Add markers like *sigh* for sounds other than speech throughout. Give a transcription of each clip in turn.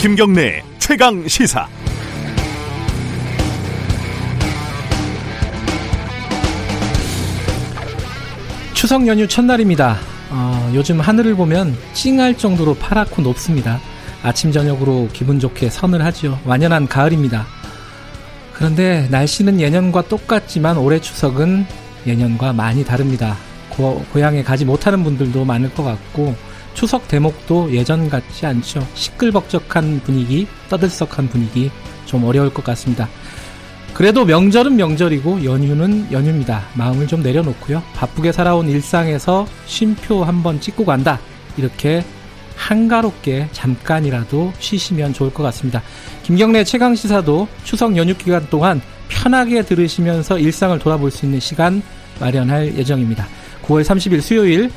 김경래 최강 시사. 추석 연휴 첫날입니다. 어, 요즘 하늘을 보면 찡할 정도로 파랗고 높습니다. 아침 저녁으로 기분 좋게 선을 하죠. 완연한 가을입니다. 그런데 날씨는 예년과 똑같지만 올해 추석은 예년과 많이 다릅니다. 고, 고향에 가지 못하는 분들도 많을 것 같고 추석 대목도 예전 같지 않죠. 시끌벅적한 분위기, 떠들썩한 분위기 좀 어려울 것 같습니다. 그래도 명절은 명절이고 연휴는 연휴입니다. 마음을 좀 내려놓고요. 바쁘게 살아온 일상에서 쉼표 한번 찍고 간다. 이렇게 한가롭게 잠깐이라도 쉬시면 좋을 것 같습니다. 김경래 최강 시사도 추석 연휴 기간 동안 편하게 들으시면서 일상을 돌아볼 수 있는 시간 마련할 예정입니다. 9월 30일 수요일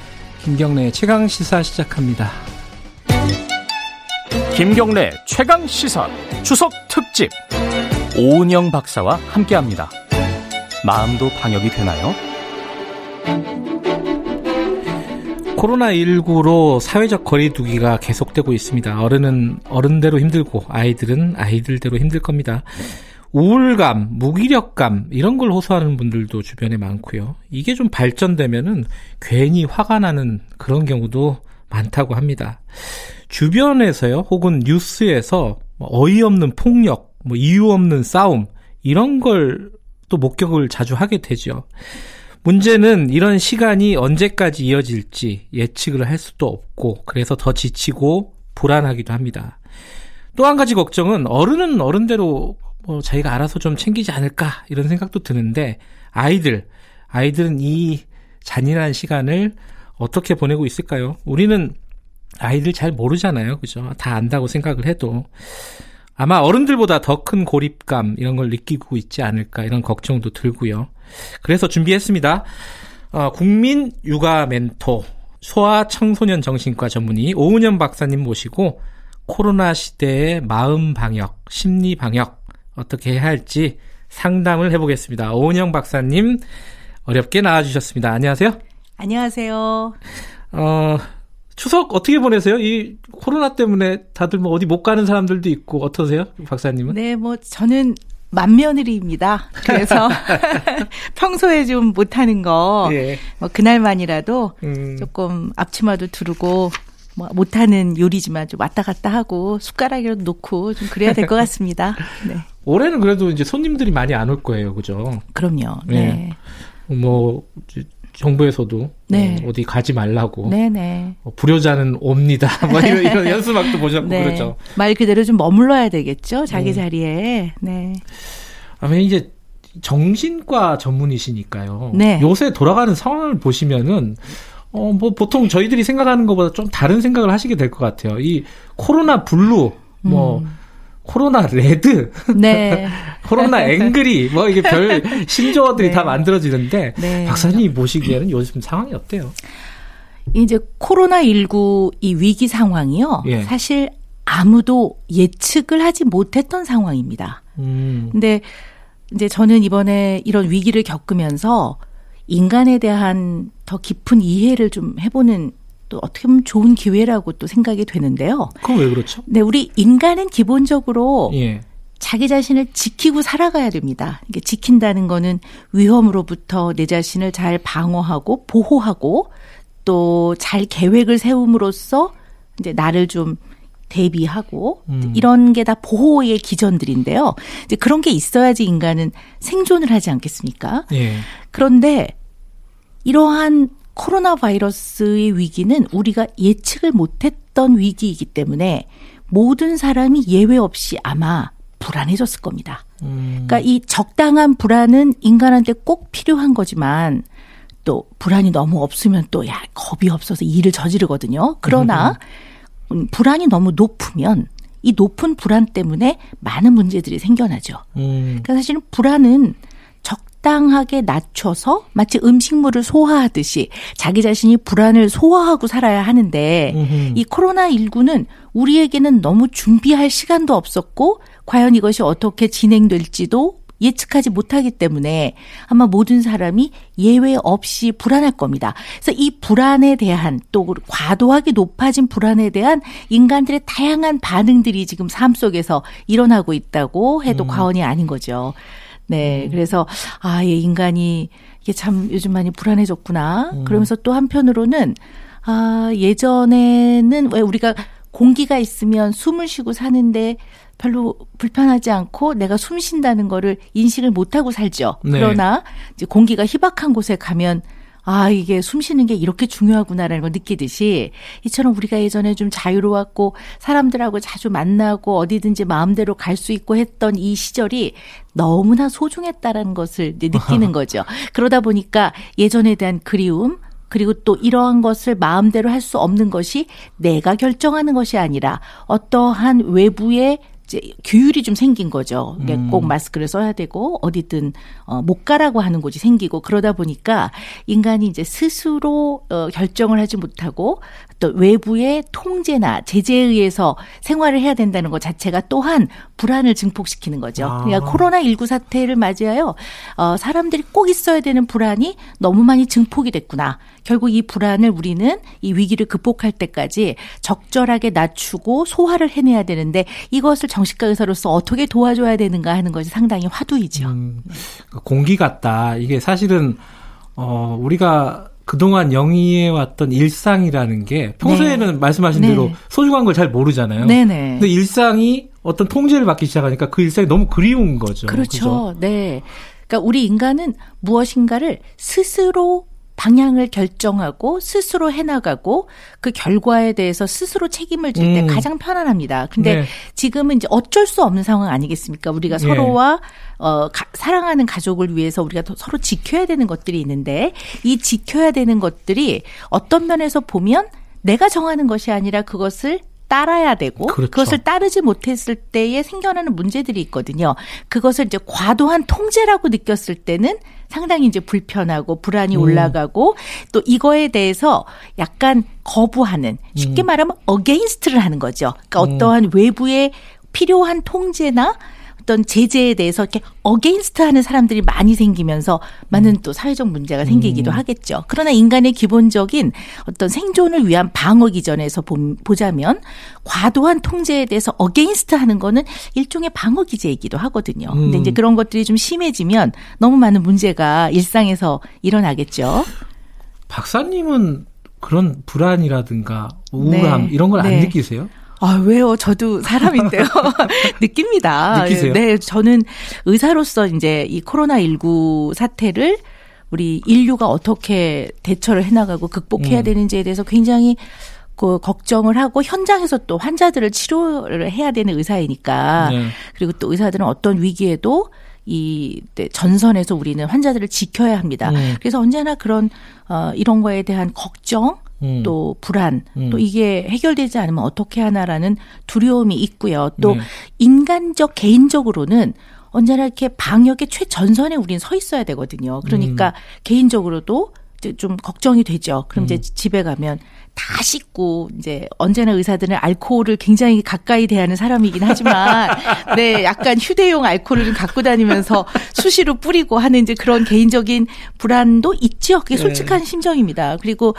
김경래 최강 시사 시작합니다. 김경래 최강 시사 추석 특집 오은영 박사와 함께합니다. 마음도 방역이 되나요? 코로나19로 사회적 거리두기가 계속되고 있습니다. 어른은 어른대로 힘들고 아이들은 아이들대로 힘들 겁니다. 우울감, 무기력감 이런 걸 호소하는 분들도 주변에 많고요. 이게 좀 발전되면은 괜히 화가 나는 그런 경우도 많다고 합니다. 주변에서요, 혹은 뉴스에서 뭐 어이없는 폭력, 뭐 이유 없는 싸움 이런 걸 또 목격을 자주 하게 되죠. 문제는 이런 시간이 언제까지 이어질지 예측을 할 수도 없고 그래서 더 지치고 불안하기도 합니다. 또 한 가지 걱정은 어른은 어른대로 뭐 자기가 알아서 좀 챙기지 않을까 이런 생각도 드는데 아이들 아이들은 이 잔인한 시간을 어떻게 보내고 있을까요? 우리는 아이들 잘 모르잖아요. 그죠? 다 안다고 생각을 해도 아마 어른들보다 더 큰 고립감 이런 걸 느끼고 있지 않을까 이런 걱정도 들고요. 그래서 준비했습니다. 어, 국민 육아 멘토 소아 청소년 정신과 전문의 오은영 박사님 모시고 코로나 시대의 마음 방역, 심리 방역 어떻게 해야 할지 상담을 해보겠습니다. 오은영 박사님 어렵게 나와주셨습니다. 안녕하세요. 안녕하세요. 어, 추석 어떻게 보내세요? 이 코로나 때문에 다들 뭐 어디 못 가는 사람들도 있고 어떠세요, 박사님은? 네, 뭐 저는 맏며느리입니다. 그래서 *laughs* *laughs* 평소에 좀 못하는 거, 예. 뭐 그날만이라도 음. 조금 앞치마도 두르고 뭐 못하는 요리지만 좀 왔다 갔다 하고 숟가락이라도 놓고 좀 그래야 될 것 같습니다. *laughs* 네. 올해는 그래도 이제 손님들이 많이 안 올 거예요, 그죠? 그럼요. 네. 네. 뭐 정부에서도 네. 어, 디 가지 말라고. 네네. 어, 불효자는 옵니다. *laughs* 뭐 이런, 이런 *laughs* 연수막도 보셨고 네. 그렇죠. 말 그대로 좀 머물러야 되겠죠, 자기 음. 자리에. 네. 아마 이제 정신과 전문이시니까요. 네. 요새 돌아가는 상황을 보시면은 어, 뭐, 보통 저희들이 생각하는 것보다 좀 다른 생각을 하시게 될 것 같아요. 이 코로나 블루, 뭐, 음. 코로나 레드, 네. *laughs* 코로나 angry, 뭐 이게 별 *laughs* 신조어들이 네. 다 만들어지는데 네. 박사님이 보시기에는 요즘 상황이 어때요? 이제 코로나 19 이 위기 상황이요. 예. 사실 아무도 예측을 하지 못했던 상황입니다. 음. 근데 이제 저는 이번에 이런 위기를 겪으면서 인간에 대한 더 깊은 이해를 좀 해보는 또 어떻게 보면 좋은 기회라고 또 생각이 되는데요. 그럼 왜 그렇죠? 네, 우리 인간은 기본적으로 예. 자기 자신을 지키고 살아가야 됩니다. 이게 지킨다는 거는 위험으로부터 내 자신을 잘 방어하고 보호하고 또 잘 계획을 세움으로써 이제 나를 좀 대비하고 음. 이런 게 다 보호의 기전들인데요. 이제 그런 게 있어야지 인간은 생존을 하지 않겠습니까? 예. 그런데 이러한 코로나 바이러스의 위기는 우리가 예측을 못했던 위기이기 때문에 모든 사람이 예외 없이 아마 불안해졌을 겁니다. 음. 그러니까 이 적당한 불안은 인간한테 꼭 필요한 거지만 또 불안이 너무 없으면 또 야 겁이 없어서 일을 저지르거든요. 그러나 음. 불안이 너무 높으면 이 높은 불안 때문에 많은 문제들이 생겨나죠. 음. 그러니까 사실은 불안은 적당하게 낮춰서 마치 음식물을 소화하듯이 자기 자신이 불안을 소화하고 살아야 하는데 음흠. 이 코로나19는 우리에게는 너무 준비할 시간도 없었고 과연 이것이 어떻게 진행될지도 예측하지 못하기 때문에 아마 모든 사람이 예외 없이 불안할 겁니다. 그래서 이 불안에 대한 또 과도하게 높아진 불안에 대한 인간들의 다양한 반응들이 지금 삶 속에서 일어나고 있다고 해도 음. 과언이 아닌 거죠. 네. 음. 그래서 아, 예, 인간이 이게 참 요즘 많이 불안해졌구나. 음. 그러면서 또 한편으로는 아, 예전에는 왜 우리가 공기가 있으면 숨을 쉬고 사는데 별로 불편하지 않고 내가 숨 쉰다는 거를 인식을 못 하고 살죠. 네. 그러나 이제 공기가 희박한 곳에 가면 아, 이게 숨 쉬는 게 이렇게 중요하구나라는 걸 느끼듯이 이처럼 우리가 예전에 좀 자유로웠고 사람들하고 자주 만나고 어디든지 마음대로 갈 수 있고 했던 이 시절이 너무나 소중했다라는 것을 느끼는 *laughs* 거죠. 그러다 보니까 예전에 대한 그리움, 그리고 또 이러한 것을 마음대로 할 수 없는 것이 내가 결정하는 것이 아니라 어떠한 외부의 이제 규율이 좀 생긴 거죠. 음. 꼭 마스크를 써야 되고 어디든 어, 못 가라고 하는 곳이 생기고 그러다 보니까 인간이 이제 스스로 어, 결정을 하지 못하고 또 외부의 통제나 제재에 의해서 생활을 해야 된다는 것 자체가 또한 불안을 증폭시키는 거죠. 아. 그러니까 코로나 19 사태를 맞이하여 어, 사람들이 꼭 있어야 되는 불안이 너무 많이 증폭이 됐구나. 결국 이 불안을 우리는 이 위기를 극복할 때까지 적절하게 낮추고 소화를 해내야 되는데 이것을 정신과 의사로서 어떻게 도와줘야 되는가 하는 것이 상당히 화두이죠. 음, 공기 같다. 이게 사실은 어 우리가 그동안 영위해 왔던 일상이라는 게 평소에는 네. 말씀하신 대로 네. 소중한 걸 잘 모르잖아요. 네네. 근데 일상이 어떤 통제를 받기 시작하니까 그 일상이 너무 그리운 거죠. 그렇죠. 그죠? 네. 그러니까 우리 인간은 무엇인가를 스스로 방향을 결정하고 스스로 해나가고 그 결과에 대해서 스스로 책임을 질때 음. 가장 편안합니다. 근데 네. 지금은 이제 어쩔 수 없는 상황 아니겠습니까? 우리가 네. 서로와 어, 가, 사랑하는 가족을 위해서 우리가 서로 지켜야 되는 것들이 있는데 이 지켜야 되는 것들이 어떤 면에서 보면 내가 정하는 것이 아니라 그것을 따라야 되고 그렇죠. 그것을 따르지 못했을 때에 생겨나는 문제들이 있거든요. 그것을 이제 과도한 통제라고 느꼈을 때는 상당히 이제 불편하고 불안이 음. 올라가고 또 이거에 대해서 약간 거부하는 쉽게 음. 말하면 against를 하는 거죠. 그러니까 음. 어떠한 외부의 필요한 통제나 어떤 제재에 대해서 이렇게 against 하는 사람들이 많이 생기면서 많은 음. 또 사회적 문제가 생기기도 음. 하겠죠. 그러나 인간의 기본적인 어떤 생존을 위한 방어 기전에서 보자면 과도한 통제에 대해서 against 하는 거는 일종의 방어 기제이기도 하거든요. 근데 이제 음. 그런 것들이 좀 심해지면 너무 많은 문제가 일상에서 일어나겠죠. 박사님은 그런 불안이라든가 우울함 네. 이런 걸안 네. 느끼세요? 아, 왜요? 저도 사람인데요. *laughs* 느낍니다. 느끼세요? 네, 저는 의사로서 이제 이 코로나19 사태를 우리 인류가 어떻게 대처를 해나가고 극복해야 음. 되는지에 대해서 굉장히 그 걱정을 하고 현장에서 또 환자들을 치료를 해야 되는 의사이니까 네. 그리고 또 의사들은 어떤 위기에도 이 네, 전선에서 우리는 환자들을 지켜야 합니다. 음. 그래서 언제나 그런 어 이런 거에 대한 걱정 음. 또 불안, 음. 또 이게 해결되지 않으면 어떻게 하나라는 두려움이 있고요. 또 네. 인간적 개인적으로는 언제나 이렇게 방역의 최전선에 우리는 서 있어야 되거든요. 그러니까 음. 개인적으로도 좀 걱정이 되죠. 그럼 이제 음. 집에 가면 다 씻고 이제 언제나 의사들은 알코올을 굉장히 가까이 대하는 사람이긴 하지만 *laughs* 네 약간 휴대용 알코올을 좀 갖고 다니면서 수시로 뿌리고 하는 이제 그런 개인적인 불안도 있죠. 그게 네. 솔직한 네. 심정입니다. 그리고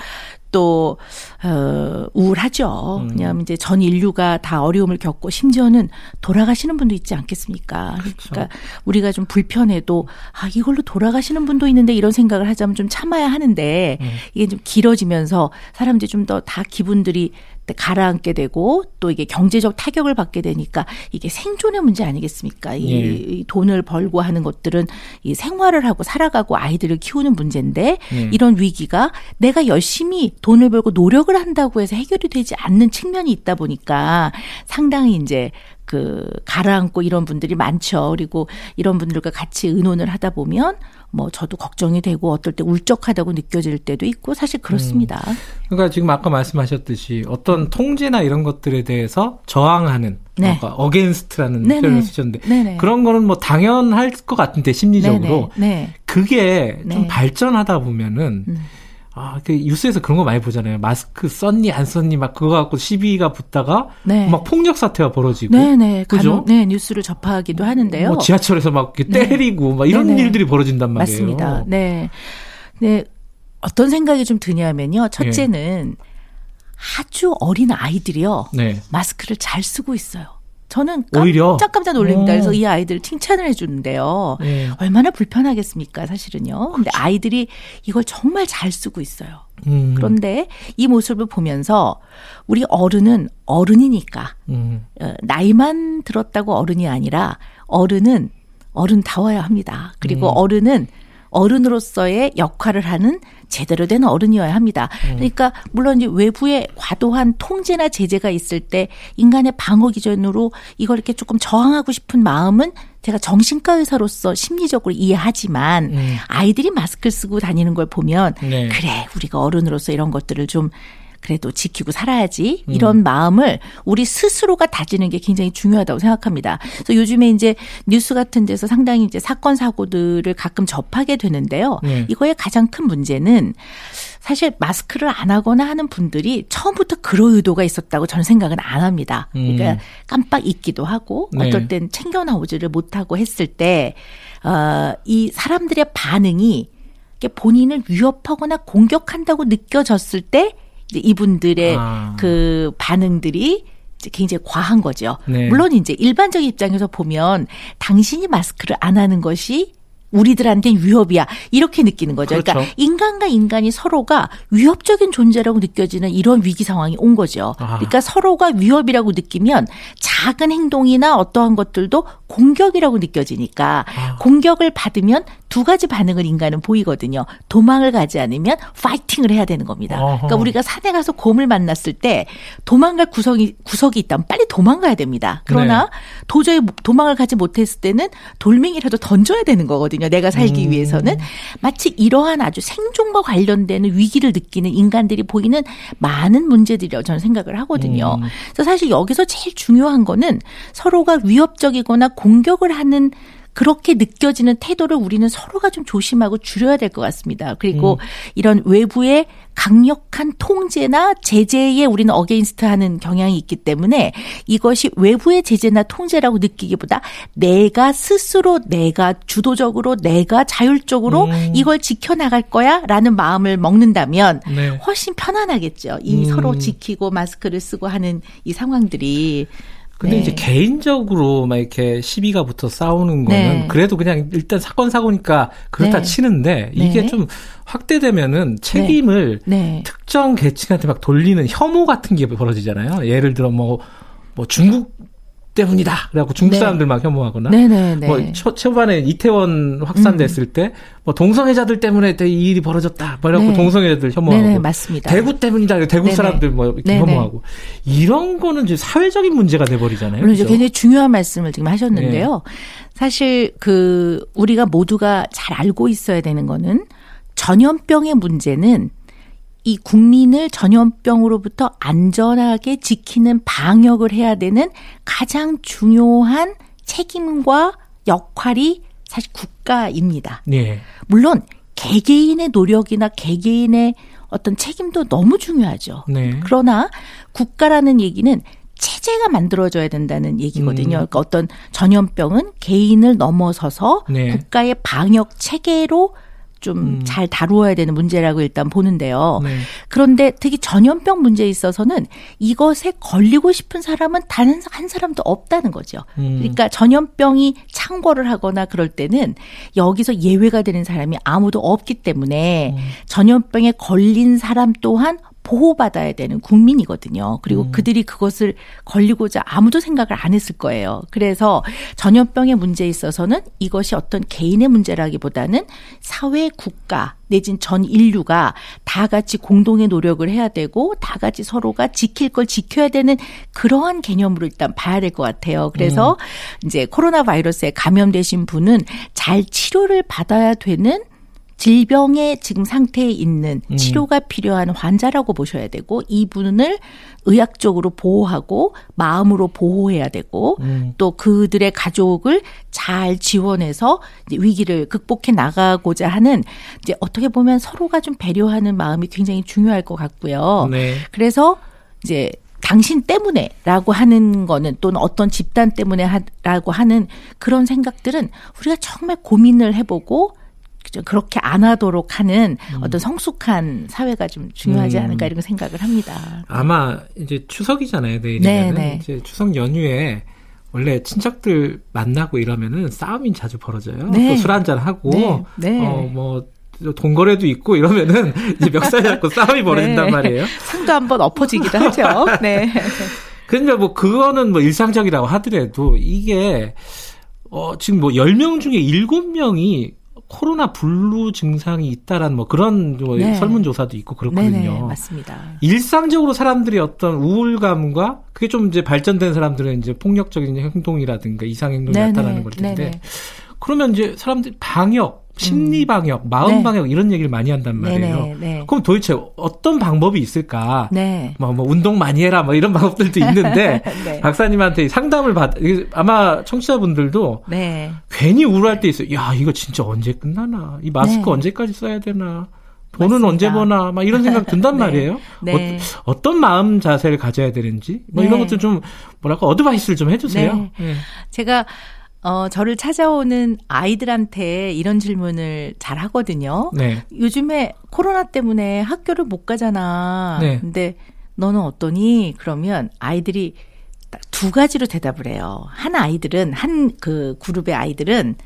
또, 어, 우울하죠. 음. 왜냐하면 이제 전 인류가 다 어려움을 겪고 심지어는 돌아가시는 분도 있지 않겠습니까? 그렇죠. 그러니까 우리가 좀 불편해도 아, 이걸로 돌아가시는 분도 있는데 이런 생각을 하자면 좀 참아야 하는데 음. 이게 좀 길어지면서 사람들이 좀 더 다 기분들이 가라앉게 되고 또 이게 경제적 타격을 받게 되니까 이게 생존의 문제 아니겠습니까? 이, 예. 이 돈을 벌고 하는 것들은 이 생활을 하고 살아가고 아이들을 키우는 문제인데 예. 이런 위기가 내가 열심히 돈을 벌고 노력을 한다고 해서 해결이 되지 않는 측면이 있다 보니까 상당히 이제 그 가라앉고 이런 분들이 많죠. 그리고 이런 분들과 같이 의논을 하다 보면 뭐 저도 걱정이 되고 어떨 때 울적하다고 느껴질 때도 있고 사실 그렇습니다. 음. 그러니까 지금 아까 말씀하셨듯이 어떤 통제나 이런 것들에 대해서 저항하는 네. 아까 against라는 네네. 표현을 쓰셨는데 네네. 그런 거는 뭐 당연할 것 같은데 심리적으로 네 그게 좀 네. 발전하다 보면은 음. 아, 그 뉴스에서 그런 거 많이 보잖아요. 마스크 썼니 안 썼니 막 그거 갖고 시비가 붙다가 네. 막 폭력 사태가 벌어지고. 네, 네. 그죠? 네, 뉴스를 접하기도 하는데요. 뭐 지하철에서 막 네. 때리고 막 이런 네네. 일들이 벌어진단 말이에요. 맞습니다. 네. 네. 어떤 생각이 좀 드냐면요. 첫째는 네. 아주 어린 아이들이요. 네. 마스크를 잘 쓰고 있어요. 저는 깜짝깜짝 놀랍니다. 그래서 이 아이들 칭찬을 해주는데요. 네. 얼마나 불편하겠습니까, 사실은요. 근데 그렇죠. 아이들이 이걸 정말 잘 쓰고 있어요. 음. 그런데 이 모습을 보면서 우리 어른은 어른이니까 음. 어, 나이만 들었다고 어른이 아니라 어른은 어른다워야 합니다. 그리고 음. 어른은 어른으로서의 역할을 하는 제대로 된 어른이어야 합니다. 음. 그러니까 물론 이제 외부의 과도한 통제나 제재가 있을 때 인간의 방어 기준으로 이걸 이렇게 조금 저항하고 싶은 마음은 제가 정신과 의사로서 심리적으로 이해하지만 음. 아이들이 마스크를 쓰고 다니는 걸 보면 네. 그래 우리가 어른으로서 이런 것들을 좀 그래도 지키고 살아야지 이런 음. 마음을 우리 스스로가 다지는 게 굉장히 중요하다고 생각합니다. 그래서 요즘에 이제 뉴스 같은 데서 상당히 이제 사건 사고들을 가끔 접하게 되는데요. 네. 이거의 가장 큰 문제는 사실 마스크를 안 하거나 하는 분들이 처음부터 그런 의도가 있었다고 저는 생각은 안 합니다. 그러니까 음. 깜빡 잊기도 하고 네. 어떨 땐 챙겨 나오지를 못하고 했을 때, 어, 이 사람들의 반응이 본인을 위협하거나 공격한다고 느껴졌을 때 이분들의 아. 그 반응들이 굉장히 과한 거죠. 네. 물론 이제 일반적 입장에서 보면 당신이 마스크를 안 하는 것이 우리들한테는 위협이야. 이렇게 느끼는 거죠. 그러니까 그렇죠. 그러니까 인간과 인간이 서로가 위협적인 존재라고 느껴지는 이런 위기 상황이 온 거죠. 아. 그러니까 서로가 위협이라고 느끼면 작은 행동이나 어떠한 것들도 공격이라고 느껴지니까 아. 공격을 받으면 두 가지 반응을 인간은 보이거든요. 도망을 가지 않으면 파이팅을 해야 되는 겁니다. 어허. 그러니까 우리가 산에 가서 곰을 만났을 때 도망갈 구석이 구석이 있다면 빨리 도망가야 됩니다. 그러나 네. 도저히 도망을 가지 못했을 때는 돌멩이라도 던져야 되는 거거든요. 내가 살기 음. 위해서는 마치 이러한 아주 생존과 관련되는 위기를 느끼는 인간들이 보이는 많은 문제들이라고 저는 생각을 하거든요. 음. 그래서 사실 여기서 제일 중요한 거는 서로가 위협적이거나 공격을 하는 그렇게 느껴지는 태도를 우리는 서로가 좀 조심하고 줄여야 될 것 같습니다. 그리고 음. 이런 외부의 강력한 통제나 제재에 우리는 against 하는 경향이 있기 때문에 이것이 외부의 제재나 통제라고 느끼기보다 내가 스스로 내가 주도적으로 내가 자율적으로 음. 이걸 지켜나갈 거야 라는 마음을 먹는다면 네. 훨씬 편안하겠죠. 이 음. 서로 지키고 마스크를 쓰고 하는 이 상황들이 근데 네. 이제 개인적으로 막 이렇게 시비가 붙어 싸우는 거는 네. 그래도 그냥 일단 사건 사고니까 그렇다 네. 치는데 이게 네. 좀 확대되면은 책임을 네. 네. 특정 계층한테 막 돌리는 혐오 같은 게 벌어지잖아요. 예를 들어 뭐뭐 뭐 중국 때문이다. 그래갖고 중국 네. 사람들 막 혐오하거나. 네네네. 뭐 초, 초반에 이태원 확산됐을 음. 때뭐 동성애자들 때문에 이 일이 벌어졌다. 뭐이래고 네. 동성애자들 혐오하고. 네네, 맞습니다. 대구 때문이다. 대구 네네. 사람들 뭐 이렇게 혐오하고. 이런 거는 이제 사회적인 문제가 돼 버리잖아요. 물론 그렇죠? 굉장히 중요한 말씀을 지금 하셨는데요. 네. 사실 그 우리가 모두가 잘 알고 있어야 되는 거는 전염병의 문제는 이 국민을 전염병으로부터 안전하게 지키는 방역을 해야 되는 가장 중요한 책임과 역할이 사실 국가입니다. 네. 물론 개개인의 노력이나 개개인의 어떤 책임도 너무 중요하죠. 네. 그러나 국가라는 얘기는 체제가 만들어져야 된다는 얘기거든요. 음. 그러니까 어떤 전염병은 개인을 넘어서서 네. 국가의 방역 체계로 좀잘 음. 다루어야 되는 문제라고 일단 보는데요. 네. 그런데 특히 전염병 문제에 있어서는 이것에 걸리고 싶은 사람은 단 한 사람도 없다는 거죠. 음. 그러니까 전염병이 창궐을 하거나 그럴 때는 여기서 예외가 되는 사람이 아무도 없기 때문에 음. 전염병에 걸린 사람 또한 보호받아야 되는 국민이거든요. 그리고 음. 그들이 그것을 걸리고자 아무도 생각을 안 했을 거예요. 그래서 전염병의 문제에 있어서는 이것이 어떤 개인의 문제라기보다는 사회, 국가, 내진 전 인류가 다 같이 공동의 노력을 해야 되고 다 같이 서로가 지킬 걸 지켜야 되는 그러한 개념으로 일단 봐야 될 것 같아요. 그래서 음. 이제 코로나 바이러스에 감염되신 분은 잘 치료를 받아야 되는 질병의 지금 상태에 있는 음. 치료가 필요한 환자라고 보셔야 되고 이분을 의학적으로 보호하고 마음으로 보호해야 되고 음. 또 그들의 가족을 잘 지원해서 위기를 극복해 나가고자 하는 이제 어떻게 보면 서로가 좀 배려하는 마음이 굉장히 중요할 것 같고요. 네. 그래서 이제 당신 때문에라고 하는 거는 또는 어떤 집단 때문에라고 하는 그런 생각들은 우리가 정말 고민을 해보고 그렇게 안 하도록 하는 음. 어떤 성숙한 사회가 좀 중요하지 음. 않을까 이런 생각을 합니다. 아마 이제 추석이잖아요, 내일이면 네, 네. 이제 추석 연휴에 원래 친척들 만나고 이러면은 싸움이 자주 벌어져요. 네. 또술 한잔 하고 네. 네. 어뭐 동거래도 있고 이러면은 *laughs* 이제 멱살 잡고 싸움이 벌어진단 네. 말이에요. 상도 한번 엎어지기도 *laughs* 하죠. 네. 그러니까 뭐 그거는 뭐 일상적이라고 하더라도 이게 어 지금 뭐 10명 중에 7명이 코로나 블루 증상이 있다라는 뭐 그런 뭐 네. 설문조사도 있고 그렇거든요. 네네, 맞습니다. 일상적으로 사람들이 어떤 우울감과 그게 좀 이제 발전된 사람들은 이제 폭력적인 행동이라든가 이상 행동이 네네, 나타나는 걸 텐데 네네. 그러면 이제 사람들이 방역 심리 음. 방역, 마음 네. 방역 이런 얘기를 많이 한단 말이에요. 네네, 네. 그럼 도대체 어떤 방법이 있을까? 네. 뭐, 뭐 운동 많이 해라 뭐 이런 방법들도 있는데 *laughs* 네. 박사님한테 상담을 받 아마 청취자분들도 네. 괜히 우울할 때 있어요. 야 이거 진짜 언제 끝나나? 이 마스크 네. 언제까지 써야 되나? 돈은 맞습니다. 언제 버나? 막 이런 생각 든단 *laughs* 네. 말이에요. 네. 어, 떤 마음 자세를 가져야 되는지 뭐 이런 것들 좀 뭐랄까 어드바이스를 좀 해주세요. 제가 어, 저를 찾아오는 아이들한테 이런 질문을 잘 하거든요. 네. 요즘에 코로나 때문에 학교를 못 가잖아. 네. 근데 너는 어떠니? 그러면 아이들이 두 가지로 대답을 해요. 한 아이들은, 한 그 그룹의 아이들은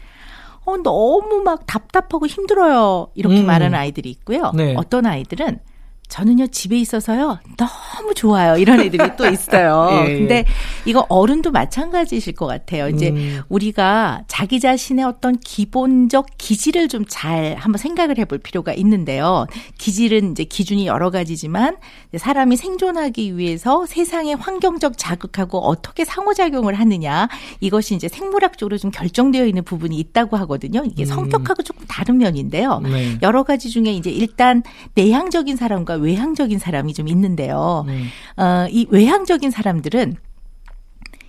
어, 너무 막 답답하고 힘들어요. 이렇게 음. 말하는 아이들이 있고요. 네. 어떤 아이들은 저는요 집에 있어서요 너무 좋아요 이런 애들이 또 있어요. *laughs* 예. 근데 이거 어른도 마찬가지실 것 같아요. 이제 음. 우리가 자기 자신의 어떤 기본적 기질을 좀 잘 한번 생각을 해볼 필요가 있는데요. 기질은 이제 기준이 여러 가지지만 사람이 생존하기 위해서 세상의 환경적 자극하고 어떻게 상호작용을 하느냐 이것이 이제 생물학적으로 좀 결정되어 있는 부분이 있다고 하거든요. 이게 음. 성격하고 조금 다른 면인데요. 네. 여러 가지 중에 이제 일단 내향적인 사람과 외향적인 사람이 좀 있는데요. 네. 어, 이 외향적인 사람들은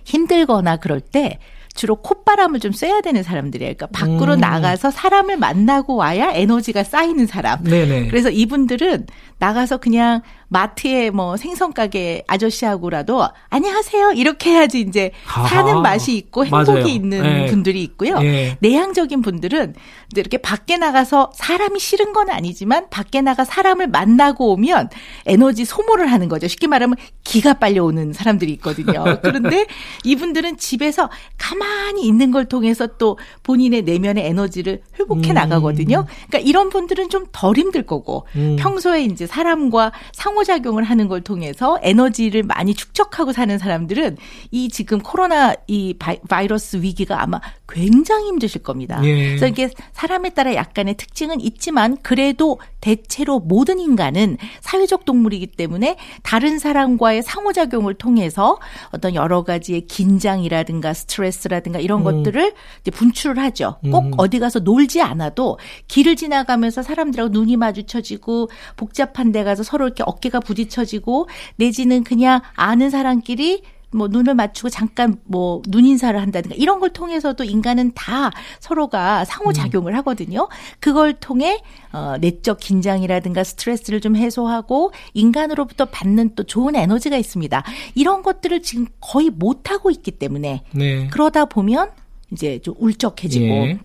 힘들거나 그럴 때 주로 콧바람을 좀 쐬야 되는 사람들이에요. 그러니까 밖으로 음. 나가서 사람을 만나고 와야 에너지가 쌓이는 사람. 네네. 그래서 이분들은 나가서 그냥 마트에 뭐 생선 가게 아저씨하고라도 안녕하세요 이렇게 해야지 이제 아하. 사는 맛이 있고 행복이 맞아요. 있는 네. 분들이 있고요. 네. 내향적인 분들은 이제 이렇게 밖에 나가서 사람이 싫은 건 아니지만 밖에 나가 사람을 만나고 오면 에너지 소모를 하는 거죠. 쉽게 말하면 기가 빨려 오는 사람들이 있거든요. *laughs* 그런데 이분들은 집에서 가만히 있는 걸 통해서 또 본인의 내면의 에너지를 회복해 음. 나가거든요. 그러니까 이런 분들은 좀 덜 힘들 거고 음. 평소에 이제 사람과 상호 상호작용을 하는 걸 통해서 에너지를 많이 축적하고 사는 사람들은 이 지금 코로나 이 바이러스 위기가 아마 굉장히 힘드실 겁니다. 예. 그래서 이게 사람에 따라 약간의 특징은 있지만 그래도 대체로 모든 인간은 사회적 동물이기 때문에 다른 사람과의 상호작용을 통해서 어떤 여러 가지의 긴장이라든가 스트레스라든가 이런 음. 것들을 분출을 하죠. 꼭 음. 어디 가서 놀지 않아도 길을 지나가면서 사람들하고 눈이 마주쳐지고 복잡한 데 가서 서로 이렇게 어깨 어깨가 부딪혀지고 내지는 그냥 아는 사람끼리 뭐 눈을 맞추고 잠깐 뭐 눈 인사를 한다든가 이런 걸 통해서도 인간은 다 서로가 상호작용을 음. 하거든요. 그걸 통해 어 내적 긴장이라든가 스트레스를 좀 해소하고 인간으로부터 받는 또 좋은 에너지가 있습니다. 이런 것들을 지금 거의 못 하고 있기 때문에 네. 그러다 보면 이제 좀 울적해지고 예.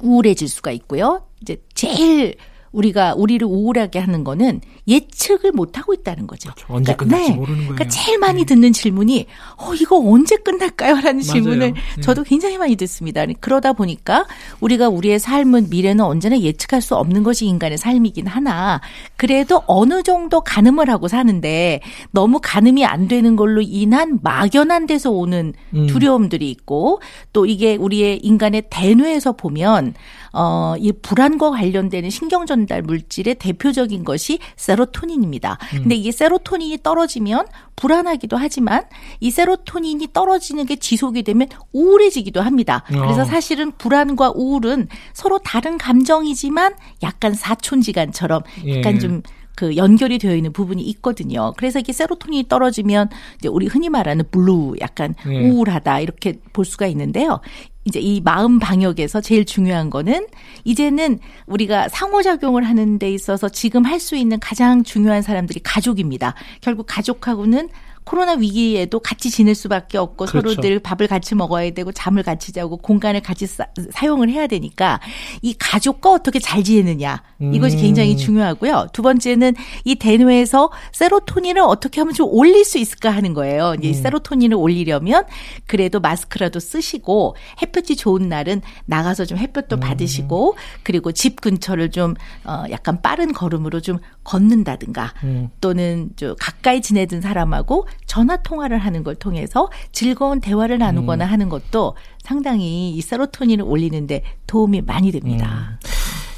우울해질 수가 있고요. 이제 제일 우리가 우리를 우울하게 하는 거는 예측을 못 하고 있다는 거죠. 그렇죠. 언제 그러니까, 끝날지 네. 모르는 거예요. 그러니까 제일 많이 네. 듣는 질문이 어 이거 언제 끝날까요?라는 질문을 네. 저도 굉장히 많이 듣습니다. 그러다 보니까 우리가 우리의 삶은 미래는 언제나 예측할 수 없는 것이 인간의 삶이긴 하나 그래도 어느 정도 가늠을 하고 사는데 너무 가늠이 안 되는 걸로 인한 막연한 데서 오는 음. 두려움들이 있고 또 이게 우리의 인간의 대뇌에서 보면 어, 이 불안과 관련되는 신경 전달 물질의 대표적인 것이 세로토닌입니다. 음. 근데 이게 세로토닌이 떨어지면 불안하기도 하지만 이 세로토닌이 떨어지는 게 지속이 되면 우울해지기도 합니다. 그래서 어. 사실은 불안과 우울은 서로 다른 감정이지만 약간 사촌지간처럼 약간 예. 좀그 연결이 되어 있는 부분이 있거든요. 그래서 이게 세로토닌이 떨어지면 이제 우리 흔히 말하는 블루 약간 네. 우울하다 이렇게 볼 수가 있는데요. 이제 이 마음 방역에서 제일 중요한 거는 이제는 우리가 상호작용을 하는 데 있어서 지금 할 수 있는 가장 중요한 사람들이 가족입니다. 결국 가족하고는 코로나 위기에도 같이 지낼 수밖에 없고 그렇죠. 서로들 밥을 같이 먹어야 되고 잠을 같이 자고 공간을 같이 사, 용을 해야 되니까 이 가족과 어떻게 잘 지내느냐 이것이 음. 굉장히 중요하고요. 두 번째는 이 대뇌에서 세로토닌을 어떻게 하면 좀 올릴 수 있을까 하는 거예요. 이제 음. 세로토닌을 올리려면 그래도 마스크라도 쓰시고 햇볕이 좋은 날은 나가서 좀 햇볕도 음. 받으시고 그리고 집 근처를 좀 어, 약간 빠른 걸음으로 좀 걷는다든가 음. 또는 좀 가까이 지내던 사람하고 전화 통화를 하는 걸 통해서 즐거운 대화를 나누거나 음. 하는 것도 상당히 이 세로토닌을 올리는데 도움이 많이 됩니다. 음.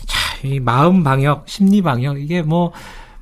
자, 이 마음 방역, 심리 방역 이게 뭐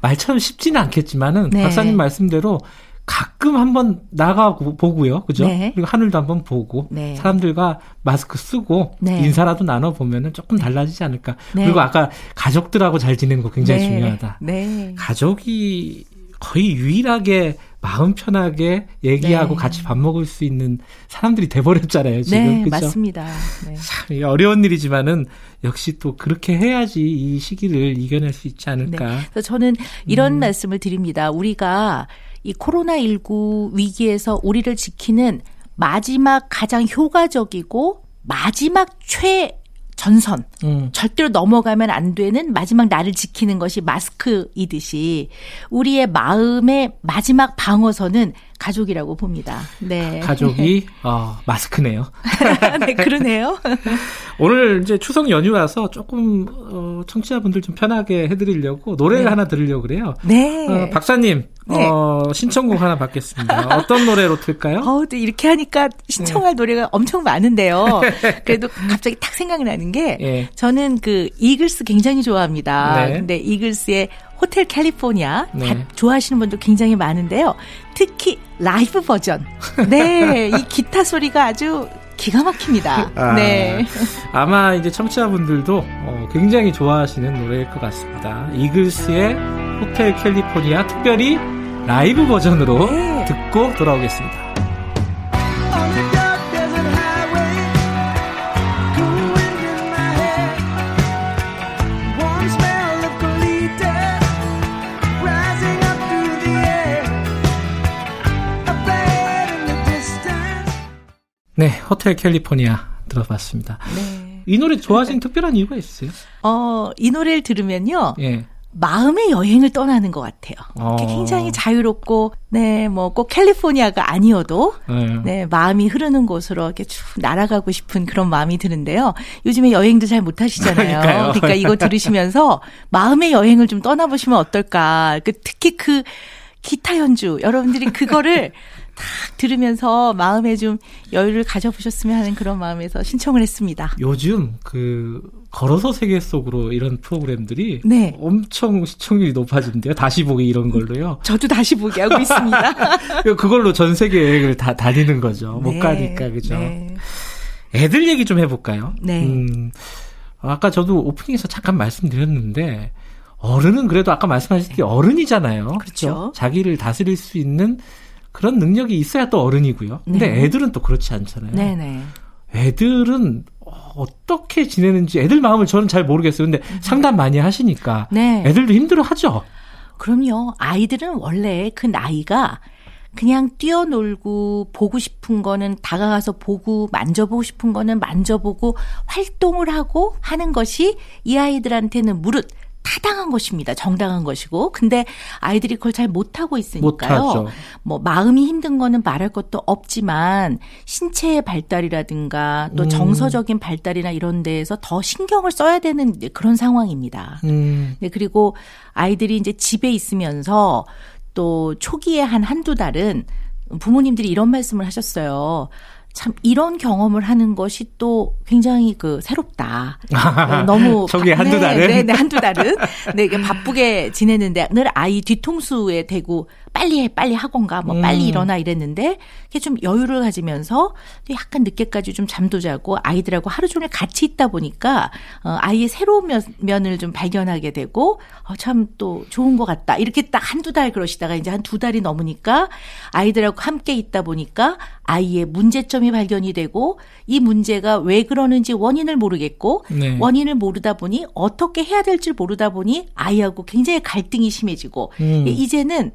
말처럼 쉽지는 않겠지만은 네. 박사님 말씀대로 가끔 한번 나가 보고요. 그죠? 네. 그리고 하늘도 한번 보고 네. 사람들과 마스크 쓰고 네. 인사라도 나눠 보면은 조금 달라지지 않을까. 네. 그리고 아까 가족들하고 잘 지내는 거 굉장히 네. 중요하다. 네. 가족이 거의 유일하게 마음 편하게 얘기하고 네. 같이 밥 먹을 수 있는 사람들이 돼버렸잖아요, 지금. 네, 그쵸? 맞습니다. 네. 참 어려운 일이지만은 역시 또 그렇게 해야지 이 시기를 이겨낼 수 있지 않을까. 네. 그래서 저는 이런 음. 말씀을 드립니다. 우리가 이 코로나19 위기에서 우리를 지키는 마지막 가장 효과적이고 마지막 최 전선 음. 절대로 넘어가면 안 되는 마지막 나를 지키는 것이 마스크이듯이 우리의 마음의 마지막 방어선은 가족이라고 봅니다. 네. 가족이 어, 마스크네요. *laughs* 네, 그러네요. *laughs* 오늘 이제 추석 연휴라서 조금 어, 청취자분들 좀 편하게 해드리려고 노래 네. 하나 들으려고 그래요. 네. 어, 박사님 네. 어, 신청곡 하나 받겠습니다. 어떤 노래로 틀까요? 어, 이렇게 하니까 신청할 네. 노래가 엄청 많은데요. *laughs* 그래도 갑자기 딱 생각이 나는 게 네. 저는 그 이글스 굉장히 좋아합니다. 네. 근데 이글스의 호텔 캘리포니아 네. 다 좋아하시는 분도 굉장히 많은데요. 특히 라이브 버전. 네, 이 기타 소리가 아주 기가 막힙니다. 아, 네. 아마 이제 청취자분들도 어, 굉장히 좋아하시는 노래일 것 같습니다. 이글스의 호텔 캘리포니아 특별히 라이브 버전으로 네. 듣고 돌아오겠습니다. 네, 호텔 캘리포니아 들어봤습니다. 네. 이 노래 좋아하시는 특별한 이유가 있어요? 어, 이 노래를 들으면요. 예. 마음의 여행을 떠나는 것 같아요. 어. 굉장히 자유롭고, 네, 뭐 꼭 캘리포니아가 아니어도, 네. 네. 마음이 흐르는 곳으로 이렇게 쭉 날아가고 싶은 그런 마음이 드는데요. 요즘에 여행도 잘 못 하시잖아요. 그러니까 이거 들으시면서 *laughs* 마음의 여행을 좀 떠나보시면 어떨까. 그 특히 그 기타 연주, 여러분들이 그거를 *laughs* 딱 들으면서 마음에 좀 여유를 가져보셨으면 하는 그런 마음에서 신청을 했습니다. 요즘 그 걸어서 세계 속으로 이런 프로그램들이 네. 엄청 시청률이 높아진대요. 다시 보기 이런 걸로요. *laughs* 저도 다시 보기 하고 있습니다. *laughs* 그걸로 전 세계 여행을 다 다니는 거죠. 못 네. 가니까 그죠. 네. 애들 얘기 좀 해볼까요? 네. 음, 아까 저도 오프닝에서 잠깐 말씀드렸는데 어른은 그래도 아까 말씀하셨듯이 어른이잖아요. 그렇죠. 그렇죠? 자기를 다스릴 수 있는 그런 능력이 있어야 또 어른이고요. 근데 네. 애들은 또 그렇지 않잖아요. 네네. 애들은 어떻게 지내는지 애들 마음을 저는 잘 모르겠어요. 근데 음. 상담 많이 하시니까 네. 애들도 힘들어 하죠. 그럼요. 아이들은 원래 그 나이가 그냥 뛰어놀고 보고 싶은 거는 다가가서 보고 만져보고 싶은 거는 만져보고 활동을 하고 하는 것이 이 아이들한테는 무릇 타당한 것입니다. 정당한 것이고. 근데 아이들이 그걸 잘 못하고 있으니까요. 못하죠. 뭐 마음이 힘든 거는 말할 것도 없지만 신체의 발달이라든가 또 음. 정서적인 발달이나 이런 데에서 더 신경을 써야 되는 그런 상황입니다. 음. 네, 그리고 아이들이 이제 집에 있으면서 또 초기에 한 한두 달은 부모님들이 이런 말씀을 하셨어요. 참 이런 경험을 하는 것이 또 굉장히 그 새롭다. 어, 너무 *laughs* 저기 한두 네, 달은 네, 네, 한두 달은 네, 바쁘게 지내는데 늘 아이 뒤통수에 대고 빨리 해, 빨리 학원 가, 뭐 빨리 음. 일어나 이랬는데 이게 좀 여유를 가지면서 약간 늦게까지 좀 잠도 자고 아이들하고 하루 종일 같이 있다 보니까 어, 아이의 새로운 면, 면을 좀 발견하게 되고 어, 참 또 좋은 것 같다. 이렇게 딱 한두 달 그러시다가 이제 한 두 달이 넘으니까 아이들하고 함께 있다 보니까 아이의 문제점이 발견이 되고 이 문제가 왜 그러는지 원인을 모르겠고 네. 원인을 모르다 보니 어떻게 해야 될지 모르다 보니 아이하고 굉장히 갈등이 심해지고 음. 이제는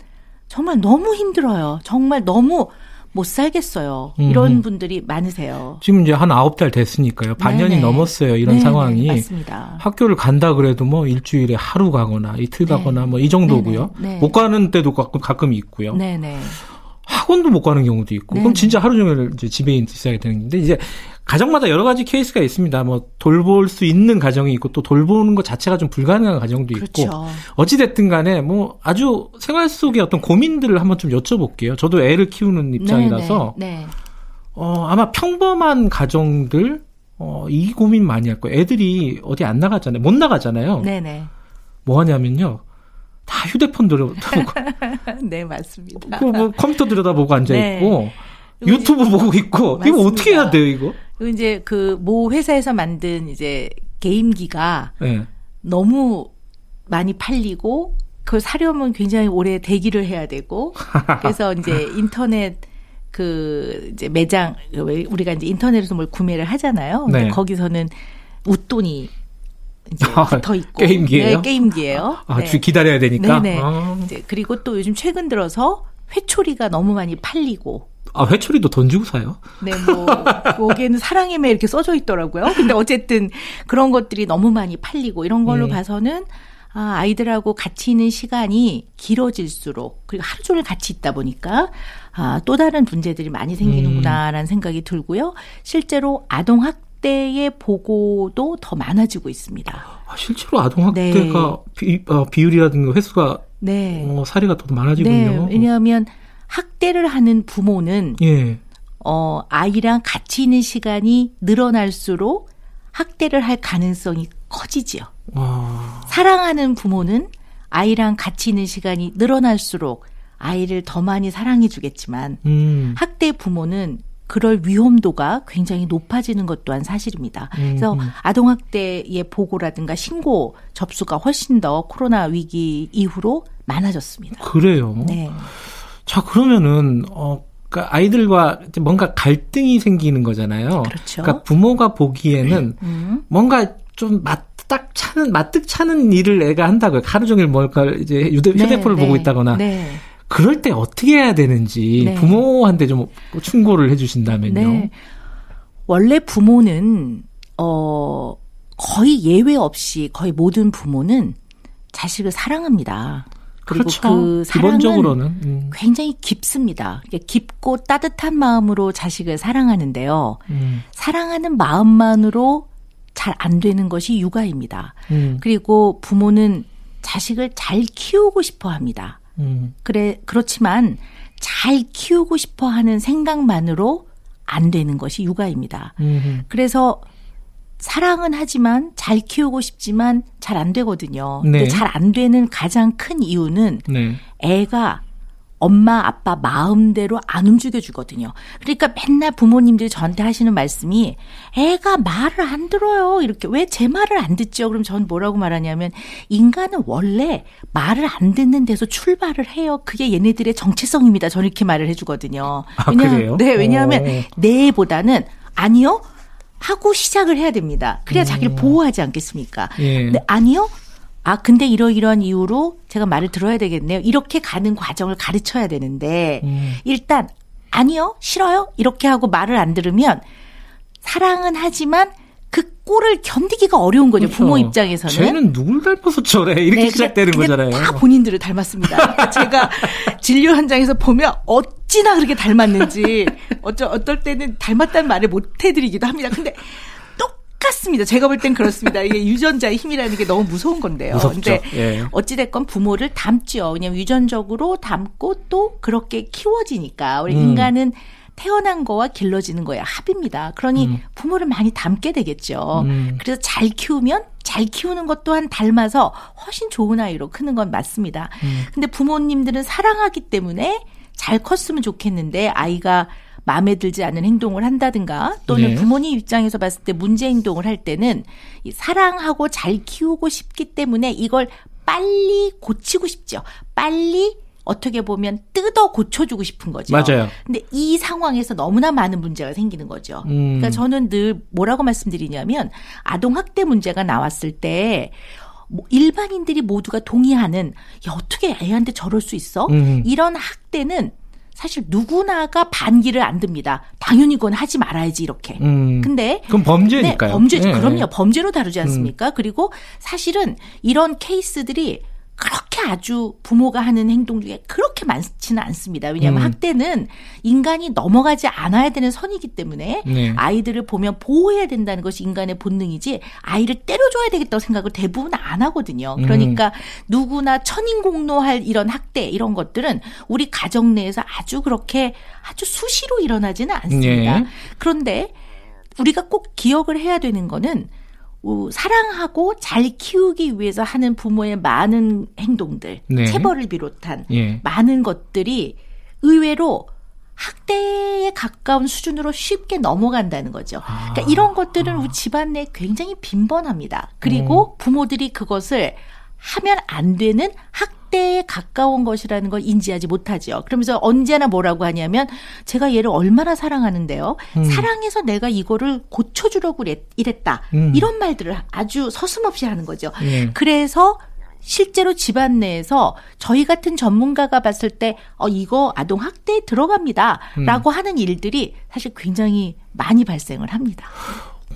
정말 너무 힘들어요. 정말 너무 못 살겠어요. 이런 음. 분들이 많으세요. 지금 이제 한 아홉 달 됐으니까요. 반년이 네네. 넘었어요. 이런 네네. 상황이. 맞습니다. 학교를 간다 그래도 뭐 일주일에 하루 가거나 이틀 네. 가거나 뭐 이 정도고요. 네. 못 가는 때도 가끔 가끔 있고요. 네네. 학원도 못 가는 경우도 있고, 네. 그럼 진짜 하루 종일 이제 집에 있어야 되는데, 이제 가정마다 여러 가지 케이스가 있습니다. 뭐 돌볼 수 있는 가정이 있고 또 돌보는 것 자체가 좀 불가능한 가정도 있고 그렇죠. 어찌 됐든 간에 뭐 아주 생활 속의 어떤 고민들을 한번 좀 여쭤볼게요. 저도 애를 키우는 입장이라서 네, 네, 네. 어 아마 평범한 가정들 어 이 고민 많이 할 거예요. 애들이 어디 안 나가잖아요. 못 나가잖아요. 네네. 네. 뭐 하냐면요. 다 휴대폰 들여다보고. *laughs* 네, 맞습니다. 그뭐 컴퓨터 들여다보고 앉아 있고 네. 유튜브 보고 있고 맞습니다. 이거 어떻게 해야 돼요, 이거? 이제 그 모 회사에서 만든 이제 게임기가 네. 너무 많이 팔리고 그걸 사려면 굉장히 오래 대기를 해야 되고 *laughs* 그래서 이제 인터넷 그 이제 매장 우리가 이제 인터넷에서 뭘 구매를 하잖아요. 네. 거기서는 웃돈이 이제 아, 붙어 있고 게임기예요? 네, 게임기예요. 아, 네. 기다려야 되니까. 네네. 아. 이제 그리고 또 요즘 최근 들어서 회초리가 너무 많이 팔리고. 아, 회초리도 돈 주고 사요? 네, 뭐, 여기에는 사랑의 매 이렇게 써져 있더라고요. 근데 어쨌든 그런 것들이 너무 많이 팔리고 이런 걸로 네. 봐서는 아, 아이들하고 같이 있는 시간이 길어질수록 그리고 하루 종일 같이 있다 보니까 아, 또 다른 문제들이 많이 생기는구나라는 음. 생각이 들고요. 실제로 아동학 학대의 보고도 더 많아지고 있습니다. 아, 실제로 아동 학대가 네. 비, 어, 비율이라든가 횟수가 네. 어, 사례가 더 많아지군요. 네. 왜냐하면 학대를 하는 부모는 예. 어, 아이랑 같이 있는 시간이 늘어날수록 학대를 할 가능성이 커지지요. 와. 사랑하는 부모는 아이랑 같이 있는 시간이 늘어날수록 아이를 더 많이 사랑해 주겠지만 음. 학대 부모는 그럴 위험도가 굉장히 높아지는 것 또한 사실입니다. 그래서 음, 음. 아동학대의 보고라든가 신고 접수가 훨씬 더 코로나 위기 이후로 많아졌습니다. 그래요. 네. 자 그러면은 어. 그러니까 아이들과 뭔가 갈등이 생기는 거잖아요. 그렇죠. 그러니까 부모가 보기에는 음. 뭔가 좀 맞 딱 차는 맞득 차는 일을 애가 한다고요. 하루 종일 뭘까 이제 휴대폰을 네, 보고 네, 있다거나. 네. 그럴 때 어떻게 해야 되는지 네. 부모한테 좀 충고를 해주신다면요. 네. 원래 부모는 어 거의 예외 없이 거의 모든 부모는 자식을 사랑합니다. 그리고 그렇죠. 그 사랑은 기본적으로는 음. 굉장히 깊습니다. 깊고 따뜻한 마음으로 자식을 사랑하는데요. 음. 사랑하는 마음만으로 잘 안 되는 것이 육아입니다. 음. 그리고 부모는 자식을 잘 키우고 싶어 합니다. 음. 그래 그렇지만 잘 키우고 싶어 하는 생각만으로 안 되는 것이 육아입니다. 음. 그래서 사랑은 하지만 잘 키우고 싶지만 잘 안 되거든요. 네. 근데 잘 안 되는 가장 큰 이유는 네. 애가 엄마 아빠 마음대로 안 움직여 주거든요. 그러니까 맨날 부모님들이 저한테 하시는 말씀이 애가 말을 안 들어요. 이렇게 왜 제 말을 안 듣죠? 그럼 전 뭐라고 말하냐면 인간은 원래 말을 안 듣는 데서 출발을 해요. 그게 얘네들의 정체성입니다. 저는 이렇게 말을 해 주거든요. 아, 왜냐하면 네, 왜냐하면 네보다는 아니요. 하고 시작을 해야 됩니다. 그래야 음. 자기를 보호하지 않겠습니까? 예. 네, 아니요. 아, 근데 이러이러한 이유로 제가 말을 들어야 되겠네요. 이렇게 가는 과정을 가르쳐야 되는데, 음. 일단, 아니요, 싫어요? 이렇게 하고 말을 안 들으면, 사랑은 하지만 그 꼴을 견디기가 어려운 거죠. 그렇죠. 부모 입장에서는. 쟤는 누굴 닮아서 저래. 이렇게 네, 시작되는 근데, 거잖아요. 다 본인들을 닮았습니다. *laughs* 제가 진료 현장에서 보면 어찌나 그렇게 닮았는지, 어쩌, 어떨 때는 닮았다는 말을 못 해드리기도 합니다. 근데 똑같습니다. 제가 볼 땐 그렇습니다. 이게 유전자의 힘이라는 게 너무 무서운 건데요. 무섭죠. 근데 예. 어찌됐건 부모를 닮죠. 왜냐면 유전적으로 닮고 또 그렇게 키워지니까. 우리 음. 인간은 태어난 거와 길러지는 거의 합입니다. 그러니 음. 부모를 많이 닮게 되겠죠. 음. 그래서 잘 키우면 잘 키우는 것 또한 닮아서 훨씬 좋은 아이로 크는 건 맞습니다. 음. 근데 부모님들은 사랑하기 때문에 잘 컸으면 좋겠는데 아이가 마음에 들지 않는 행동을 한다든가 또는 네. 부모님 입장에서 봤을 때 문제 행동을 할 때는 사랑하고 잘 키우고 싶기 때문에 이걸 빨리 고치고 싶죠. 빨리 어떻게 보면 뜯어 고쳐주고 싶은 거죠. 맞아요. 근데 이 상황에서 너무나 많은 문제가 생기는 거죠. 음. 그러니까 저는 늘 뭐라고 말씀드리냐면 아동 학대 문제가 나왔을 때뭐 일반인들이 모두가 동의하는 야 어떻게 애한테 저럴 수 있어? 음. 이런 학대는 사실 누구나가 반기를 안 듭니다. 당연히 그건 하지 말아야지 이렇게. 음. 근데 그럼 범죄니까요. 네, 범죄 네. 그럼요. 범죄로 다루지 않습니까? 음. 그리고 사실은 이런 케이스들이 그렇게 아주 부모가 하는 행동 중에 그렇게 많지는 않습니다. 왜냐하면 음. 학대는 인간이 넘어가지 않아야 되는 선이기 때문에 네. 아이들을 보면 보호해야 된다는 것이 인간의 본능이지 아이를 때려줘야 되겠다고 생각을 대부분 안 하거든요. 음. 그러니까 음. 누구나 천인공노할 이런 학대 이런 것들은 우리 가정 내에서 아주 그렇게 아주 수시로 일어나지는 않습니다. 네. 그런데 우리가 꼭 기억을 해야 되는 거는 사랑하고 잘 키우기 위해서 하는 부모의 많은 행동들, 네. 체벌을 비롯한 예. 많은 것들이 의외로 학대에 가까운 수준으로 쉽게 넘어간다는 거죠. 아. 그러니까 이런 것들은 우리 집안 내에 굉장히 빈번합니다. 그리고 음. 부모들이 그것을 하면 안 되는 학대에 가까운 것이라는 걸 인지하지 못하죠. 그러면서 언제나 뭐라고 하냐면 제가 얘를 얼마나 사랑하는데요. 음. 사랑해서 내가 이거를 고쳐주려고 이랬다. 음. 이런 말들을 아주 서슴없이 하는 거죠. 예. 그래서 실제로 집안 내에서 저희 같은 전문가가 봤을 때, 어, 이거 아동 학대에 들어갑니다. 음. 라고 하는 일들이 사실 굉장히 많이 발생을 합니다.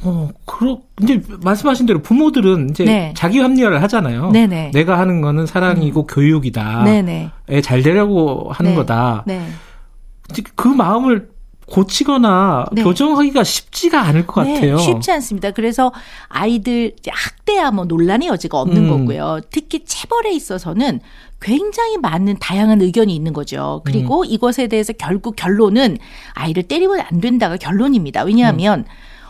어, 그렇, 이제 말씀하신 대로 부모들은 이제 네. 자기 합리화를 하잖아요. 네네. 내가 하는 거는 사랑이고 음. 교육이다. 네네. 애잘 되려고 하는 네. 거다. 네. 그 마음을 고치거나 네. 교정하기가 쉽지가 않을 것 네, 같아요. 쉽지 않습니다. 그래서 아이들 학대야 뭐 논란의 여지가 없는 음. 거고요. 특히 체벌에 있어서는 굉장히 많은 다양한 의견이 있는 거죠. 그리고 음. 이것에 대해서 결국 결론은 아이를 때리면 안 된다가 결론입니다. 왜냐하면 음.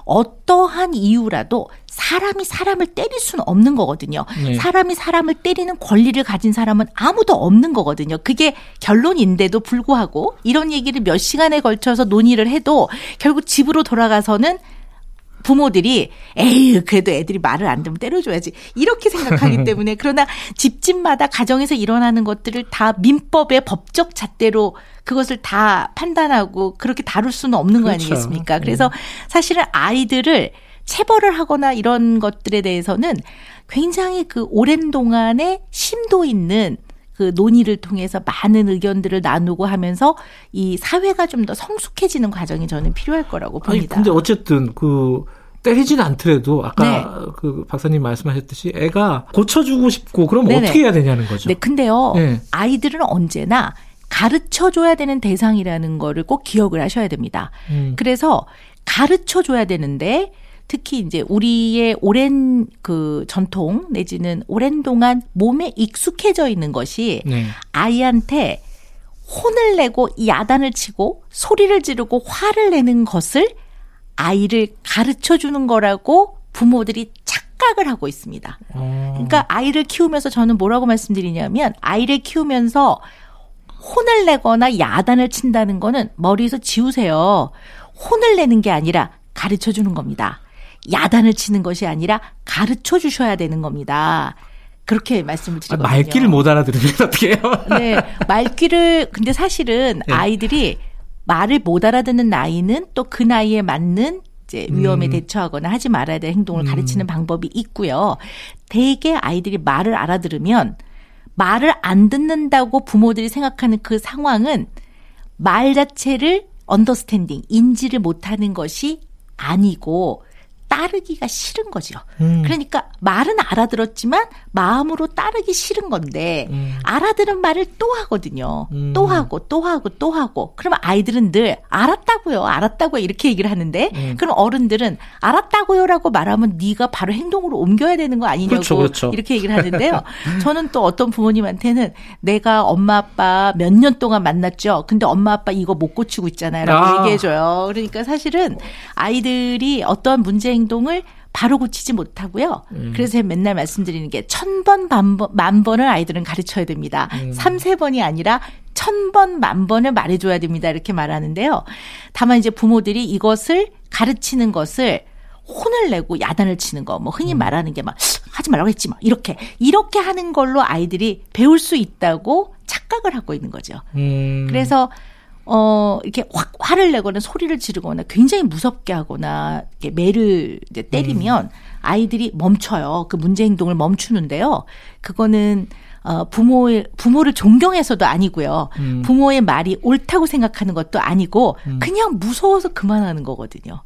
어떠한 이유라도 사람이 사람을 때릴 수는 없는 거거든요. 네. 사람이 사람을 때리는 권리를 가진 사람은 아무도 없는 거거든요. 그게 결론인데도 불구하고 이런 얘기를 몇 시간에 걸쳐서 논의를 해도 결국 집으로 돌아가서는 부모들이 에이 그래도 애들이 말을 안 듣면 때려줘야지 이렇게 생각하기 *laughs* 때문에 그러나 집집마다 가정에서 일어나는 것들을 다 민법의 법적 잣대로 그것을 다 판단하고 그렇게 다룰 수는 없는 거 그렇죠. 아니겠습니까? 그래서 네. 사실은 아이들을 체벌을 하거나 이런 것들에 대해서는 굉장히 그 오랜 동안에 심도 있는 그 논의를 통해서 많은 의견들을 나누고 하면서 이 사회가 좀 더 성숙해지는 과정이 저는 필요할 거라고 봅니다. 아니, 근데 어쨌든 그 때리진 않더라도 아까 네. 그 박사님 말씀하셨듯이 애가 고쳐주고 싶고 그럼 네네. 어떻게 해야 되냐는 거죠. 네, 근데요 네. 아이들은 언제나 가르쳐 줘야 되는 대상이라는 거를 꼭 기억을 하셔야 됩니다. 음. 그래서 가르쳐 줘야 되는데 특히 이제 우리의 오랜 그 전통 내지는 오랜 동안 몸에 익숙해져 있는 것이 네. 아이한테 혼을 내고 야단을 치고 소리를 지르고 화를 내는 것을 아이를 가르쳐 주는 거라고 부모들이 착각을 하고 있습니다. 어. 그러니까 아이를 키우면서 저는 뭐라고 말씀드리냐면 아이를 키우면서 혼을 내거나 야단을 친다는 거는 머리에서 지우세요. 혼을 내는 게 아니라 가르쳐 주는 겁니다. 야단을 치는 것이 아니라 가르쳐 주셔야 되는 겁니다. 그렇게 말씀을 드리거든요. 아, 말귀를 못 알아들으면 *laughs* 어떻게 해요? 네. 말귀를 근데 사실은 네. 아이들이 말을 못 알아듣는 나이는 또 그 나이에 맞는 이제 위험에 음. 대처하거나 하지 말아야 될 행동을 음. 가르치는 방법이 있고요. 대개 아이들이 말을 알아들으면 말을 안 듣는다고 부모들이 생각하는 그 상황은 말 자체를 언더스탠딩, 인지를 못하는 것이 아니고 따르기가 싫은 거죠. 음. 그러니까 말은 알아들었지만 마음으로 따르기 싫은 건데 음. 알아들은 말을 또 하거든요. 음. 또 하고 또 하고 또 하고. 그러면 아이들은 늘 알았다고요. 알았다고요. 이렇게 얘기를 하는데 음. 그럼 어른들은 알았다고요라고 말하면 네가 바로 행동으로 옮겨야 되는 거 아니냐고 그렇죠, 그렇죠. 이렇게 얘기를 하는데요. *laughs* 저는 또 어떤 부모님한테는 내가 엄마 아빠 몇 년 동안 만났죠. 근데 엄마 아빠 이거 못 고치고 있잖아요라고 아. 얘기해 줘요. 그러니까 사실은 아이들이 어떠한 문제 행동을 바로 고치지 못하고요. 음. 그래서 맨날 말씀드리는 게 천 번, 만 번을 아이들은 가르쳐야 됩니다. 음. 삼세 번이 아니라 천 번, 만 번을 말해줘야 됩니다. 이렇게 말하는데요. 다만 이제 부모들이 이것을 가르치는 것을 혼을 내고 야단을 치는 거, 뭐 흔히 음. 말하는 게 막 하지 말라고 했지 막 이렇게 이렇게 하는 걸로 아이들이 배울 수 있다고 착각을 하고 있는 거죠. 음. 그래서 어, 이렇게 확 화를 내거나 소리를 지르거나 굉장히 무섭게 하거나 이렇게 매를 이제 때리면 음. 아이들이 멈춰요. 그 문제 행동을 멈추는데요. 그거는 어, 부모의, 부모를 존경해서도 아니고요. 음. 부모의 말이 옳다고 생각하는 것도 아니고, 음. 그냥 무서워서 그만하는 거거든요.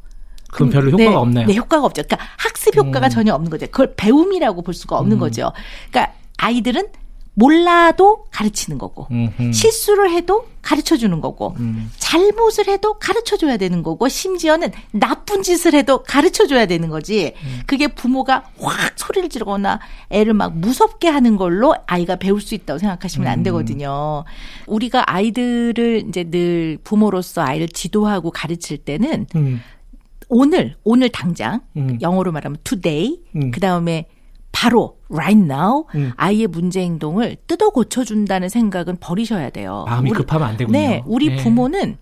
그럼 별로 효과가 네, 없네요. 네, 효과가 없죠. 그러니까 학습 효과가 음. 전혀 없는 거죠. 그걸 배움이라고 볼 수가 없는 음. 거죠. 그러니까 아이들은 몰라도 가르치는 거고 음흠. 실수를 해도 가르쳐 주는 거고 음. 잘못을 해도 가르쳐 줘야 되는 거고 심지어는 나쁜 짓을 해도 가르쳐 줘야 되는 거지 음. 그게 부모가 확 소리를 지르거나 애를 막 무섭게 하는 걸로 아이가 배울 수 있다고 생각하시면 안 음. 되거든요. 우리가 아이들을 이제 늘 부모로서 아이를 지도하고 가르칠 때는 음. 오늘 오늘 당장 음. 영어로 말하면 today 음. 그다음에 바로 right now 음. 아이의 문제 행동을 뜯어 고쳐 준다는 생각은 버리셔야 돼요. 마음이 우리, 급하면 안 되군요. 네, 우리 네. 부모는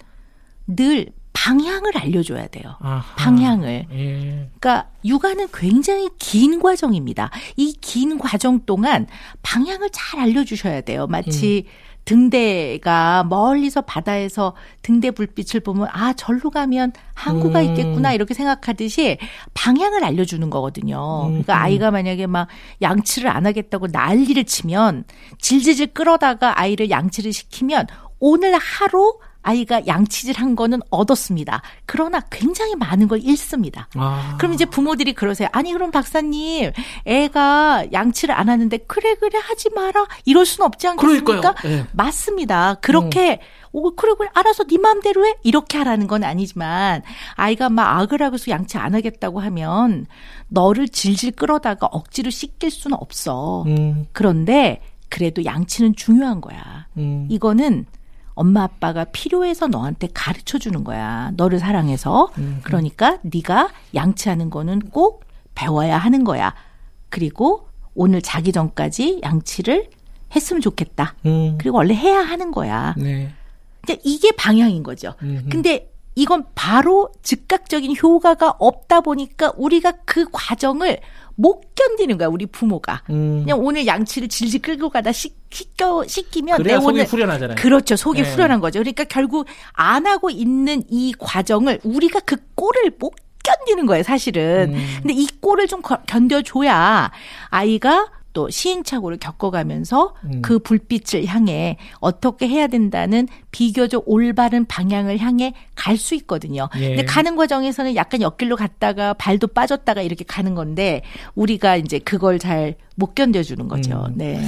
늘 방향을 알려줘야 돼요. 아하. 방향을. 예. 그러니까 육아는 굉장히 긴 과정입니다. 이 긴 과정 동안 방향을 잘 알려주셔야 돼요. 마치 음. 등대가 멀리서 바다에서 등대 불빛을 보면 아 절로 가면 항구가 음. 있겠구나 이렇게 생각하듯이 방향을 알려주는 거거든요. 음. 그러니까 아이가 만약에 막 양치를 안 하겠다고 난리를 치면 질질질 끌어다가 아이를 양치를 시키면 오늘 하루 아이가 양치질 한 거는 얻었습니다. 그러나 굉장히 많은 걸 잃습니다. 아. 그럼 이제 부모들이 그러세요. 아니, 그럼 박사님, 애가 양치를 안 하는데, 그래, 그래, 하지 마라. 이럴 수는 없지 않겠습니까? 네. 맞습니다. 그렇게, 음. 오, 그래, 그래, 알아서 네 마음대로 해? 이렇게 하라는 건 아니지만, 아이가 막 악을 하고서 양치 안 하겠다고 하면, 너를 질질 끌어다가 억지로 씻길 수는 없어. 음. 그런데, 그래도 양치는 중요한 거야. 음. 이거는, 엄마 아빠가 필요해서 너한테 가르쳐 주는 거야. 너를 사랑해서. 음. 그러니까 네가 양치하는 거는 꼭 배워야 하는 거야. 그리고 오늘 자기 전까지 양치를 했으면 좋겠다. 음. 그리고 원래 해야 하는 거야. 네. 이게 방향인 거죠. 음흠. 근데 이건 바로 즉각적인 효과가 없다 보니까 우리가 그 과정을 못 견디는 거야 우리 부모가. 음. 그냥 오늘 양치를 질질 끌고 가다 씻, 씻겨 씻기면 내 오늘 후련하잖아요. 그렇죠. 속이 네. 후련한 거죠. 그러니까 결국 안 하고 있는 이 과정을 우리가 그 꼴을 못 견디는 거예요, 사실은. 음. 근데 이 꼴을 좀 견뎌줘야 아이가 또 시행착오를 겪어가면서 음. 그 불빛을 향해 어떻게 해야 된다는 비교적 올바른 방향을 향해 갈 수 있거든요. 예. 근데 가는 과정에서는 약간 옆길로 갔다가 발도 빠졌다가 이렇게 가는 건데 우리가 이제 그걸 잘 못 견뎌주는 거죠. 음. 네.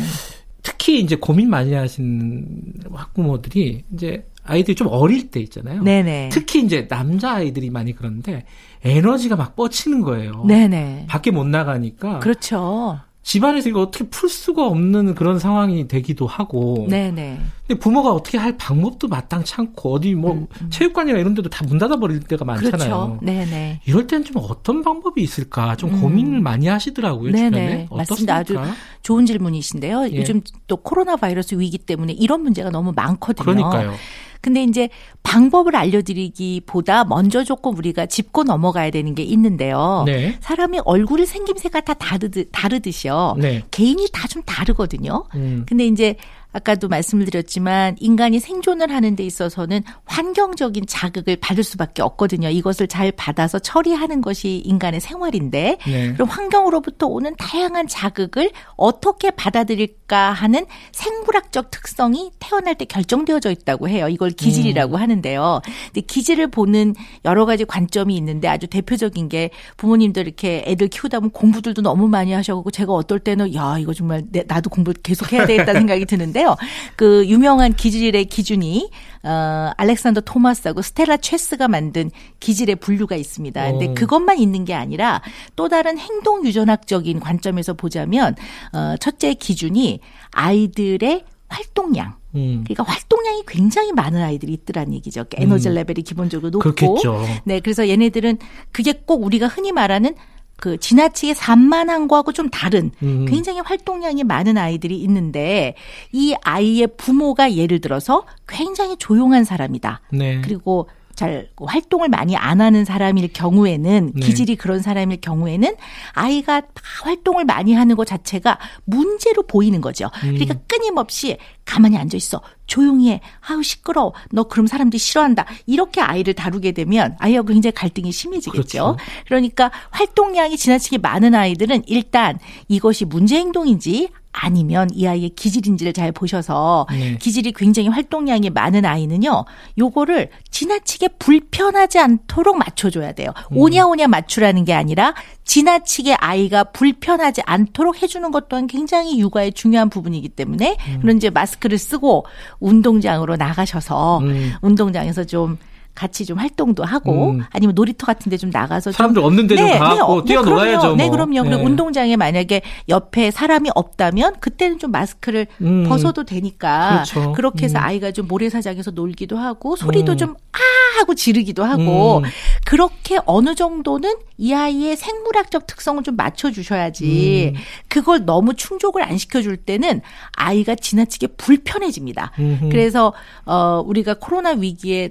특히 이제 고민 많이 하시는 학부모들이 이제 아이들이 좀 어릴 때 있잖아요. 네네. 특히 이제 남자 아이들이 많이 그런데 에너지가 막 뻗치는 거예요. 네네. 밖에 못 나가니까. 그렇죠. 집안에서 이거 어떻게 풀 수가 없는 그런 상황이 되기도 하고. 네네. 근데 부모가 어떻게 할 방법도 마땅치 않고 어디 뭐 음, 음. 체육관이나 이런 데도 다 문 닫아 버릴 때가 많잖아요. 그렇죠. 네네. 이럴 때는 좀 어떤 방법이 있을까 좀 음. 고민을 많이 하시더라고요. 네네. 주변에. 맞습니다. 아주 좋은 질문이신데요. 예. 요즘 또 코로나 바이러스 위기 때문에 이런 문제가 너무 많거든요. 그러니까요. 근데 이제 방법을 알려드리기보다 먼저 조금 우리가 짚고 넘어가야 되는 게 있는데요. 네. 사람이 얼굴의 생김새가 다 다르듯, 다르듯이요. 네. 개인이 다 좀 다르거든요. 음. 근데 이제 아까도 말씀을 드렸지만 인간이 생존을 하는 데 있어서는 환경적인 자극을 받을 수밖에 없거든요. 이것을 잘 받아서 처리하는 것이 인간의 생활인데 네. 그럼 환경으로부터 오는 다양한 자극을 어떻게 받아들일까 하는 생물학적 특성이 태어날 때 결정되어져 있다고 해요. 이걸 기질이라고 음. 하는데요. 근데 기질을 보는 여러 가지 관점이 있는데 아주 대표적인 게 부모님들 이렇게 애들 키우다 보면 공부들도 너무 많이 하셔고 제가 어떨 때는 야 이거 정말 나도 공부 계속 해야 되겠다 *laughs* 생각이 드는데 있는데요. 그 유명한 기질의 기준이 어, 알렉산더 토마스하고 스텔라 체스가 만든 기질의 분류가 있습니다. 근데 오. 그것만 있는 게 아니라 또 다른 행동 유전학적인 관점에서 보자면 어, 첫째 기준이 아이들의 활동량. 음. 그러니까 활동량이 굉장히 많은 아이들이 있더란 얘기죠. 그러니까 에너지 음. 레벨이 기본적으로 높고. 그렇겠죠. 네, 그래서 얘네들은 그게 꼭 우리가 흔히 말하는 그 지나치게 산만한 거하고 좀 다른 음. 굉장히 활동량이 많은 아이들이 있는데 이 아이의 부모가 예를 들어서 굉장히 조용한 사람이다. 네. 그리고 잘 활동을 많이 안 하는 사람일 경우에는 네. 기질이 그런 사람일 경우에는 아이가 다 활동을 많이 하는 것 자체가 문제로 보이는 거죠. 음. 그러니까 끊임없이 가만히 앉아 있어. 조용히 해. 아우 시끄러워. 너 그럼 사람들이 싫어한다. 이렇게 아이를 다루게 되면 아이하고 굉장히 갈등이 심해지겠죠. 그렇죠. 그러니까 활동량이 지나치게 많은 아이들은 일단 이것이 문제 행동인지 아니면 이 아이의 기질인지를 잘 보셔서 네. 기질이 굉장히 활동량이 많은 아이는요. 요거를 지나치게 불편하지 않도록 맞춰줘야 돼요. 음. 오냐오냐 맞추라는 게 아니라 지나치게 아이가 불편하지 않도록 해주는 것 또한 굉장히 육아의 중요한 부분이기 때문에 음. 그런 이제 마스크를 쓰고 운동장으로 나가셔서 음. 운동장에서 좀 같이 좀 활동도 하고 음. 아니면 놀이터 같은 데 좀 나가서 사람들 좀 없는 데좀 네, 가고 네, 뛰어놀아야죠. 뭐. 네, 그럼요. 그리고 네. 운동장에 만약에 옆에 사람이 없다면 그때는 좀 마스크를 음. 벗어도 되니까 그렇죠. 그렇게 해서 음. 아이가 좀 모래사장에서 놀기도 하고 소리도 음. 좀 아! 하고 지르기도 하고 음. 그렇게 어느 정도는 이 아이의 생물학적 특성을 좀 맞춰 주셔야지 음. 그걸 너무 충족을 안 시켜 줄 때는 아이가 지나치게 불편해집니다. 그래서 어 우리가 코로나 위기에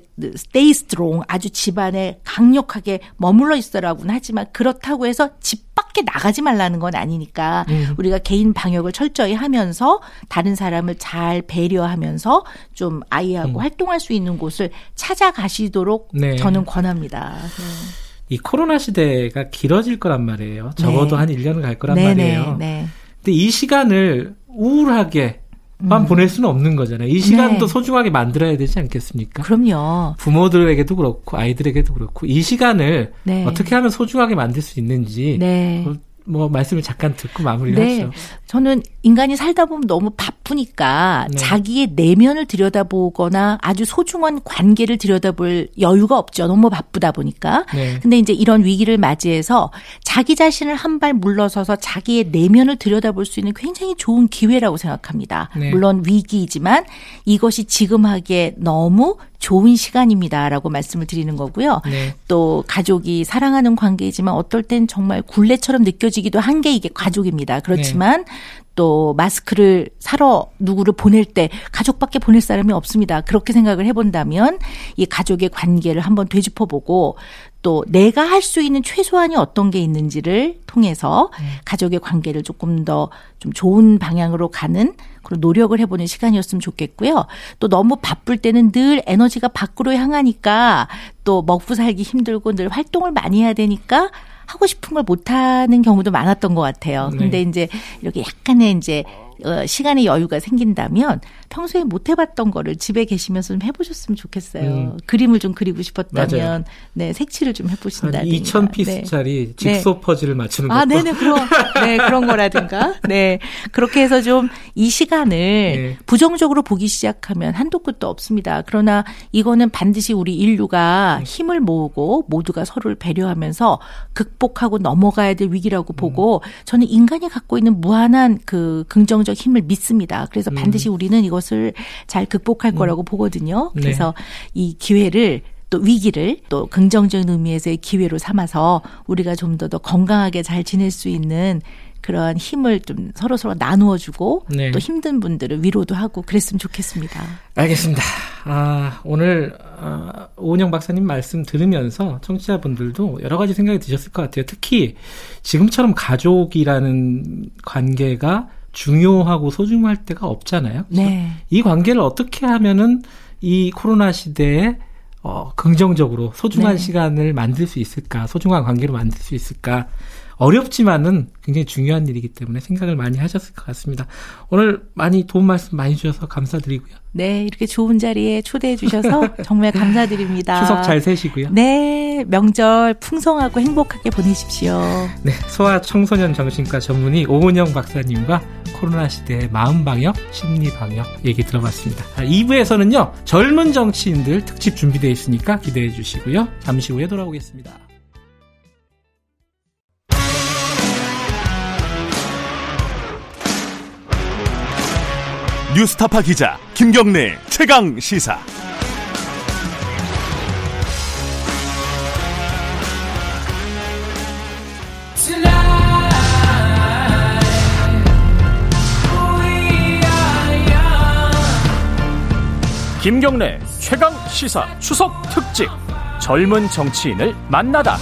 strong 아주 집안에 강력하게 머물러 있어라고는 하지만 그렇다고 해서 집 밖에 나가지 말라는 건 아니니까 음. 우리가 개인 방역을 철저히 하면서 다른 사람을 잘 배려하면서 좀 아이하고 음. 활동할 수 있는 곳을 찾아가시도록 네. 저는 권합니다. 네. 이 코로나 시대가 길어질 거란 말이에요. 적어도 네. 한 1년은 갈 거란 네, 네 말이에요. 네. 근데 이 시간을 우울하게 만 음. 보낼 수는 없는 거잖아요. 이 시간도 네. 소중하게 만들어야 되지 않겠습니까? 그럼요. 부모들에게도 그렇고 아이들에게도 그렇고 이 시간을 네. 어떻게 하면 소중하게 만들 수 있는지 네. 뭐 말씀을 잠깐 듣고 마무리를 네. 하죠. 저는 인간이 살다 보면 너무 바쁘니까 네. 자기의 내면을 들여다보거나 아주 소중한 관계를 들여다볼 여유가 없죠. 너무 바쁘다 보니까. 네. 근데 이제 이런 위기를 맞이해서 자기 자신을 한 발 물러서서 자기의 내면을 들여다볼 수 있는 굉장히 좋은 기회라고 생각합니다. 네. 물론 위기이지만 이것이 지금 하기에 너무 좋은 시간입니다라고 말씀을 드리는 거고요. 네. 또 가족이 사랑하는 관계이지만 어떨 땐 정말 굴레처럼 느껴지기도 한 게 이게 가족입니다. 그렇지만 네. 또 마스크를 사러 누구를 보낼 때 가족밖에 보낼 사람이 없습니다. 그렇게 생각을 해본다면 이 가족의 관계를 한번 되짚어보고 또 내가 할 수 있는 최소한이 어떤 게 있는지를 통해서 네. 가족의 관계를 조금 더 좀 좋은 방향으로 가는 그런 노력을 해보는 시간이었으면 좋겠고요. 또 너무 바쁠 때는 늘 에너지가 밖으로 향하니까 또 먹고 살기 힘들고 늘 활동을 많이 해야 되니까 하고 싶은 걸 못하는 경우도 많았던 것 같아요. 네. 근데 이제 이렇게 약간의 이제 어, 시간의 여유가 생긴다면 평소에 못 해봤던 거를 집에 계시면서 좀 해보셨으면 좋겠어요. 음. 그림을 좀 그리고 싶었다면 맞아요. 네 색칠을 좀 해보신다든가. 2,000 피스짜리 네. 직소 네. 퍼즐을 맞추는 아, 네네 그런 *laughs* 네 그런 거라든가. 네 그렇게 해서 좀 이 시간을 네. 부정적으로 보기 시작하면 한도 끝도 없습니다. 그러나 이거는 반드시 우리 인류가 네. 힘을 모으고 모두가 서로를 배려하면서 극복하고 넘어가야 될 위기라고 보고 음. 저는 인간이 갖고 있는 무한한 그 긍정적 힘을 믿습니다. 그래서 음. 반드시 우리는 이거 것을 잘 극복할 음. 거라고 보거든요. 네. 그래서 네. 이 기회를 또 위기를 또 긍정적인 의미에서의 기회로 삼아서 우리가 좀 더 더 건강하게 잘 지낼 수 있는 그러한 힘을 좀 서로 서로 나누어 주고 네. 또 힘든 분들을 위로도 하고 그랬으면 좋겠습니다. 알겠습니다. 아, 오늘 아, 오은영 박사님 말씀 들으면서 청취자분들도 여러 가지 생각이 드셨을 것 같아요. 특히 지금처럼 가족이라는 관계가 중요하고 소중할 때가 없잖아요. 네. 이 관계를 어떻게 하면은 이 코로나 시대에 어, 긍정적으로 소중한 네. 시간을 만들 수 있을까, 소중한 관계로 만들 수 있을까, 어렵지만은 굉장히 중요한 일이기 때문에 생각을 많이 하셨을 것 같습니다. 오늘 많이 도움 말씀 많이 주셔서 감사드리고요. 네, 이렇게 좋은 자리에 초대해 주셔서 *laughs* 정말 감사드립니다. 추석 잘 세시고요. 네, 명절 풍성하고 행복하게 보내십시오. 네, 소아 청소년 정신과 전문의 오은영 박사님과 코로나 시대의 마음 방역, 심리 방역 얘기 들어봤습니다. 2부에서는요, 젊은 정치인들 특집 준비되어 있으니까 기대해 주시고요. 잠시 후에 돌아오겠습니다. 뉴스타파 기자 김경래 최강 시사. 김경래 최강 시사 추석 특집 젊은 정치인을 만나다.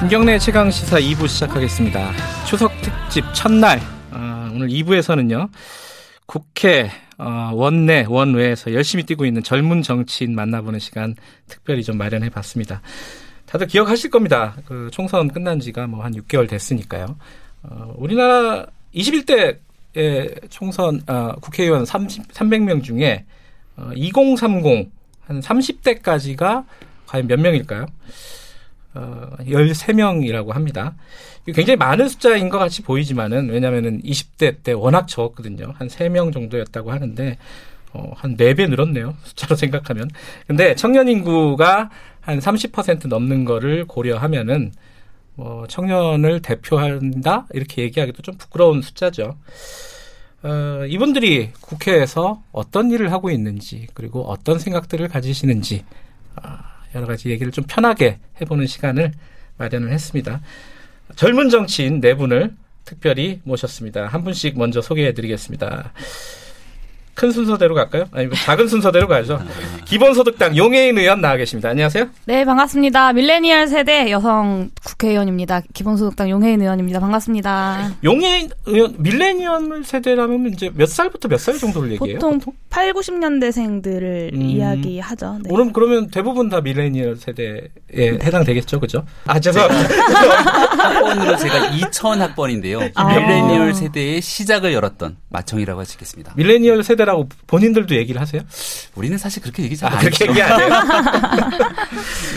김경래 최강 시사 2부 시작하겠습니다. 추석 특집 첫날 어, 오늘 2부에서는요 국회 어, 원내 원외에서 열심히 뛰고 있는 젊은 정치인 만나보는 시간 특별히 좀 마련해 봤습니다. 다들 기억하실 겁니다. 그 총선 끝난 지가 뭐 한 6개월 됐으니까요. 어, 우리나라 21대 총선 어, 국회의원 30, 300명 중에 어, 2030 한 30대까지가 과연 몇 명일까요? 어, 13명이라고 합니다. 굉장히 많은 숫자인 것 같이 보이지만은 왜냐면은 20대 때 워낙 적었거든요. 한 3명 정도였다고 하는데 어, 한 4배 늘었네요. *laughs* 숫자로 생각하면. 근데 청년 인구가 한 30% 넘는 거를 고려하면은 뭐 청년을 대표한다 이렇게 얘기하기도 좀 부끄러운 숫자죠. 어, 이분들이 국회에서 어떤 일을 하고 있는지 그리고 어떤 생각들을 가지시는지 아, 여러 가지 얘기를 좀 편하게 해보는 시간을 마련을 했습니다. 젊은 정치인 네 분을 특별히 모셨습니다. 한 분씩 먼저 소개해 드리겠습니다. 큰 순서대로 갈까요? 아니면 작은 순서대로 가죠. 기본소득당 용해인 의원 나와 계십니다. 안녕하세요. 네, 반갑습니다. 밀레니얼 세대 여성 국회의원입니다. 기본소득당 용해인 의원입니다. 반갑습니다. 용해인 의원, 밀레니얼 세대라면 이제 몇 살부터 몇 살 정도를 얘기해요? 보통, 보통? 8, 90년대생들을 음. 이야기하죠. 네. 그럼 그러면 대부분 다 밀레니얼 세대에 해당되겠죠, 그죠? 아, 죄송합니다. 학번으로 제가 2000 학번인데요. 아. 밀레니얼 세대의 시작을 열었던 마청이라고 할수 있겠습니다. 밀레니얼 세대 세대라고 본인들도 얘기를 하세요? 우리는 사실 그렇게 얘기 잘 아, 그렇게 얘기 안 해요. *laughs*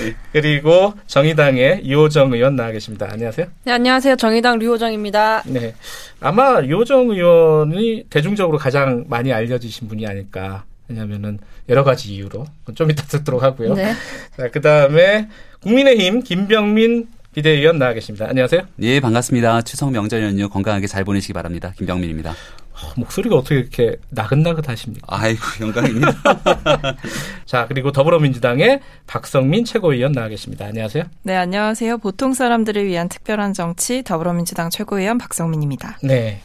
네. 그리고 정의당의 이호정 의원 나와 계십니다. 안녕하세요. 네, 안녕하세요. 정의당 류호정입니다. 네. 아마 이호정 의원이 대중적으로 가장 많이 알려지신 분이 아닐까. 왜냐면은 여러 가지 이유로 좀 이따 듣도록 하고요. 네. 자, 그다음에 국민의힘 김병민 비대위원 나와 계십니다. 안녕하세요. 예, 반갑습니다. 추석 명절 연휴 건강하게 잘 보내시기 바랍니다. 김병민입니다. 목소리가 어떻게 이렇게 나긋나긋하십니까? 아이고 영광입니다. *laughs* 자 그리고 더불어민주당의 박성민 최고위원 나와 계십니다. 안녕하세요. 네 안녕하세요. 보통 사람들을 위한 특별한 정치 더불어민주당 최고위원 박성민입니다. 네.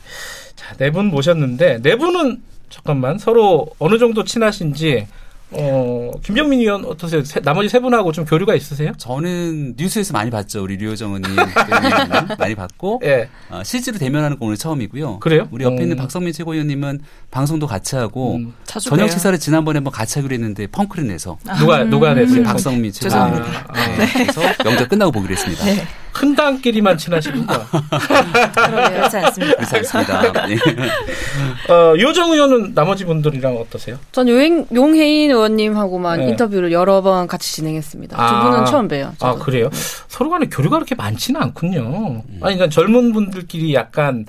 자네 분 모셨는데 네 분은 잠깐만 서로 어느 정도 친하신지 어, 김병민 의원 어떠세요? 세, 나머지 세 분하고 좀 교류가 있으세요? 저는 뉴스에서 많이 봤죠. 우리 류호정 의원님 *laughs* 많이 봤고 예. 어, 실제로 대면하는 건 오늘 처음이고요. 그래요? 우리 옆에 음. 있는 박성민 최고위원님은 방송도 같이 하고 음. 저녁. 식사를 지난번에 한번 같이 하기로 했는데 펑크를 내서 누가 음. 누가 냈어요? 박성민 최고위원님. 아, 아. 네. 그래서 명절 끝나고 보기로 했습니다. 네. 큰 당끼리만 친하시군요. 그렇지 않습니다. 그렇지 않습니다. 네. 어, 요정 의원은 나머지 분들이랑 어떠세요? 전 용, 용혜인 의원님하고만 네. 인터뷰를 여러 번 같이 진행했습니다. 아, 두 분은 처음 봬요. 저도. 아 그래요? 서로 간에 교류가 그렇게 많지는 않군요. 음. 아니, 난 젊은 분들끼리 약간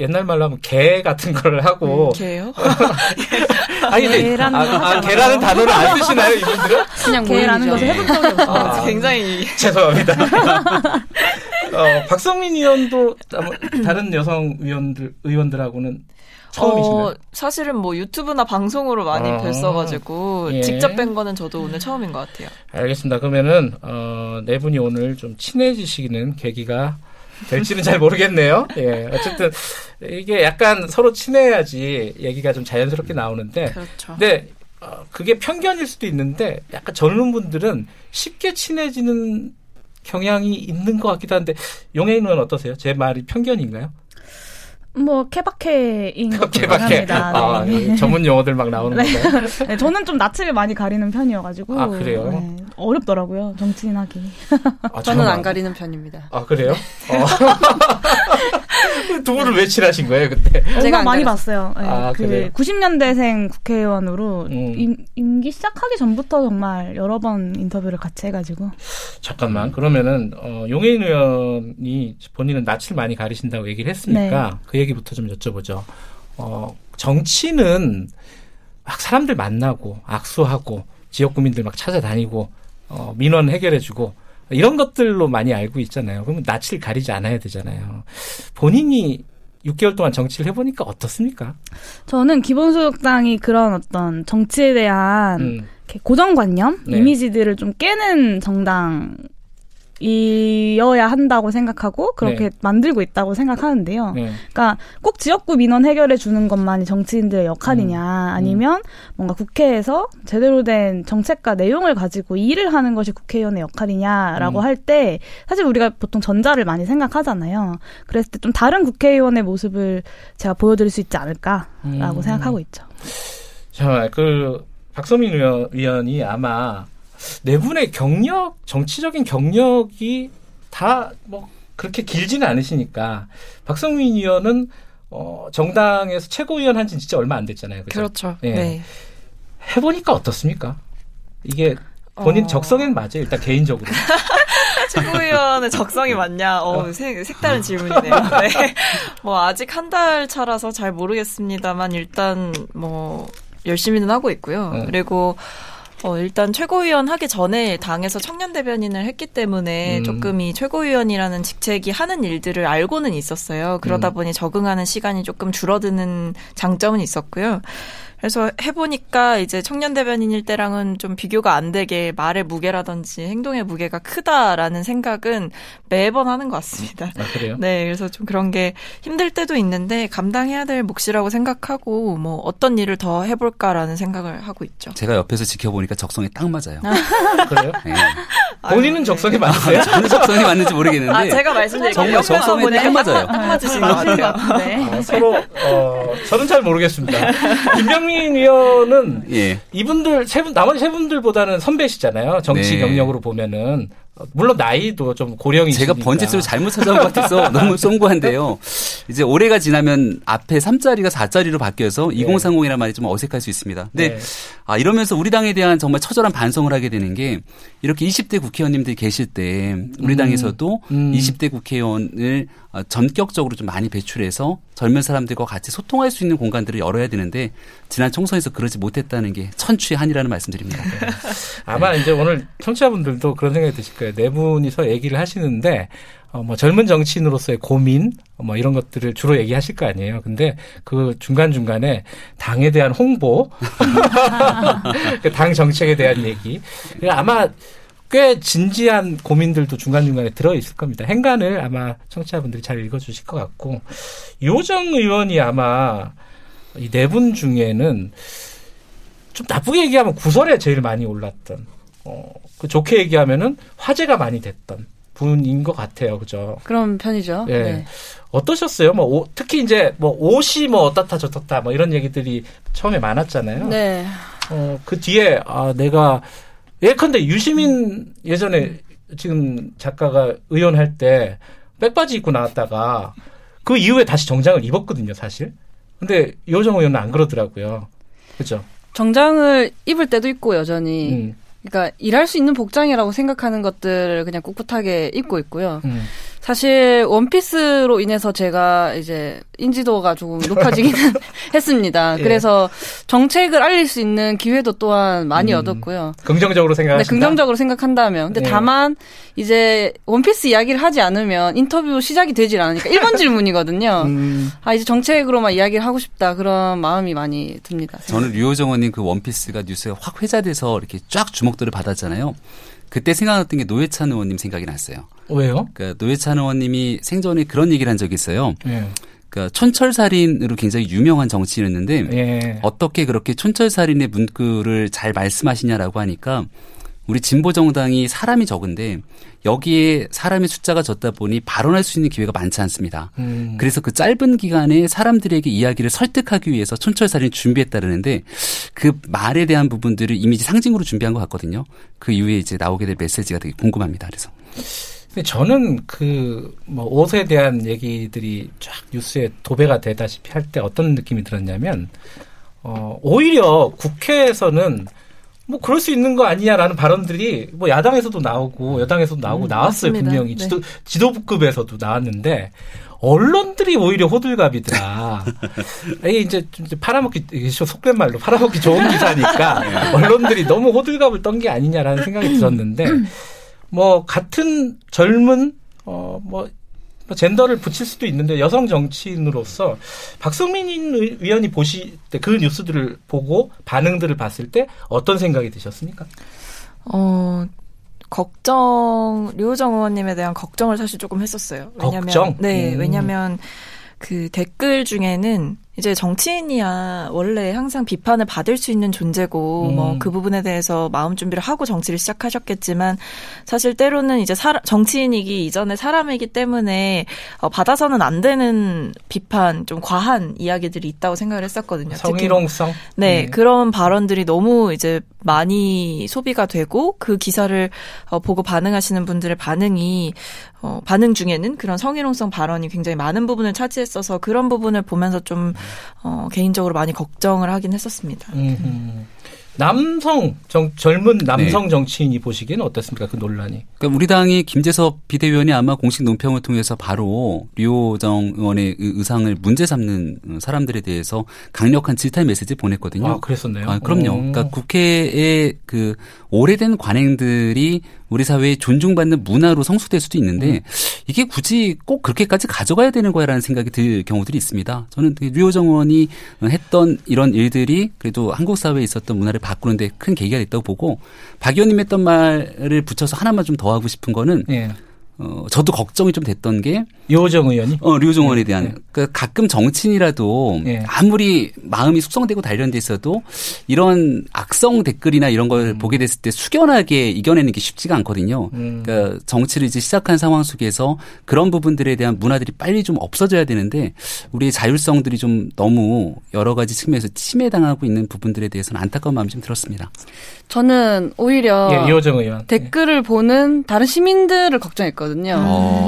옛날 말로 하면 개 같은 걸 하고. 음, 개요? *laughs* 아니, 근데, 아, 아, 개라는 단어를 안 쓰시나요, 이분들은? 그냥 개라는 것을 해본 적이 없어요. 아, 굉장히. 죄송합니다. *laughs* 어, 박성민 의원도 다른 여성 의원들, 의원들하고는 처음이시나요? 어, 사실은 뭐 유튜브나 방송으로 많이 아, 뵀어가지고 예. 직접 뵌 거는 저도 오늘 처음인 것 같아요. 알겠습니다. 그러면은 어, 네 분이 오늘 좀 친해지시는 계기가 될지는 잘 모르겠네요. 예. 어쨌든 이게 약간 서로 친해야지 얘기가 좀 자연스럽게 나오는데. 그렇죠. 근데 어, 그게 편견일 수도 있는데 약간 젊은 분들은 쉽게 친해지는 경향이 있는 것 같기도 한데 용해인은 어떠세요? 제 말이 편견인가요? 뭐 케바케인 것 케바케. 아, 네. 전문 용어들 막 나오는 네. *laughs* 네, 저는 좀 낯을 많이 가리는 편이어가지고 아 그래요? 네, 어렵더라고요 정치인 하기. 아, 저는 안 가리는 편입니다. 아 그래요? 어. *laughs* 두 분은 왜 친하신 거예요 그때? *laughs* 제가 많이 봤어요. 네, 아, 그 그래요? 90년대생 국회의원으로 음. 임, 임기 시작하기 전부터 정말 여러 번 인터뷰를 같이 해가지고. 잠깐만 그러면은 어, 용해인 의원이 본인은 낯을 많이 가리신다고 얘기를 했으니까 네. 그 얘기부터 좀 여쭤보죠. 어, 정치는 막 사람들 만나고 악수하고 지역 구민들 막 찾아다니고 어, 민원 해결해주고 이런 것들로 많이 알고 있잖아요. 그러면 낯을 가리지 않아야 되잖아요. 본인이 6개월 동안 정치를 해보니까 어떻습니까? 저는 기본소득당이 그런 어떤 정치에 대한 음. 고정관념, 네. 이미지들을 좀 깨는 정당 이어야 한다고 생각하고 그렇게 네. 만들고 있다고 생각하는데요. 네. 그러니까 꼭 지역구 민원 해결해 주는 것만이 정치인들의 역할이냐 음. 아니면 뭔가 국회에서 제대로 된 정책과 내용을 가지고 일을 하는 것이 국회의원의 역할이냐라고 음. 할때 사실 우리가 보통 전자를 많이 생각하잖아요. 그랬을 때 좀 다른 국회의원의 모습을 제가 보여드릴 수 있지 않을까라고 음. 생각하고 있죠. 자, 그 박서민 의원, 이 아마 네 분의 경력, 정치적인 경력이 다 뭐 그렇게 길지는 않으시니까 박성민 의원은 어, 정당에서 최고위원 한 지 진짜 얼마 안 됐잖아요. 그죠? 그렇죠 예. 네. 해보니까 어떻습니까? 이게 본인 어... 적성엔 맞아요. 일단 개인적으로. *laughs* 최고위원의 적성이 맞냐? 어, 어. 색, 색다른 질문이네요. 네. *laughs* 뭐 아직 한 달 차라서 잘 모르겠습니다만 일단 뭐 열심히는 하고 있고요. 네. 그리고 어, 일단 최고위원 하기 전에 당에서 청년 대변인을 했기 때문에 음. 조금 이 최고위원이라는 직책이 하는 일들을 알고는 있었어요. 그러다 음. 보니 적응하는 시간이 조금 줄어드는 장점은 있었고요. 그래서 해보니까 이제 청년 대변인일 때랑은 좀 비교가 안 되게 말의 무게라든지 행동의 무게가 크다라는 생각은 매번 하는 것 같습니다. 아, 그래요? 네, 그래서 좀 그런 게 힘들 때도 있는데 감당해야 될 몫이라고 생각하고 뭐 어떤 일을 더 해볼까라는 생각을 하고 있죠. 제가 옆에서 지켜보니까 적성에 딱 맞아요. 그래요? 네. 본인은 적성에 맞으세요? 저는 적성에 맞는지 모르겠는데. 아, 제가 말씀드린 정말 적성에 딱 맞아요. 딱 맞으신 것 같아요. 네. 아, 서로 어, 저는 잘 모르겠습니다. 김병 *laughs* 김상민 의원은 예. 이분들 세 분 나머지 세 분들보다는 선배시잖아요. 정치 네. 경력으로 보면은 물론 나이도 좀 고령이 제가 번지수를 잘못 찾아온 것 같아서 *laughs* 너무 송구한데요. 이제 올해가 지나면 앞에 3자리가 4자리로 바뀌어서 네. 2030이라는 말이 좀 어색할 수 있습니다. 근데 네. 아 이러면서 우리 당에 대한 정말 처절한 반성을 하게 되는 게 이렇게 20대 국회의원님들이 계실 때 우리 음. 당에서도 음. 20대 국회의원을 어, 전격적으로 좀 많이 배출해서 젊은 사람들과 같이 소통할 수 있는 공간들을 열어야 되는데 지난 총선에서 그러지 못했다는 게 천추의 한이라는 말씀드립니다. 네. *laughs* 아마 이제 오늘 청취자분들도 그런 생각이 드실 거예요. 네 분이서 얘기를 하시는데 어, 뭐 젊은 정치인으로서의 고민 뭐 이런 것들을 주로 얘기하실 거 아니에요. 근데 그 중간 중간에 당에 대한 홍보, *laughs* 그 당 정책에 대한 얘기 아마 꽤 진지한 고민들도 중간중간에 들어있을 겁니다. 행간을 아마 청취자분들이 잘 읽어주실 것 같고, 요정 의원이 아마 이 네 분 중에는 좀 나쁘게 얘기하면 구설에 제일 많이 올랐던, 어, 그 좋게 얘기하면은 화제가 많이 됐던 분인 것 같아요. 그죠? 그런 편이죠. 네. 네. 어떠셨어요? 뭐, 오, 특히 이제 뭐 옷이 뭐 어떻다 저떻다 뭐 이런 얘기들이 처음에 많았잖아요. 네. 어, 그 뒤에, 아, 내가 예컨대 유시민 예전에 지금 작가가 의원할 때 백바지 입고 나왔다가 그 이후에 다시 정장을 입었거든요, 사실. 근데 요정 의원은 안 그러더라고요. 그죠? 정장을 입을 때도 있고 여전히. 음. 그러니까 일할 수 있는 복장이라고 생각하는 것들을 그냥 꿋꿋하게 입고 있고요. 음. 사실 원피스로 인해서 제가 이제 인지도가 조금 높아지기는 *laughs* 했습니다. 예. 그래서 정책을 알릴 수 있는 기회도 또한 많이 음, 얻었고요. 긍정적으로 생각하신다. 네, 긍정적으로 생각한다면. 근데 예. 다만 이제 원피스 이야기를 하지 않으면 인터뷰 시작이 되질 않으니까 1번 *laughs* 질문이거든요. 음. 아 이제 정책으로만 이야기를 하고 싶다 그런 마음이 많이 듭니다. 저는 류호정원님 그 원피스가 뉴스에 확 회자돼서 이렇게 쫙 주목들을 받았잖아요. 그때 생각났던 게 노회찬 의원님 생각이 났어요. 왜요? 그 노회찬 의원님이 생전에 그런 얘기를 한 적이 있어요. 네. 그러니까 촌철살인으로 굉장히 유명한 정치인이었는데 예. 어떻게 그렇게 촌철살인의 문구를 잘 말씀하시냐라고 하니까 우리 진보 정당이 사람이 적은데 여기에 사람의 숫자가 적다 보니 발언할 수 있는 기회가 많지 않습니다. 음. 그래서 그 짧은 기간에 사람들에게 이야기를 설득하기 위해서 촌철살인 준비했다는데 그 말에 대한 부분들을 이미지 상징으로 준비한 것 같거든요. 그 이후에 이제 나오게 될 메시지가 되게 궁금합니다. 그래서. 저는 그 뭐 옷에 대한 얘기들이 쫙 뉴스에 도배가 되다시피 할 때 어떤 느낌이 들었냐면 어 오히려 국회에서는 뭐 그럴 수 있는 거 아니냐라는 발언들이 뭐 야당에서도 나오고 여당에서도 나오고 음, 나왔어요 맞습니다. 분명히 네. 지도 지도부급에서도 나왔는데 언론들이 오히려 호들갑이더라. *laughs* 이게 이제 팔아먹기 속된 말로 팔아먹기 좋은 기사니까 *laughs* 언론들이 너무 호들갑을 떤 게 아니냐라는 생각이 들었는데 *clears throat* 뭐 같은 젊은 어뭐 뭐 젠더를 붙일 수도 있는데 여성 정치인으로서 박성민 의원이 보실 때 그 뉴스들을 보고 반응들을 봤을 때 어떤 생각이 드셨습니까? 어 걱정 류호정 의원님에 대한 걱정을 사실 조금 했었어요. 왜냐면 걱정? 네, 음. 왜냐면 그 댓글 중에는 이제 정치인이야 원래 항상 비판을 받을 수 있는 존재고 음. 뭐그 부분에 대해서 마음 준비를 하고 정치를 시작하셨겠지만 사실 때로는 이제 사, 정치인이기 이전에 사람이기 때문에 어, 받아서는 안 되는 비판 좀 과한 이야기들이 있다고 생각을 했었거든요. 성희롱성. 네, 음. 그런 발언들이 너무 이제 많이 소비가 되고 그 기사를 어, 보고 반응하시는 분들의 반응이 어, 반응 중에는 그런 성희롱성 발언이 굉장히 많은 부분을 차지했어서 그런 부분을 보면서 좀 어, 개인적으로 많이 걱정을 하긴 했었습니다. 음. 남성 정, 젊은 남성 네. 정치인이 보시기에는 어떻습니까 그 논란이? 그러니까 우리 당이 김재섭 비대위원이 아마 공식 논평을 통해서 바로 류호정 의원의 의상을 문제 삼는 사람들에 대해서 강력한 질타 메시지 보냈거든요. 아 그랬었네요. 아, 그럼요. 오. 그러니까 국회의 그 오래된 관행들이 우리 사회에 존중받는 문화로 성숙될 수도 있는데 음. 이게 굳이 꼭 그렇게까지 가져가야 되는 거야라는 생각이 들 경우들이 있습니다. 저는 류호정 의원이 했던 이런 일들이 그래도 한국 사회에 있었던 문화를 바꾸는데 큰 계기가 됐다고 보고 박 의원님 했던 말을 붙여서 하나만 좀 더 하고 싶은 거는 예. 어, 저도 걱정이 좀 됐던 게 류호정 의원이 어 류호정 의원에 대한 네. 그 가끔 정치인이라도 네. 아무리 마음이 숙성되고 단련돼 있어도 이런 악성 댓글이나 이런 걸 음. 보게 됐을 때 숙연하게 이겨내는 게 쉽지가 않거든요. 음. 그러니까 정치를 이제 시작한 상황 속에서 그런 부분들에 대한 문화들이 빨리 좀 없어져야 되는데 우리의 자율성들이 좀 너무 여러 가지 측면에서 침해당하고 있는 부분들에 대해서는 안타까운 마음이 좀 들었습니다. 저는 오히려 예, 이호정 의원 댓글을 네. 보는 다른 시민들을 걱정했거든요.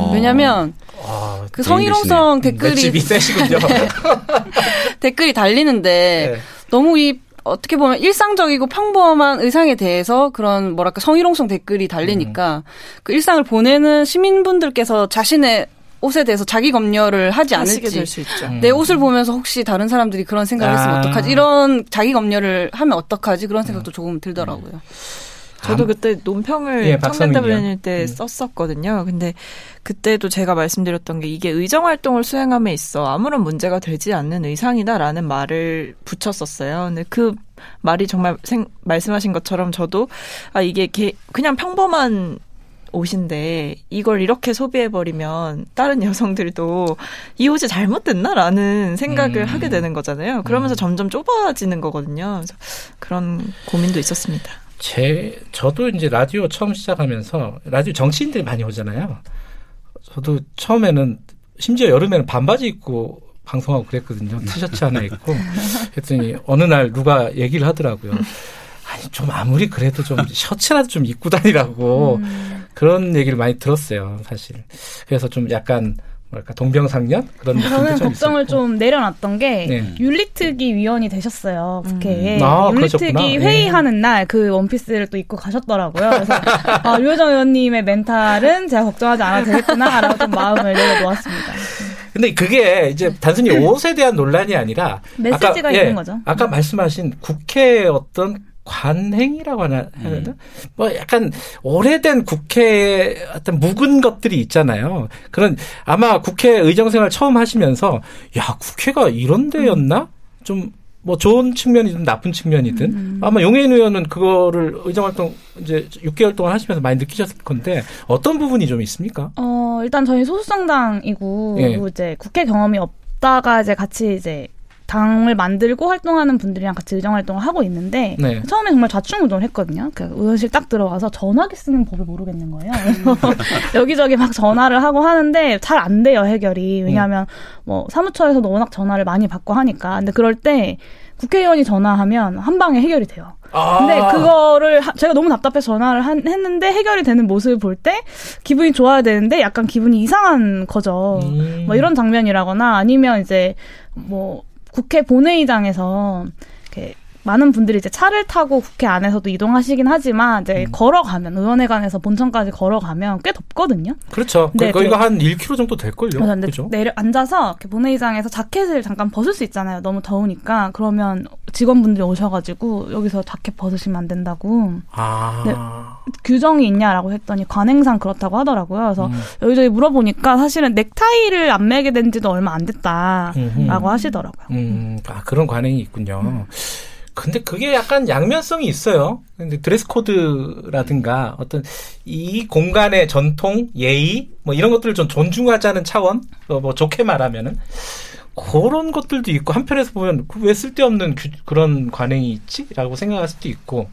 음. 왜냐하면 아, 그 성희롱성 댓글이 *laughs* 댓글이 달리는데 네. 너무 이 어떻게 보면 일상적이고 평범한 의상에 대해서 그런 뭐랄까 성희롱성 댓글이 달리니까 음. 그 일상을 보내는 시민분들께서 자신의 옷에 대해서 자기 검열을 하지 않을지 내 옷을 보면서 혹시 다른 사람들이 그런 생각을 했으면 아. 어떡하지 이런 자기 검열을 하면 어떡하지 그런 생각도 조금 들더라고요. 음. 저도 그때 논평을 예, 청년대변인 때 음. 썼었거든요. 근데 그때도 제가 말씀드렸던 게 이게 의정 활동을 수행함에 있어 아무런 문제가 되지 않는 의상이다라는 말을 붙였었어요. 근데 그 말이 정말 생, 말씀하신 것처럼 저도 아 이게 게, 그냥 평범한 옷인데 이걸 이렇게 소비해버리면 다른 여성들도 이 옷이 잘못됐나라는 생각을 음. 하게 되는 거잖아요. 그러면서 음. 점점 좁아지는 거거든요. 그래서 그런 고민도 있었습니다. 제 저도 이제 라디오 처음 시작하면서 라디오 정치인들이 많이 오잖아요. 저도 처음에는 심지어 여름에는 반바지 입고 방송하고 그랬거든요. 티셔츠 하나 입고 그랬더니 어느 날 누가 얘기를 하더라고요. 아니 좀 아무리 그래도 좀 셔츠라도 좀 입고 다니라고 음. 그런 얘기를 많이 들었어요 사실 그래서 좀 약간 뭐랄까 동병상련 그런 저는 걱정을 있었고. 좀 내려놨던 게 네. 윤리특위 위원이 되셨어요 국회에 음. 아, 윤리특위 네. 회의하는 날그 원피스를 또 입고 가셨더라고요 그래서 *laughs* 아, 류호정 의원님의 멘탈은 제가 걱정하지 않아도 되겠구나라고 좀 마음을 내려놓았습니다. 근데 그게 이제 단순히 옷에 대한 논란이 아니라 메시지가 아까, 있는 예, 거죠. 아까 말씀하신 국회의 어떤 관행이라고 하나 하나 음. 뭐 약간 오래된 국회 어떤 묵은 것들이 있잖아요. 그런 아마 국회 의정생활 처음 하시면서 야 국회가 이런 데였나 좀 뭐 좋은 측면이든 나쁜 측면이든 음. 아마 용해인 의원은 그거를 의정활동 이제 6개월 동안 하시면서 많이 느끼셨을 건데 어떤 부분이 좀 있습니까? 어 일단 저희 소수정당이고 예. 이제 국회 경험이 없 있다가 이제 같이 이제 당을 만들고 활동하는 분들이랑 같이 의정 활동을 하고 있는데 네. 처음에 정말 좌충우돌 했거든요. 그 의원실 딱 들어가서 전화기 쓰는 법을 모르겠는 거예요. *laughs* 여기저기 막 전화를 하고 하는데 잘 안 돼요 해결이. 왜냐하면 뭐 사무처에서도 워낙 전화를 많이 받고 하니까. 근데 그럴 때 국회의원이 전화하면 한 방에 해결이 돼요. 아. 근데 그거를 제가 너무 답답해서 전화를 한, 했는데 해결이 되는 모습을 볼 때 기분이 좋아야 되는데 약간 기분이 이상한 거죠. 음. 뭐 이런 장면이라거나 아니면 이제 뭐 국회 본회의장에서 많은 분들이 이제 차를 타고 국회 안에서도 이동하시긴 하지만 이제 음. 걸어가면 의원회관에서 본청까지 걸어가면 꽤 덥거든요. 그렇죠. 네, 거기가 한 1km 정도 될 걸요. 그렇죠. 내려 앉아서 이렇게 본회의장에서 자켓을 잠깐 벗을 수 있잖아요. 너무 더우니까 그러면 직원분들이 오셔가지고 여기서 자켓 벗으시면 안 된다고. 아. 네, 규정이 있냐라고 했더니 관행상 그렇다고 하더라고요. 그래서 음. 여기저기 물어보니까 사실은 넥타이를 안 매게 된 지도 얼마 안 됐다라고 음흠. 하시더라고요. 음, 아 그런 관행이 있군요. 음. 근데 그게 약간 양면성이 있어요. 근데 드레스 코드라든가 어떤 이 공간의 전통, 예의 뭐 이런 것들을 좀 존중하자는 차원, 어, 뭐 좋게 말하면은 그런 것들도 있고 한편에서 보면 왜 쓸데없는 그런 관행이 있지라고 생각할 수도 있고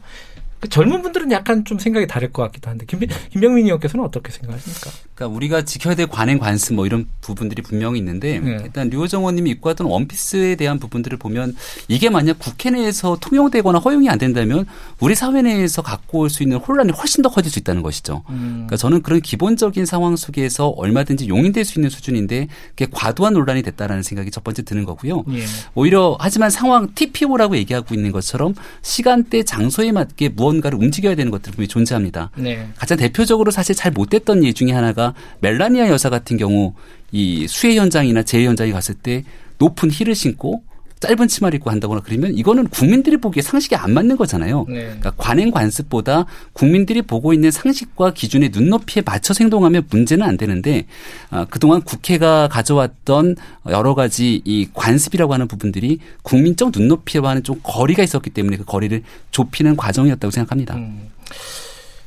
그 젊은 분들은 약간 좀 생각이 다를 것 같기도 한데 김, 김병민 의원께서는 어떻게 생각하십니까? 그러니까 우리가 지켜야 될 관행 관습 뭐 이런 부분들이 분명히 있는데 네. 일단 류호정 의원님이 입고 왔던 원피스에 대한 부분들을 보면 이게 만약 국회 내에서 통용되거나 허용이 안 된다면 우리 사회 내에서 갖고 올 수 있는 혼란이 훨씬 더 커질 수 있다는 것이죠. 음. 그러니까 저는 그런 기본적인 상황 속에서 얼마든지 용인될 수 있는 수준인데 그게 과도한 논란이 됐다라는 생각이 첫 번째 드는 거고요. 예. 오히려 하지만 상황 TPO라고 얘기하고 있는 것처럼 시간대 장소에 맞게 무언가를 움직여야 되는 것들이 분명히 존재합니다. 네. 가장 대표적으로 사실 잘 못됐던 예 중에 하나가 멜라니아 여사 같은 경우 이 수해 현장이나 재해 현장에 갔을 때 높은 힐을 신고 짧은 치마를 입고 한다거나 그러면 이거는 국민들이 보기에 상식이 안 맞는 거잖아요. 네. 그러니까 관행 관습보다 국민들이 보고 있는 상식과 기준의 눈높이에 맞춰 행동하면 문제는 안 되는데 아, 그동안 국회가 가져왔던 여러 가지 이 관습이라고 하는 부분들이 국민적 눈높이와는 좀 거리가 있었기 때문에 그 거리를 좁히는 과정이었다고 생각합니다. 음.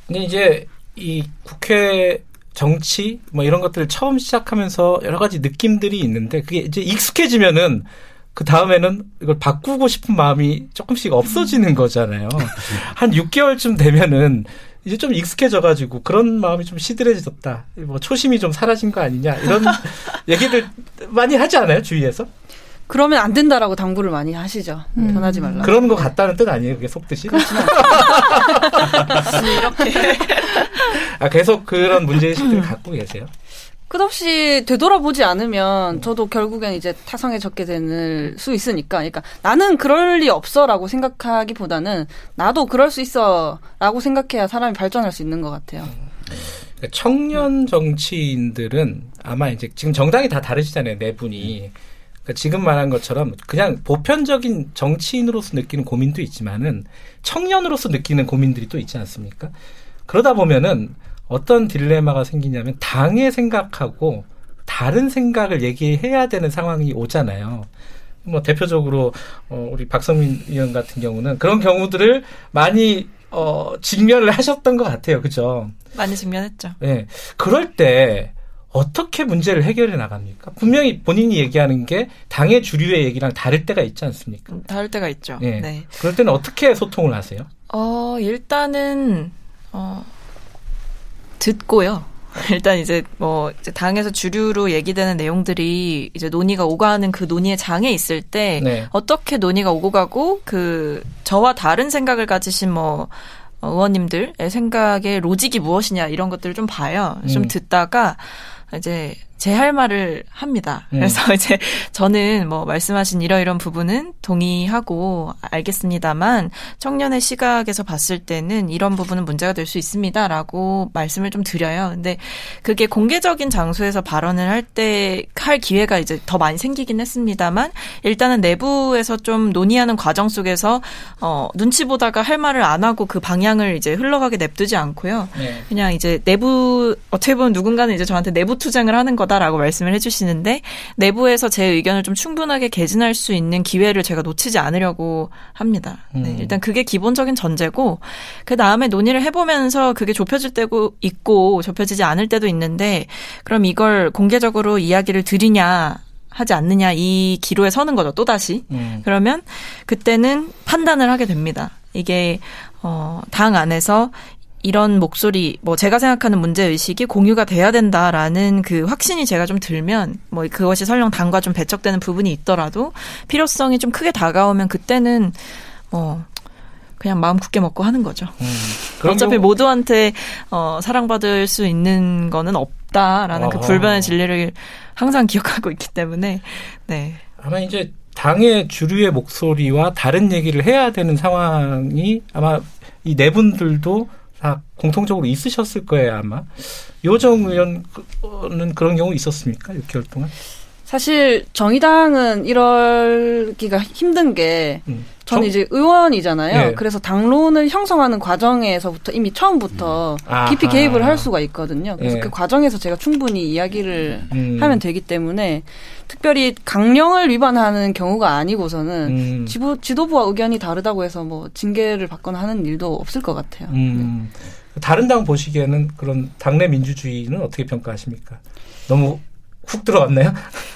근데 이제 이 국회 정치 뭐 이런 것들을 처음 시작하면서 여러 가지 느낌들이 있는데 그게 이제 익숙해지면은 그 다음에는 이걸 바꾸고 싶은 마음이 조금씩 없어지는 거잖아요. *laughs* 한 6개월쯤 되면은 이제 좀 익숙해져가지고 그런 마음이 좀 시들해졌다. 뭐 초심이 좀 사라진 거 아니냐 이런 *laughs* 얘기들 많이 하지 않아요 주위에서? 그러면 안 된다라고 당부를 많이 하시죠. 음. 변하지 말라. 그런 거 같다는 뜻 아니에요? 그게 속뜻이? *laughs* 이렇게 아 계속 그런 문제의식들을 *laughs* 갖고 계세요? 끝없이 되돌아보지 않으면 저도 결국엔 이제 타성에 적게 되는 수 있으니까. 그러니까 나는 그럴 리 없어라고 생각하기보다는 나도 그럴 수 있어라고 생각해야 사람이 발전할 수 있는 것 같아요. 그러니까 청년 정치인들은 아마 이제 지금 정당이 다 다르시잖아요. 네 분이. 그러니까 지금 말한 것처럼 그냥 보편적인 정치인으로서 느끼는 고민도 있지만은 청년으로서 느끼는 고민들이 또 있지 않습니까? 그러다 보면은 어떤 딜레마가 생기냐면 당의 생각하고 다른 생각을 얘기해야 되는 상황이 오잖아요. 뭐 대표적으로 어 우리 박성민 의원 같은 경우는 그런 경우들을 많이 어 직면을 하셨던 것 같아요. 그죠? 많이 직면했죠. 네. 그럴 때 어떻게 문제를 해결해 나갑니까? 분명히 본인이 얘기하는 게 당의 주류의 얘기랑 다를 때가 있지 않습니까? 음, 다를 때가 있죠. 네. 네. 그럴 때는 어떻게 소통을 하세요? 어, 일단은 어 듣고요. *laughs* 일단 이제 뭐 이제 당에서 주류로 얘기되는 내용들이 이제 논의가 오가는 그 논의의 장에 있을 때 네. 어떻게 논의가 오고 가고 그 저와 다른 생각을 가지신 뭐 의원님들의 생각의 로직이 무엇이냐 이런 것들을 좀 봐요. 좀 음. 듣다가 이제 제 할 말을 합니다. 음. 그래서 *laughs* 이제 저는 뭐 말씀하신 이러이런 부분은 동의하고 알겠습니다만 청년의 시각에서 봤을 때는 이런 부분은 문제가 될 수 있습니다라고 말씀을 좀 드려요. 근데 그게 공개적인 장소에서 발언을 할 때 할 기회가 이제 더 많이 생기긴 했습니다만 일단은 내부에서 좀 논의하는 과정 속에서 어 눈치 보다가 할 말을 안 하고 그 방향을 이제 흘러가게 냅두지 않고요. 네. 그냥 이제 내부 어떻게 보면 누군가는 이제 저한테 내부 투쟁을 하는 거다. 거다라고 말씀을 해주시는데 내부에서 제 의견을 좀 충분하게 개진할 수 있는 기회를 제가 놓치지 않으려고 합니다. 네, 음. 일단 그게 기본적인 전제고 그 다음에 논의를 해보면서 그게 좁혀질 때도 있고 좁혀지지 않을 때도 있는데 그럼 이걸 공개적으로 이야기를 드리냐 하지 않느냐 이 기로에 서는 거죠 또 다시 음. 그러면 그때는 판단을 하게 됩니다 이게 어 당 안에서 이런 목소리, 뭐 제가 생각하는 문제 의식이 공유가 돼야 된다라는 그 확신이 제가 좀 들면 뭐 그것이 설령 당과 좀 배척되는 부분이 있더라도 필요성이 좀 크게 다가오면 그때는 뭐 그냥 마음 굳게 먹고 하는 거죠. 음, 어차피 경우... 모두한테 어, 사랑받을 수 있는 거는 없다라는 그 어허. 그 불변의 진리를 항상 기억하고 있기 때문에 네. 아마 이제 당의 주류의 목소리와 다른 얘기를 해야 되는 상황이 아마 이 네 분들도 다 공통적으로 있으셨을 거예요 아마. 요정 의원은 그런 경우 있었습니까? 6개월 동안? 사실 정의당은 이럴기가 힘든 게 음. 저는 이제 의원이잖아요. 네. 그래서 당론을 형성하는 과정에서부터 이미 처음부터 음. 깊이 개입을 할 수가 있거든요. 그래서 네. 그 과정에서 제가 충분히 이야기를 음. 하면 되기 때문에 특별히 강령을 위반하는 경우가 아니고서는 음. 지부, 지도부와 의견이 다르다고 해서 뭐 징계를 받거나 하는 일도 없을 것 같아요. 음. 네. 다른 당 보시기에는 그런 당내 민주주의는 어떻게 평가하십니까? 너무 훅 들어왔나요?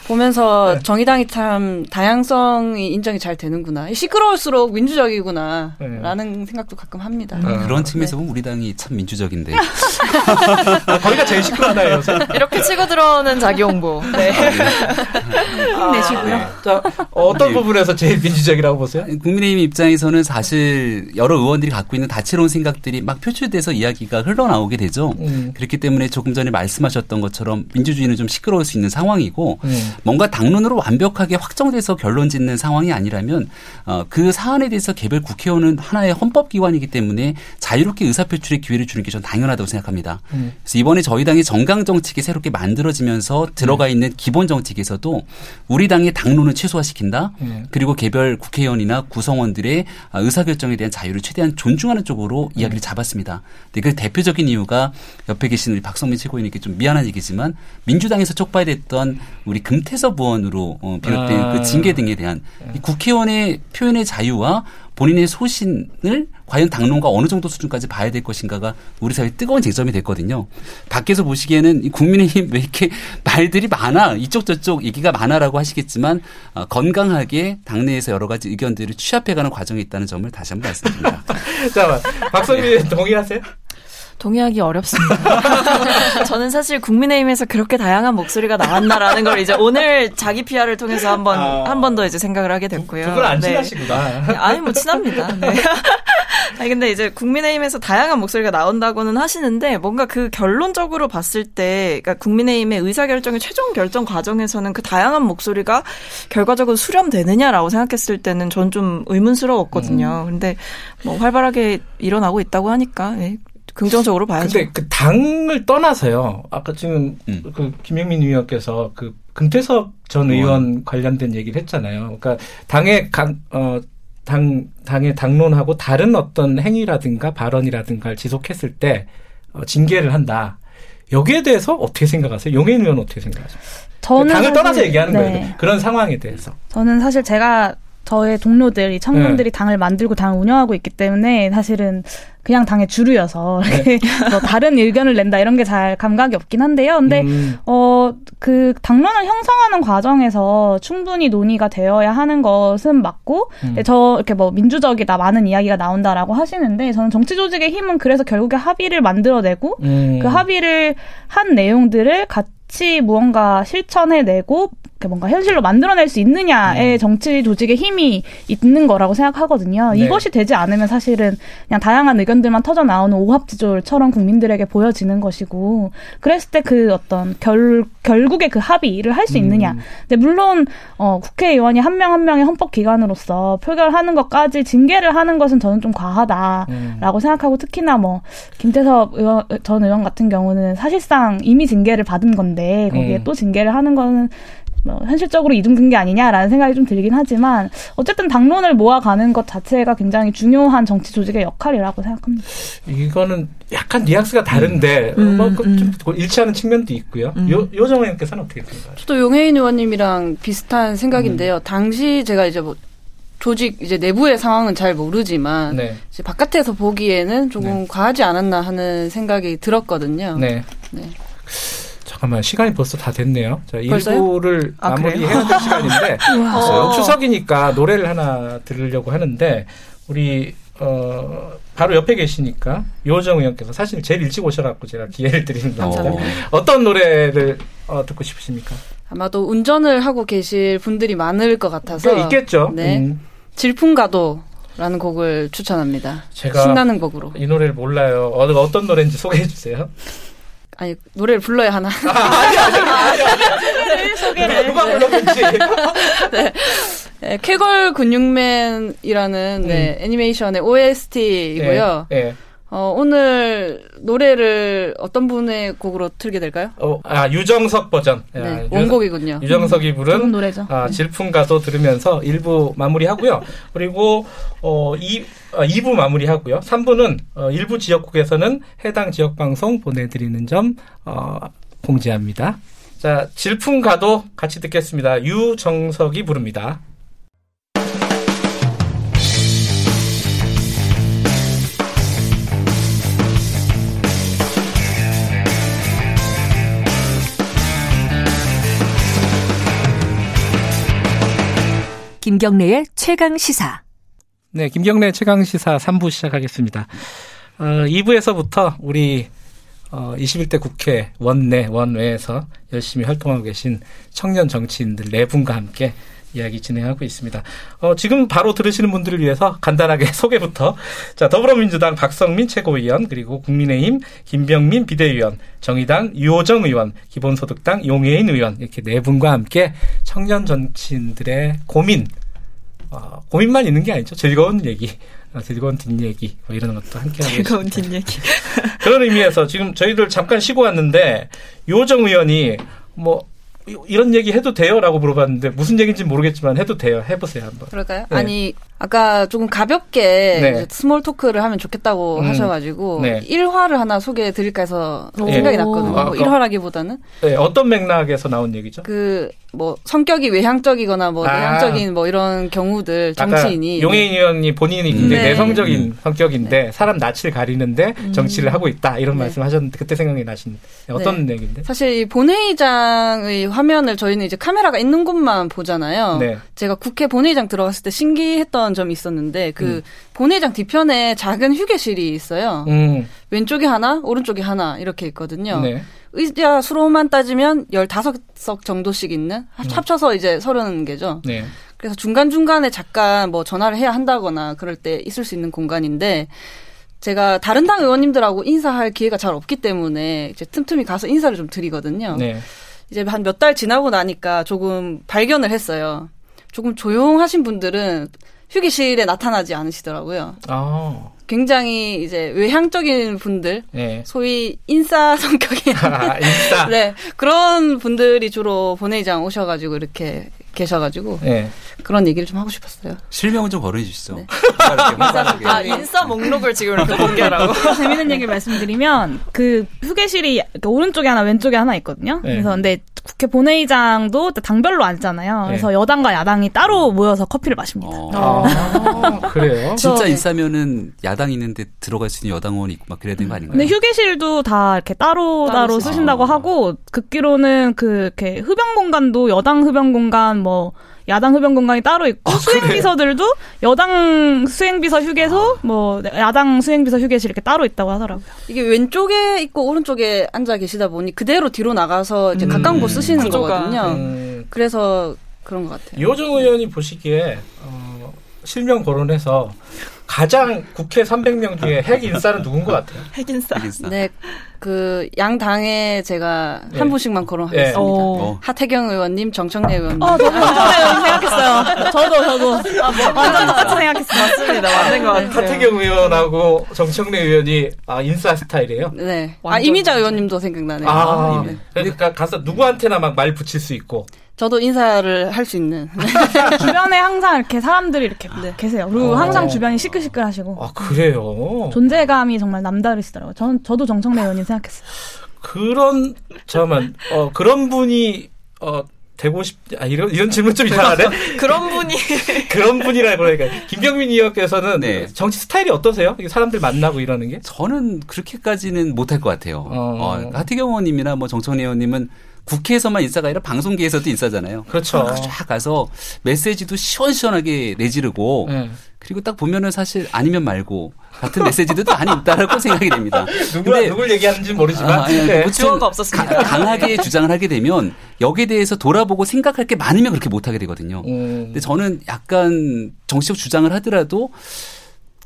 보면서 *laughs* 네. 정의당이 참 다양성이 인정이 잘 되는구나. 시끄러울수록 민주적이구나. 네. 라는 생각도 가끔 합니다. 음. 그런 측면에서 보면 우리 당이 참 민주적인데. *laughs* 거기가 제일 시끄럽나요, 요새? 이렇게 치고 들어오는 자기 홍보. *laughs* 네. 힘내시고요. 아, 네. 자, 어떤 부분에서 제일 민주적이라고 보세요? 국민의힘 입장에서는 사실 여러 의원들이 갖고 있는 다채로운 생각들이 막 표출돼서 이야기가 흘러나오게 되죠. 음. 그렇기 때문에 조금 전에 말씀하셨던 것처럼 민주주의는 좀 시끄러울 수 있는 상황이고 음. 뭔가 당론으로 완벽하게 확정돼서 결론 짓는 상황이 아니라면 어, 그 사안에 대해서 개별 국회의원은 하나의 헌법기관이기 때문에 자유롭게 의사표출의 기회를 주는 게 전 당연하다고 생각합니다. 음. 그래서 이번에 저희 당의 정강정책이 새롭게 만들어지면서 들어가 음. 있는 기본 정책에서도 우리 당의 당론을 최소화시킨다. 음. 그리고 개별 국회의원이나 구성원들의 의사결정에 대한 자유를 최대한 존중하는 쪽으로 음. 이야기를 잡았습니다. 근데 그 대표적인 이유가 옆에 계신 우리 박성민 최고위원님께 좀 미안한 얘기지만 민주당에서 촉발 됐던 우리 금태섭 의원으로 어, 비롯된 아. 그 징계 등에 대한 이 국회의원의 표현의 자유와 본인의 소신을 과연 당론과 어느 정도 수준까지 봐야 될 것인가가 우리 사회의 뜨거운 쟁점이 됐거든요. 밖에서 보시기에는 국민의힘 왜 이렇게 *laughs* 말들이 많아 이쪽 저쪽 얘기가 많아라고 하시겠지만 어, 건강하게 당내에서 여러 가지 의견들을 취합해가는 과정이 있다는 점을 다시 한번 말씀드립니다. *laughs* 잠깐만 박성민 동의하세요? 동의하기 어렵습니다. *laughs* 저는 사실 국민의힘에서 그렇게 다양한 목소리가 나왔나라는 걸 이제 오늘 자기 PR을 통해서 한번 아, 한번 더 이제 생각을 하게 됐고요. 두 분안 친하시구나. 네. 아니 뭐 친합니다. 네. *laughs* 아니 근데 이제 국민의힘에서 다양한 목소리가 나온다고는 하시는데 뭔가 그 결론적으로 봤을 때 그러니까 국민의힘의 의사결정의 최종 결정 과정에서는 그 다양한 목소리가 결과적으로 수렴되느냐라고 생각했을 때는 전 좀 의문스러웠거든요. 음. 근데 뭐 활발하게 일어나고 있다고 하니까 네. 긍정적으로 봐야죠. 근데 그 당을 떠나서요. 아까 지금 음. 그 김영민 의원께서 그 금태섭 전 의원 어. 관련된 얘기를 했잖아요. 그러니까 당의 강, 어, 당, 당의 당론하고 다른 어떤 행위라든가 발언이라든가를 지속했을 때 어, 징계를 한다. 여기에 대해서 어떻게 생각하세요? 용해인 의원 어떻게 생각하세요? 저는 당을 떠나서 얘기하는 네. 거예요. 그런 상황에 대해서. 저는 사실 제가 저의 동료들이 청년들이 네. 당을 만들고 당을 운영하고 있기 때문에 사실은 그냥 당의 주류여서 *laughs* 네. 뭐 다른 의견을 낸다 이런 게 잘 감각이 없긴 한데요. 근데 음. 어그 당론을 형성하는 과정에서 충분히 논의가 되어야 하는 것은 맞고 음. 저 이렇게 뭐 민주적이다 많은 이야기가 나온다라고 하시는데 저는 정치 조직의 힘은 그래서 결국에 합의를 만들어내고 음. 그 합의를 한 내용들을 같이 무언가 실천해내고 뭔가 현실로 만들어낼 수 있느냐의 음. 정치 조직의 힘이 있는 거라고 생각하거든요. 네. 이것이 되지 않으면 사실은 그냥 다양한 의견들만 터져 나오는 오합지졸처럼 국민들에게 보여지는 것이고 그랬을 때 그 어떤 결 결국에 그 합의를 할 수 있느냐. 음. 근데 물론 어 국회의원이 한 명한 명의 헌법 기관으로서 표결하는 것까지 징계를 하는 것은 저는 좀 과하다라고 음. 생각하고 특히나 뭐 김태섭 의원, 전 의원 같은 경우는 사실상 이미 징계를 받은 건데 거기에 음. 또 징계를 하는 거는 뭐 현실적으로 이중된 게 아니냐라는 생각이 좀 들긴 하지만 어쨌든 당론을 모아가는 것 자체가 굉장히 중요한 정치 조직의 역할이라고 생각합니다. 이거는 약간 뉘앙스가 다른데 음, 뭐좀 음. 일치하는 측면도 있고요. 음. 요 요정 의원께서는 어떻게 생각하세요? 저도 용혜인 의원님이랑 비슷한 생각인데요. 음. 당시 제가 이제 뭐 조직 이제 내부의 상황은 잘 모르지만 네. 이제 바깥에서 보기에는 조금 네. 과하지 않았나 하는 생각이 들었거든요. 네. 네. 잠깐만 시간이 벌써 다 됐네요. 자, 일부를 아, 마무리해야 될 시간인데 *laughs* 어, 추석이니까 노래를 하나 들으려고 하는데 우리 어 바로 옆에 계시니까 요정 의원께서 사실 제일 일찍 오셔갖고 제가 기회를 드리는 겁니다. 어떤 노래를 어, 듣고 싶으십니까? 아마도 운전을 하고 계실 분들이 많을 것 같아서 네, 있겠죠. 네. 음. 질풍가도 라는 곡을 추천합니다. 제가 신나는 곡으로. 이 노래를 몰라요. 어, 어떤 노래인지 소개해 주세요. 아니 노래를 불러야 하나? 아, 아니 아니 아니 아니. 소개를 누가 불렀는지. *laughs* 네. 네, 쾌걸 근육맨이라는 음. 네, 애니메이션의 OST이고요. 네, 네. 어, 오늘 노래를 어떤 분의 곡으로 틀게 될까요? 어, 아, 유정석 버전. 네, 아, 원곡이군요. 유정석이 부른 좋은 노래죠. 아, 질풍가도 들으면서 1부 마무리하고요. *laughs* 그리고 어, 2, 아, 2부 마무리하고요. 3부는 어, 일부 지역국에서는 해당 지역 방송 보내드리는 점 어, 공지합니다. 자, 질풍가도 같이 듣겠습니다. 유정석이 부릅니다. 김경래의 최강 시사. 네, 김경래 최강 시사 3부 시작하겠습니다. 어, 2부에서부터 우리 어, 21대 국회 원내 원외에서 열심히 활동하고 계신 청년 정치인들 네 분과 함께 이야기 진행하고 있습니다. 어, 지금 바로 들으시는 분들을 위해서 간단하게 *laughs* 소개부터. 자, 더불어민주당 박성민 최고위원, 그리고 국민의힘 김병민 비대위원, 정의당 유호정 의원, 기본소득당 용혜인 의원, 이렇게 네 분과 함께 청년 정치인들의 고민, 어, 고민만 있는 게 아니죠. 즐거운 얘기, 어, 즐거운 뒷얘기, 뭐 이런 것도 함께 하고 즐거운 뒷얘기. 그런 의미에서 지금 저희들 잠깐 쉬고 왔는데, 유호정 의원이 뭐, 이런 얘기 해도 돼요라고 물어봤는데 무슨 얘기인지 모르겠지만 해도 돼요. 해보세요 한번. 그럴까요? 네. 아니 아까 조금 가볍게 네. small talk를 하면 좋겠다고 음. 하셔가지고 네. 일화를 하나 소개해 드릴까 해서 생각이 났거든요. 아, 뭐 일화라기보다는. 네, 어떤 맥락에서 나온 얘기죠? 그 뭐 성격이 외향적이거나 뭐 아. 내향적인 뭐 이런 경우들 정치인이 용해인 의원이 본인이 굉장히 네. 내성적인 음. 성격인데 네. 사람 낯을 가리는데 음. 정치를 하고 있다 이런 네. 말씀하셨는데 그때 생각이 나신 어떤 네. 얘기인데? 사실 이 본회의장의 화면을 저희는 이제 카메라가 있는 곳만 보잖아요. 제가 국회 본회의장 들어갔을 때 신기했던 점이 있었는데 그 음. 본회장 뒤편에 작은 휴게실이 있어요. 음. 왼쪽에 하나, 오른쪽에 하나 이렇게 있거든요. 네. 의자 수로만 따지면 15석 정도씩 있는 음. 합쳐서 이제 30개죠. 네. 그래서 중간중간에 잠깐 뭐 전화를 해야 한다거나 그럴 때 있을 수 있는 공간인데 제가 다른 당 의원님들하고 인사할 기회가 잘 없기 때문에 이제 틈틈이 가서 인사를 좀 드리거든요. 네. 이제 한 몇 달 지나고 나니까 조금 발견을 했어요. 조금 조용하신 분들은 휴게실에 나타나지 않으시더라고요. 아. 굉장히 이제 외향적인 분들, 네. 소위 인싸 *laughs* 성격의 *laughs* 인싸. 네 그런 분들이 주로 본회의장 오셔가지고 이렇게 계셔가지고 네. 그런 얘기를 좀 하고 싶었어요. 실명은 좀 거론해 주시죠. 네. 아, 인싸 목록을 지금 이렇게 *laughs* 공개하라고. 재밌는 얘기 말씀드리면 그 휴게실이 오른쪽에 하나 왼쪽에 하나 있거든요. 네. 그래서 근데 국회 본회의장도 당별로 앉잖아요. 네. 그래서 여당과 야당이 따로 모여서 커피를 마십니다. 어. 아, 그래요? 진짜 인싸면은 야당 있는데 들어갈 수 있는 여당 의원 있고 막 그래야 되는 거 아닌가요? 근데 휴게실도 다 이렇게 따로 따로, 따로 쓰신다고 아. 하고 듣기로는 그 이렇게 흡연 공간도 여당 흡연 공간 뭐 야당 흡연 공간이 따로 있고 아, 수행비서들도? 여당 수행비서 휴게소, 아. 뭐 야당 수행비서 휴게실 이렇게 따로 있다고 하더라고요. 이게 왼쪽에 있고 오른쪽에 앉아 계시다 보니 그대로 뒤로 나가서 이제 음. 가까운 곳 쓰시는 구조가. 거거든요. 음. 그래서 그런 것 같아요. 이호정 의원이 보시기에 어, 실명 거론해서 가장 국회 300명 중에 핵 인싸는 누군 것 같아요? *laughs* 핵 인싸. 네, 그 양 당에 제가 네. 한 분씩만 거론하겠습니다. 네. 어. 하태경 의원님, 정청래 의원님. 어, 저도 정청래 의원 생각했어요. *laughs* 저도 저도 아, 뭐, 완전 똑같이 생각했어요. 맞습니다, 맞는 것 같아요. 하태경 의원하고 정청래 의원이 아 인싸 스타일이에요? 네. 아 이미자 의원님도 생각나네요. 아, 네. 그러니까 가서 누구한테나 막 말 붙일 수 있고. 저도 인사를 할 수 있는. *laughs* 주변에 항상 이렇게 사람들이 이렇게 네. 계세요. 그리고 어. 항상 주변이 시끌시끌 하시고. 아 그래요. 존재감이 정말 남다르시더라고요. 전 저도 정청래 의원님 생각했어요. 그런 잠깐만 어 그런 분이 어 되고 싶, 아, 이런, 이런 질문 좀 이상하네? *laughs* 그런 분이. *laughs* 그런 분이라 그러니까. 김경민 의원께서는 네. 정치 스타일이 어떠세요? 사람들 만나고 이러는 게? 저는 그렇게까지는 못할 것 같아요. 어. 어, 하태경 의원님이나 뭐 정청래 의원님은 국회에서만 인사가 아니라 방송계에서도 인사잖아요. 그렇죠. 쫙 가서 메시지도 시원시원하게 내지르고 네. 그리고 딱 보면은 사실 아니면 말고 같은 메시지도 많이 있다라고 생각이 됩니다. *laughs* 누구랑 누굴 얘기하는지 모르지만 아, 네. 주어가 없었습니다. 강하게 주장을 하게 되면 여기에 대해서 돌아보고 생각할 게 많으면 그렇게 못하게 되거든요. 음. 근데 저는 약간 정치적 주장을 하더라도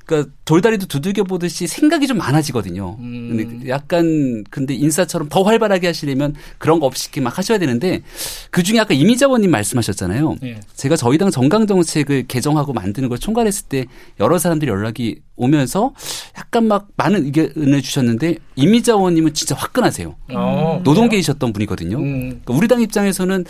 그러니까 돌다리도 두들겨 보듯이 생각이 좀 많아지거든요. 음. 근데 약간 근데 인사처럼 더 활발하게 하시려면 그런 거 없이 이렇게 막 하셔야 되는데 그 중에 아까 이미자원님 말씀하셨잖아요. 네. 제가 저희 당 정강 정책을 개정하고 만드는 걸 총괄했을 때 여러 사람들이 연락이 오면서 약간 막 많은 의견을 주셨는데 이미자 의원님은 진짜 화끈하세요. 어, 노동계이셨던 분이거든요. 음. 그러니까 우리 당 입장에서는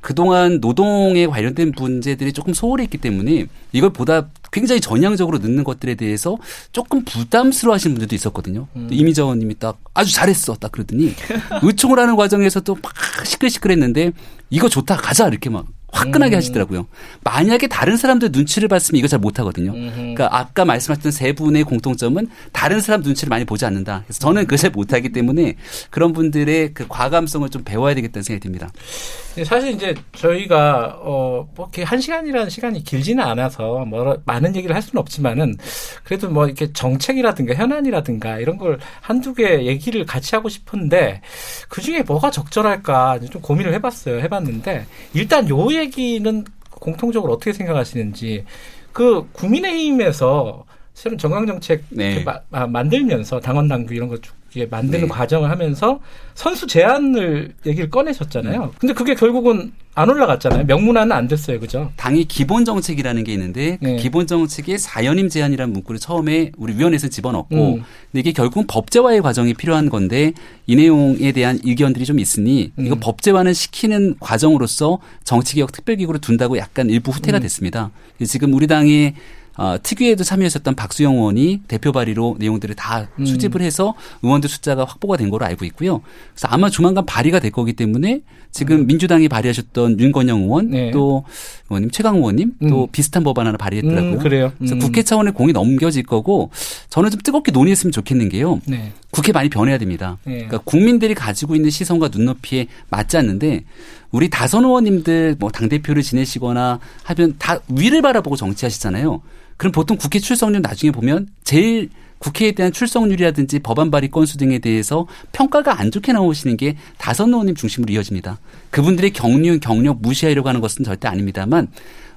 그동안 노동에 관련된 문제들이 조금 소홀했기 때문에 이걸 보다 굉장히 전향적으로 넣는 것들에 대해서 조금 부담스러워 하시는 분들도 있었거든요. 음. 이미자 의원님이 딱 아주 잘했어 딱 그러더니 *laughs* 의총을 하는 과정에서도 막 시끌시끌했는데 이거 좋다 가자 이렇게 막 화끈하게 음. 하시더라고요. 만약에 다른 사람들 눈치를 봤으면 이거 잘 못하거든요. 그러니까 아까 말씀하셨던 세 분의 공통점은 다른 사람 눈치를 많이 보지 않는다. 그래서 저는 그걸 잘 못하기 때문에 그런 분들의 그 과감성을 좀 배워야 되겠다는 생각이 듭니다. 사실 이제 저희가 어 뭐 이렇게 한 시간이라는 시간이 길지는 않아서 뭐 많은 얘기를 할 수는 없지만은 그래도 뭐 이렇게 정책이라든가 현안이라든가 이런 걸 한두 개 얘기를 같이 하고 싶은데 그 중에 뭐가 적절할까 좀 고민을 해봤어요. 해봤는데 일단 요 얘기 는 공통적으로 어떻게 생각하시는지 그 국민의힘에서 새로운 정강정책 네. 마, 만들면서 당원 당규 이런 거 만드는 네. 과정을 하면서 선수 제한을 얘기를 꺼내셨잖아요. 네. 근데 그게 결국은 안 올라갔잖아요. 명문화는 안 됐어요. 그죠? 당의 기본 정책이라는 게 있는데 그 네. 기본 정책에 사연임 제한이라는 문구를 처음에 우리 위원회에서 집어넣고 음. 근데 이게 결국은 법제화의 과정이 필요한 건데 이 내용에 대한 의견들이 좀 있으니 음. 이거 법제화는 시키는 과정으로서 정치개혁 특별기구를 둔다고 약간 일부 후퇴가 음. 됐습니다. 지금 우리 당의 어, 특위에도 참여했었던 박수영 의원이 대표 발의로 내용들을 다 음. 수집을 해서 의원들 숫자가 확보가 된 걸로 알고 있고요. 그래서 아마 조만간 발의가 될 거기 때문에 지금 음. 민주당이 발의하셨던 윤건영 의원 네. 또 의원님 최강 의원님 음. 또 비슷한 법안 하나 발의했더라고요. 음, 그래요. 그래서 음. 국회 차원의 공이 넘겨질 거고 저는 좀 뜨겁게 논의했으면 좋겠는 게요. 네. 국회 많이 변해야 됩니다. 네. 그러니까 국민들이 가지고 있는 시선과 눈높이에 맞지 않는데 우리 다선 의원님들 뭐 당대표를 지내시거나 하면 다 위를 바라보고 정치하시잖아요. 그럼 보통 국회 출석률 나중에 보면 제일 국회에 대한 출석률이라든지 법안 발의 건수 등에 대해서 평가가 안 좋게 나오시는 게 다선 의원님 중심으로 이어집니다. 그분들의 경륜, 경력 무시하려고 하는 것은 절대 아닙니다만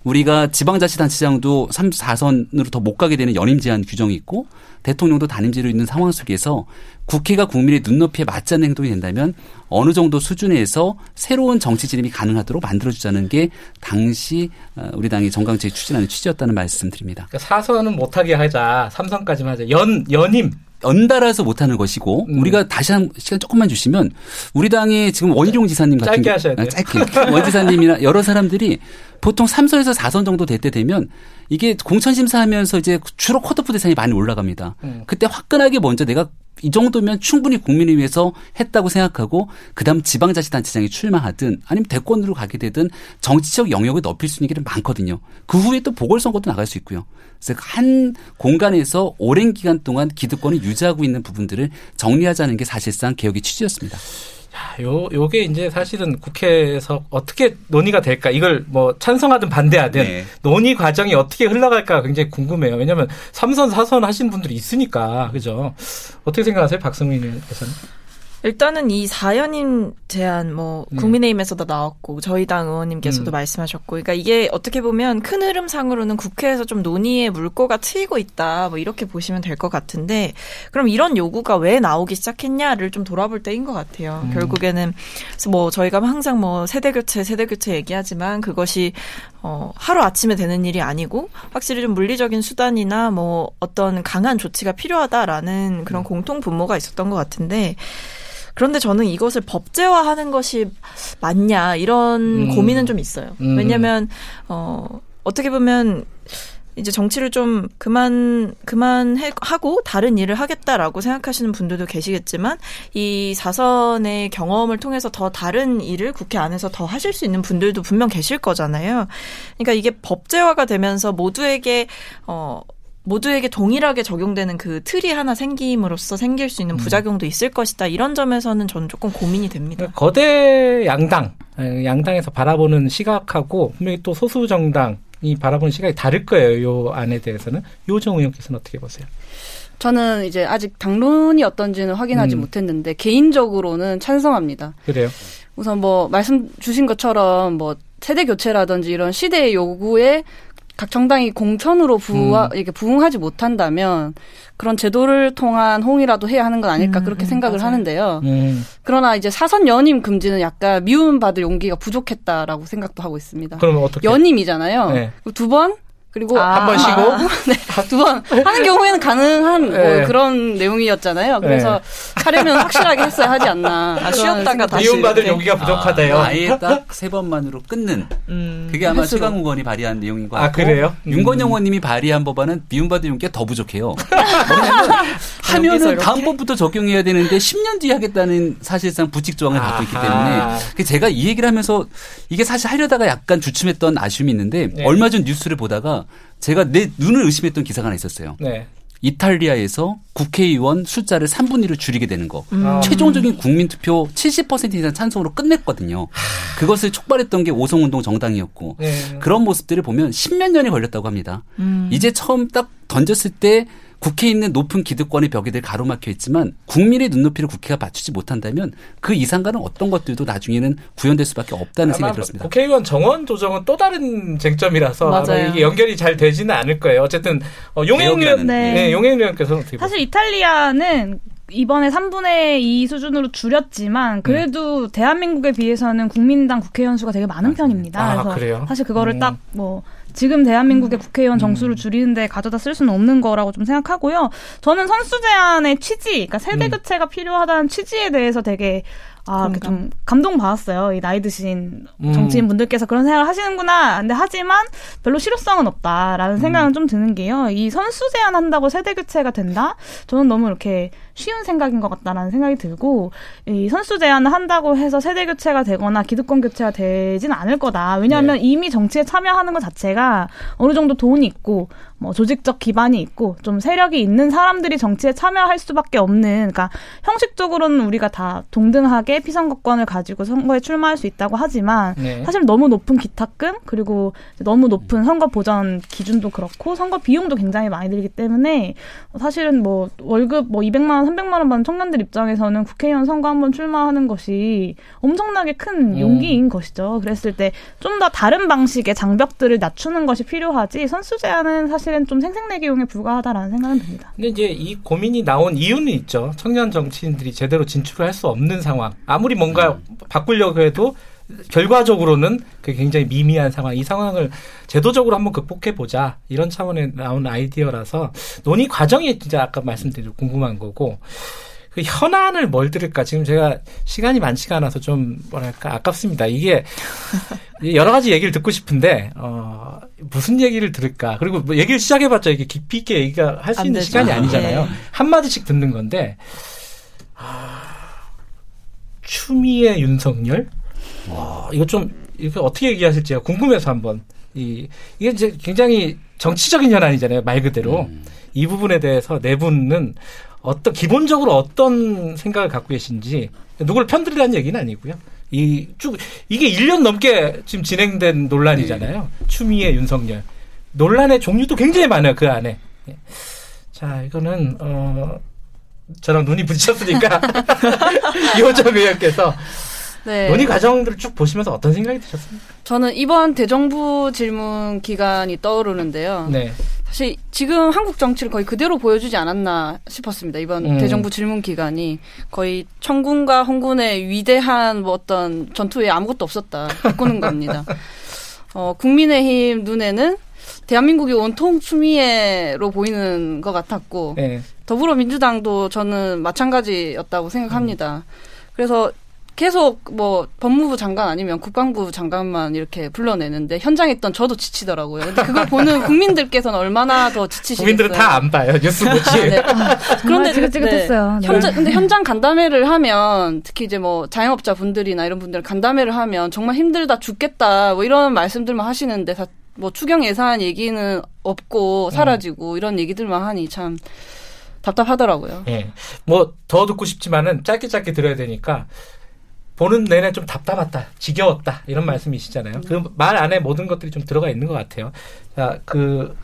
우리가 지방자치단체장도 3, 4선으로 더 못 가게 되는 연임 제한 규정이 있고 대통령도 단임제로 있는 상황 속에서 국회가 국민의 눈높이에 맞지 않는 행동이 된다면 어느 정도 수준에서 새로운 정치 진입이 가능하도록 만들어주자는 게 당시 어, 우리 당이 정강제 추진하는 취지였다는 말씀드립니다. 그러니까 사선은 못하게 하자, 삼선까지만 하자. 연 연임 연달아서 못하는 것이고 음. 우리가 다시 한 시간 조금만 주시면 우리 당의 지금 원희룡 지사님 같은 짧게 하셔야 돼요. 짧게 원 지사님이나 여러 사람들이 보통 3선에서 4선 정도 될 때 되면 이게 공천 심사하면서 이제 주로 컷오프 대상이 많이 올라갑니다. 음. 그때 화끈하게 먼저 내가 이 정도면 충분히 국민을 위해서 했다고 생각하고 그다음 지방자치단체장이 출마하든 아니면 대권으로 가게 되든 정치적 영역을 넓힐 수 있는 길은 많거든요. 그 후에 또 보궐선거도 나갈 수 있고요. 그래서 한 공간에서 오랜 기간 동안 기득권을 유지하고 있는 부분들을 정리하자는 게 사실상 개혁의 취지였습니다. 요, 요게 이제 사실은 국회에서 어떻게 논의가 될까, 이걸 뭐 찬성하든 반대하든 네. 논의 과정이 어떻게 흘러갈까 굉장히 궁금해요. 왜냐면 삼선 사선 하신 분들이 있으니까, 그죠? 어떻게 생각하세요, 박성민 의원께서는? 일단은 이 사연임 제안 뭐 네. 국민의힘에서도 나왔고 저희 당 의원님께서도 음. 말씀하셨고 그러니까 이게 어떻게 보면 큰 흐름상으로는 국회에서 좀 논의의 물꼬가 트이고 있다 뭐 이렇게 보시면 될 것 같은데 그럼 이런 요구가 왜 나오기 시작했냐를 좀 돌아볼 때인 것 같아요. 음. 결국에는 뭐 저희가 항상 뭐 세대 교체 세대 교체 얘기하지만 그것이 어 하루 아침에 되는 일이 아니고 확실히 좀 물리적인 수단이나 뭐 어떤 강한 조치가 필요하다라는 그런 음. 공통 분모가 있었던 것 같은데 그런데 저는 이것을 법제화하는 것이 맞냐 이런 음. 고민은 좀 있어요. 음. 왜냐하면 어 어떻게 보면 이제 정치를 좀 그만 그만 하고 다른 일을 하겠다라고 생각하시는 분들도 계시겠지만 이 사선의 경험을 통해서 더 다른 일을 국회 안에서 더 하실 수 있는 분들도 분명 계실 거잖아요. 그러니까 이게 법제화가 되면서 모두에게 어 모두에게 동일하게 적용되는 그 틀이 하나 생김으로써 생길 수 있는 음. 부작용도 있을 것이다. 이런 점에서는 저는 조금 고민이 됩니다. 거대 양당, 양당에서 바라보는 시각하고 분명히 또 소수 정당 이 바라보는 시각이 다를 거예요. 요 안에 대해서는. 요정 의원께서는 어떻게 보세요? 저는 이제 아직 당론이 어떤지는 확인하지 음. 못했는데 개인적으로는 찬성합니다. 그래요? 우선 뭐 말씀 주신 것처럼 뭐 세대 교체라든지 이런 시대의 요구에 각 정당이 공천으로 부하, 음. 이렇게 부응하지 못한다면 그런 제도를 통한 홍이라도 해야 하는 건 아닐까 음, 그렇게 음, 생각을 맞아요. 하는데요. 음. 그러나 이제 사선 연임 금지는 약간 미움받을 용기가 부족했다라고 생각도 하고 있습니다. 그러면 어떻게? 연임이잖아요. 네. 두번 그리고 아, 한번 쉬고 아, *laughs* 네, 두번 하는 경우에는 가능한 뭐 네. 그런 내용이었잖아요. 그래서 네. 차례는 확실하게 했어야 하지 않나. 아, 쉬었다가 다시 미움받을 용기가 부족하대요. 아, 예 딱 세 번만으로 끊는. 음, 그게 아마 최강욱 의원이 발의한 내용인 것 아, 같고. 아 그래요? 음. 윤건영 의원님이 발의한 법안은 미움받을 용기가 더 부족해요. *laughs* 하면은 다음번부터 적용해야 되는데 10년 뒤에 하겠다는 사실상 부칙 조항을 갖고 있기 때문에 제가 이 얘기를 하면서 이게 사실 하려다가 약간 주춤했던 아쉬움이 있는데 네. 얼마 전 뉴스를 보다가 제가 내 눈을 의심했던 기사가 하나 있었어요. 네. 이탈리아에서 국회의원 숫자를 3분의 1을 줄이게 되는 거. 음. 최종적인 국민투표 70% 이상 찬성으로 끝냈거든요. 그것을 촉발했던 게 오성운동 정당이었고 네. 그런 모습들을 보면 십몇 년이 걸렸다고 합니다. 음. 이제 처음 딱 던졌을 때 국회에 있는 높은 기득권의 벽이 늘 가로막혀 있지만 국민의 눈높이를 국회가 맞추지 못한다면 그 이상가는 어떤 것들도 나중에는 구현될 수밖에 없다는 생각이 들었습니다. 국회의원 정원 조정은 또 다른 쟁점이라서 맞아요. 이게 연결이 잘 되지는 않을 거예요. 어쨌든 어, 의원, 네. 네, 의원께서는 어떻게 사실? 이탈리아는 이번에 3분의 2 수준으로 줄였지만 그래도 네. 대한민국에 비해서는 국민당 국회의원 수가 되게 많은 편입니다. 아, 그래서 그래요? 사실 그거를 음. 딱뭐 지금 대한민국의 음. 국회의원 정수를 음. 줄이는데 가져다 쓸 수는 없는 거라고 좀 생각하고요. 저는 선수 제한의 취지, 그러니까 세대 음. 교체가 필요하다는 취지에 대해서 되게 아, 좀 감동 받았어요. 이 나이 드신 음. 정치인 분들께서 그런 생각을 하시는구나. 근데 하지만 별로 실효성은 없다라는 생각은 음. 좀 드는 게요. 이 선수 제한한다고 세대 교체가 된다? 저는 너무 이렇게 쉬운 생각인 것 같다라는 생각이 들고 이 선수 제한을 한다고 해서 세대 교체가 되거나 기득권 교체가 되지는 않을 거다. 왜냐하면 네. 이미 정치에 참여하는 것 자체가 어느 정도 돈이 있고 뭐 조직적 기반이 있고 좀 세력이 있는 사람들이 정치에 참여할 수밖에 없는 그러니까 형식적으로는 우리가 다 동등하게 피선거권을 가지고 선거에 출마할 수 있다고 하지만 네. 사실 너무 높은 기탁금 그리고 너무 높은 선거 보전 기준도 그렇고 선거 비용도 굉장히 많이 들기 때문에 사실은 뭐 월급 뭐 200만 원, 300만 원 받는 청년들 입장에서는 국회의원 선거 한번 출마하는 것이 엄청나게 큰 음. 용기인 음. 것이죠. 그랬을 때 좀 더 다른 방식의 장벽들을 낮추는 것이 필요하지 선수 제한은 사실 사실은 좀 생색내기용에 불과하다라는 생각은 듭니다. 근데 이제 이 고민이 나온 이유는 있죠. 청년 정치인들이 제대로 진출을 할 수 없는 상황. 아무리 뭔가 음. 바꾸려고 해도 결과적으로는 그 굉장히 미미한 상황, 이 상황을 제도적으로 한번 극복해 보자 이런 차원에 나온 아이디어라서 논의 과정이 진짜 아까 말씀드린 궁금한 거고 그 현안을 뭘 들을까 지금 제가 시간이 많지가 않아서 좀 뭐랄까 아깝습니다. 이게 *laughs* 여러 가지 얘기를 듣고 싶은데 어 무슨 얘기를 들을까 그리고 뭐 얘기를 시작해봤자 이게 깊이 있게 얘기가 할 수 있는 되죠. 시간이 아니잖아요. 네. 한 마디씩 듣는 건데 아, 추미애 윤석열 와 이거 좀 이거 어떻게 얘기하실지 궁금해서 한번 이 이게 이제 굉장히 정치적인 현안이잖아요 말 그대로 음. 이 부분에 대해서 네 분은 어떤 기본적으로 어떤 생각을 갖고 계신지 누구를 편들이라는 얘기는 아니고요. 이 쭉 이게 1년 넘게 지금 진행된 논란이잖아요. 네. 추미애 윤석열 논란의 종류도 굉장히 많아요 그 안에. 예. 자 이거는 어 저랑 눈이 부딪혔으니까 *laughs* *laughs* 이호정 의원께서 네. 논의 과정들을 쭉 보시면서 어떤 생각이 드셨습니까? 저는 이번 대정부 질문 기간이 떠오르는데요. 네. 사실 지금 한국 정치를 거의 그대로 보여주지 않았나 싶었습니다. 이번 음. 대정부 질문 기간이 거의 청군과 홍군의 위대한 뭐 어떤 전투에 아무것도 없었다 바꾸는 겁니다. *laughs* 어, 국민의힘 눈에는 대한민국이 온통 추미애로 보이는 것 같았고 네. 더불어민주당도 저는 마찬가지였다고 생각합니다. 음. 그래서 계속 뭐 법무부 장관 아니면 국방부 장관만 이렇게 불러내는데 현장에 있던 저도 지치더라고요. 근데 그걸 *laughs* 보는 국민들께서는 얼마나 더 지치시겠어요. 국민들은 다 안 봐요 뉴스 *laughs* 보지. 아, 네. 아, 그런데 지긋지긋했어요. 네. 현장 근데 현장 간담회를 하면 특히 이제 뭐 자영업자 분들이나 이런 분들 간담회를 하면 정말 힘들다 죽겠다 뭐 이런 말씀들만 하시는데 다 뭐 추경 예산 얘기는 없고 사라지고 음. 이런 얘기들만 하니 참 답답하더라고요. 예. 뭐더 듣고 싶지만은 짧게 짧게 들어야 되니까 보는 내내 좀 답답했다, 지겨웠다 이런 말씀이시잖아요. 그 말 안에 모든 것들이 좀 들어가 있는 것 같아요. 자, 그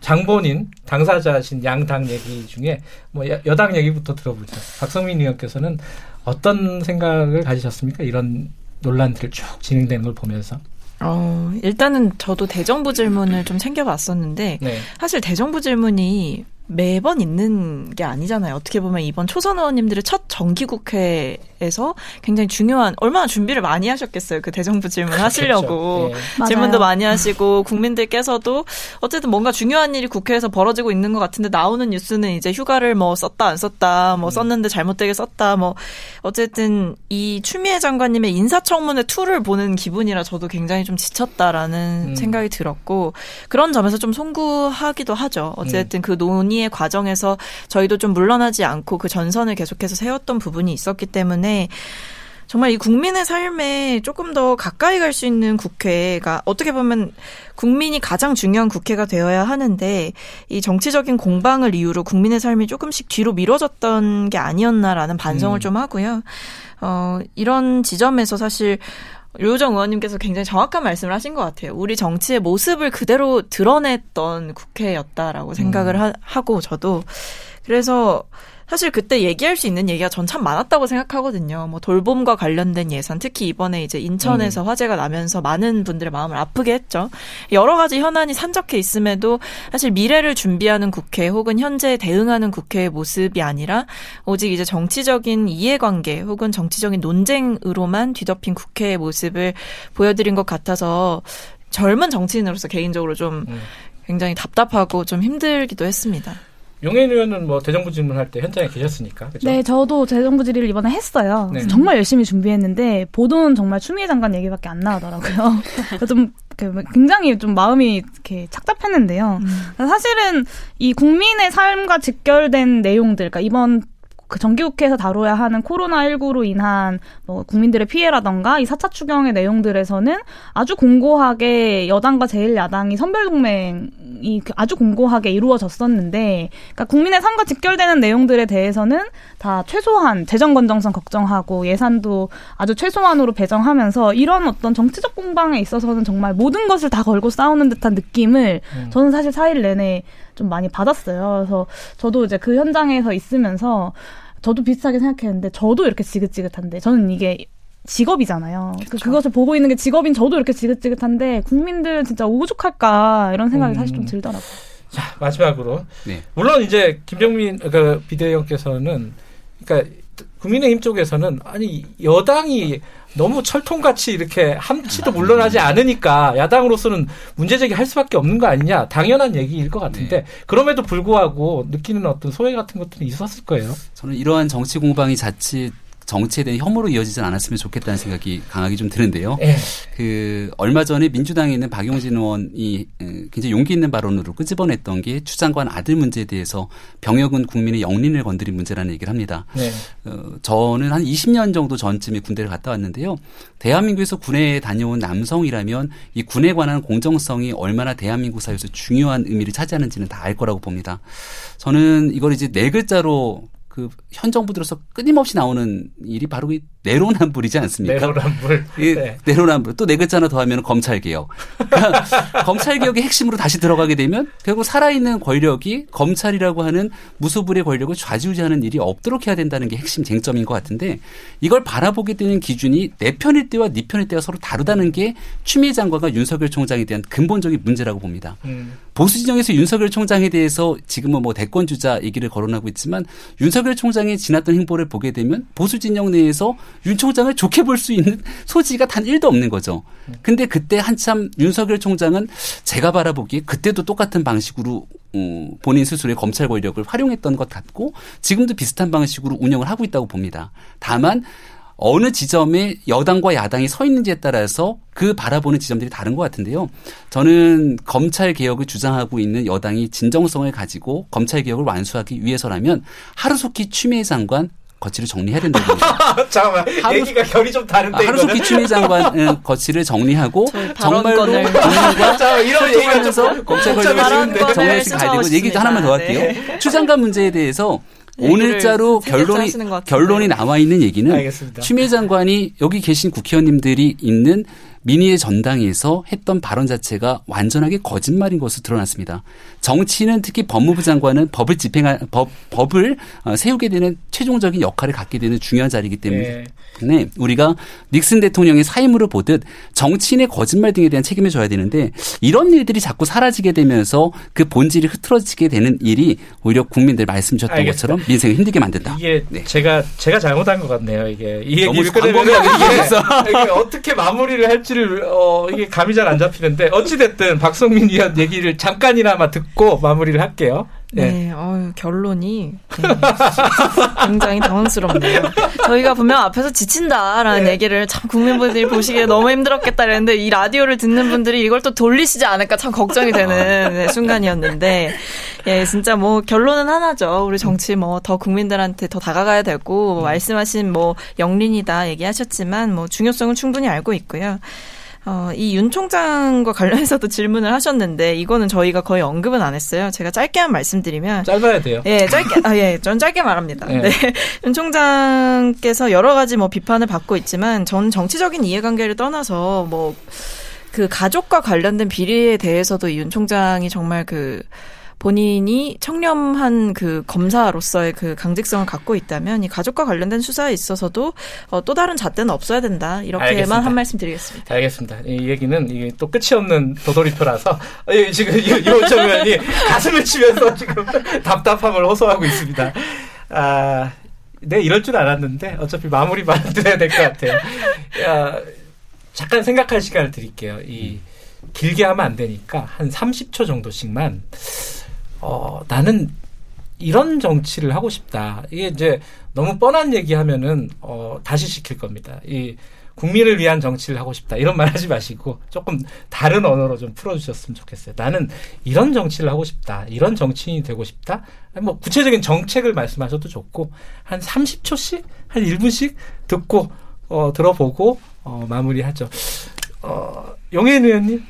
장본인 당사자신 양당 얘기 중에 뭐 여당 얘기부터 들어보죠. 박성민 의원께서는 어떤 생각을 가지셨습니까? 이런 논란들을 쭉 진행되는 걸 보면서. 어, 일단은 저도 대정부 질문을 좀 챙겨봤었는데, 네. 사실 대정부 질문이 매번 있는 게 아니잖아요. 어떻게 보면 이번 초선 의원님들의 첫 정기국회에서 굉장히 중요한 얼마나 준비를 많이 하셨겠어요. 그 대정부 질문. 하시려고 네. 질문도 많이 하시고 국민들께서도 어쨌든 뭔가 중요한 일이 국회에서 벌어지고 있는 것 같은데 나오는 뉴스는 이제 휴가를 뭐 썼다 안 썼다 뭐 음. 썼는데 잘못되게 썼다 뭐 어쨌든 이 추미애 장관님의 인사청문회 two를 보는 기분이라 저도 굉장히 좀 지쳤다라는 음. 생각이 들었고 그런 점에서 좀 송구하기도 하죠. 어쨌든 음. 그 논의 논의의 과정에서 저희도 좀 물러나지 않고 그 전선을 계속해서 세웠던 부분이 있었기 때문에 정말 이 국민의 삶에 조금 더 가까이 갈 수 있는 국회가 어떻게 보면 국민이 가장 중요한 국회가 되어야 하는데 이 정치적인 공방을 이유로 국민의 삶이 조금씩 뒤로 미뤄졌던 게 아니었나라는 반성을 음. 좀 하고요. 어, 이런 지점에서 사실 류정 의원님께서 굉장히 정확한 말씀을 하신 것 같아요. 우리 정치의 모습을 그대로 드러냈던 국회였다라고 생각을 음. 하, 고 저도 그래서 사실 그때 얘기할 수 있는 얘기가 전 참 많았다고 생각하거든요. 뭐 돌봄과 관련된 예산, 특히 이번에 이제 인천에서 음. 화재가 나면서 많은 분들의 마음을 아프게 했죠. 여러 가지 현안이 산적해 있음에도 사실 미래를 준비하는 국회 혹은 현재 대응하는 국회의 모습이 아니라 오직 이제 정치적인 이해관계 혹은 정치적인 논쟁으로만 뒤덮인 국회의 모습을 보여드린 것 같아서 젊은 정치인으로서 개인적으로 좀 음. 굉장히 답답하고 좀 힘들기도 했습니다. 용해인 의원은 뭐 대정부 질문할 때 현장에 계셨으니까. 그죠? 네, 저도 대정부 질의를 이번에 했어요. 네. 정말 열심히 준비했는데 보도는 정말 추미애 장관 얘기밖에 안 나오더라고요. *laughs* 좀 굉장히 좀 마음이 이렇게 착잡했는데요. 음. 사실은 이 국민의 삶과 직결된 내용들, 그러니까 이번 그 정기국회에서 다뤄야 하는 코로나19로 인한 뭐 국민들의 피해라던가 이 4차 추경의 내용들에서는 아주 공고하게 여당과 제1야당이 선별동맹이 그 아주 공고하게 이루어졌었는데 그러니까 국민의 삶과 직결되는 내용들에 대해서는 다 최소한 재정 건정성 걱정하고 예산도 아주 최소한으로 배정하면서 이런 어떤 정치적 공방에 있어서는 정말 모든 것을 다 걸고 싸우는 듯한 느낌을 음. 저는 사실 4일 내내 좀 많이 받았어요. 그래서 저도 이제 그 현장에서 있으면서 저도 비슷하게 생각했는데 저도 이렇게 지긋지긋한데 저는 이게 직업이잖아요. 그 그것을 보고 있는 게 직업인 저도 이렇게 지긋지긋한데 국민들 진짜 오죽할까 이런 생각이 음. 사실 좀 들더라고요. 자 마지막으로 네. 물론 이제 김정민 그 비대위원께서는 그러니까 국민의힘 쪽에서는 아니 여당이 너무 철통같이 이렇게 함치도 물러나지 않으니까 야당으로서는 문제 제기 할 수밖에 없는 거 아니냐 당연한 얘기일 것 같은데 네. 그럼에도 불구하고 느끼는 어떤 소외 같은 것들은 있었을 거예요. 저는 이러한 정치 공방이 자칫 정치에 대한 혐오로 이어지진 않았으면 좋겠다는 생각이 강하게 좀 드는데요. 네. 그 얼마 전에 민주당에 있는 박용진 의원이 굉장히 용기 있는 발언으로 끄집어냈던 게 추장관 아들 문제에 대해서 병역은 국민의 영린을 건드린 문제라는 얘기를 합니다. 네. 어, 저는 한 20년 정도 전쯤에 군대를 갔다 왔는데요. 대한민국에서 군에 다녀온 남성이라면 이 군에 관한 공정성이 얼마나 대한민국 사회에서 중요한 의미를 차지하는지는 다 알 거라고 봅니다. 저는 이걸 이제 네 글자로 그 현 정부 들어서 끊임없이 나오는 일이 바로 이 내로남불이지 않습니까? 내로남불. 네. 내로남불. 또 네 글자 하나 더 하면 검찰개혁. 그러니까 *laughs* 검찰개혁의 핵심으로 다시 들어가게 되면 결국 살아있는 권력이 검찰이라고 하는 무소불의 권력을 좌지우지하는 일이 없도록 해야 된다는 게 핵심 쟁점인 것 같은데 이걸 바라보게 되는 기준이 내 편일 때와 네 편일 때가 서로 다르다는 게 추미애 장관과 윤석열 총장에 대한 근본적인 문제라고 봅니다. 음. 보수 진영에서 윤석열 총장에 대해서 지금은 뭐 대권 주자 얘기를 거론하고 있지만 윤석열 총장의 지났던 행보를 보게 되면 보수 진영 내에서 윤 총장을 좋게 볼 수 있는 *laughs* 소지가 단 1도 없는 거죠. 근데 그때 한참 윤석열 총장은 제가 바라보기에 그때도 똑같은 방식으로 어, 본인 스스로의 검찰 권력을 활용했던 것 같고 지금도 비슷한 방식으로 운영을 하고 있다고 봅니다. 다만 어느 지점에 여당과 야당이 서 있는지에 따라서 그 바라보는 지점들이 다른 것 같은데요. 저는 검찰 개혁을 주장하고 있는 여당이 진정성을 가지고 검찰 개혁을 완수하기 위해서라면 하루속히 추미애 장관 거취를 정리해야 된다고. *laughs* 잠깐만. 하루, 얘기가 결이 좀 다른데. 하루속히 추미애 장관 거취를 정리하고 정말로 *laughs* 국민과 소통하면서 검찰 권력을 정리할 수 가야 되고 얘기 하나만 더 할게요. 네. 추 장관 문제에 대해서 오늘자로 결론이 결론이 나와 있는 얘기는 알겠습니다. 추미애 장관이 여기 계신 국회의원님들이 있는 민의의 전당에서 했던 발언 자체가 완전하게 거짓말인 것으로 드러났습니다. 정치는 특히 법무부 장관은 법을 집행할 법 법을 어, 세우게 되는 최종적인 역할을 갖게 되는 중요한 자리이기 때문에 네. 우리가 닉슨 대통령의 사임으로 보듯 정치인의 거짓말 등에 대한 책임을 져야 되는데 이런 일들이 자꾸 사라지게 되면서 그 본질이 흐트러지게 되는 일이 오히려 국민들 말씀 주셨던. 것처럼 민생을 힘들게 만든다. 이게 네. 제가 제가 잘못한 것 같네요. 이게 이 꺼내면 이게, *laughs* 이게 어떻게 마무리를 할지를 어, 이게 감이 잘 안 잡히는데 어찌 됐든 박성민 의원 얘기를 잠깐이나마 듣고 듣고 마무리를 할게요. 네, 네 어휴, 결론이 네. *laughs* 굉장히 당황스럽네요. 저희가 분명 앞에서 지친다라는 네. 얘기를 참 국민분들이 보시기에 너무 힘들었겠다 그랬는데 이 라디오를 듣는 분들이 이걸 또 돌리시지 않을까 참 걱정이 되는 네, 순간이었는데 예, 진짜 뭐 결론은 하나죠. 우리 정치 뭐 더 국민들한테 더 다가가야 되고 음. 말씀하신 뭐 영린이다 얘기하셨지만 뭐 중요성을 충분히 알고 있고요. 어, 이 윤 총장과 관련해서도 질문을 하셨는데 이거는 저희가 거의 언급은 안 했어요. 제가 짧게만 말씀드리면 짧아야 돼요. 예, 짧게 아 예, 전 짧게 말합니다. 네. 네. *laughs* 윤 총장께서 여러 가지 뭐 비판을 받고 있지만 전 정치적인 이해관계를 떠나서 뭐 그 가족과 관련된 비리에 대해서도 이윤 총장이 정말 그 본인이 청렴한 그 검사로서의 그 강직성을 갖고 있다면 이 가족과 관련된 수사에 있어서도 어, 또 다른 잣대는 없어야 된다. 이렇게만 알겠습니다. 한 말씀 드리겠습니다. 알겠습니다. 이 얘기는 이게 또 끝이 없는 도돌이표라서 어, 지금 이호정 의원이 *laughs* 가슴을 치면서 지금 답답함을 호소하고 있습니다. 아, 네, 이럴 줄 알았는데 어차피 마무리 만들어야 될 것 같아요. 야, 잠깐 생각할 시간을 드릴게요. 이 길게 하면 안 되니까 한 30초 정도씩만 어, 나는 이런 정치를 하고 싶다. 이게 이제 너무 뻔한 얘기하면은 어, 다시 시킬 겁니다. 이 국민을 위한 정치를 하고 싶다. 이런 말 하지 마시고 조금 다른 언어로 좀 풀어주셨으면 좋겠어요. 나는 이런 정치를 하고 싶다. 이런 정치인이 되고 싶다. 뭐 구체적인 정책을 말씀하셔도 좋고 한 30초씩 한 1분씩 듣고 어, 들어보고 어, 마무리하죠. 어, 용혜인 의원님.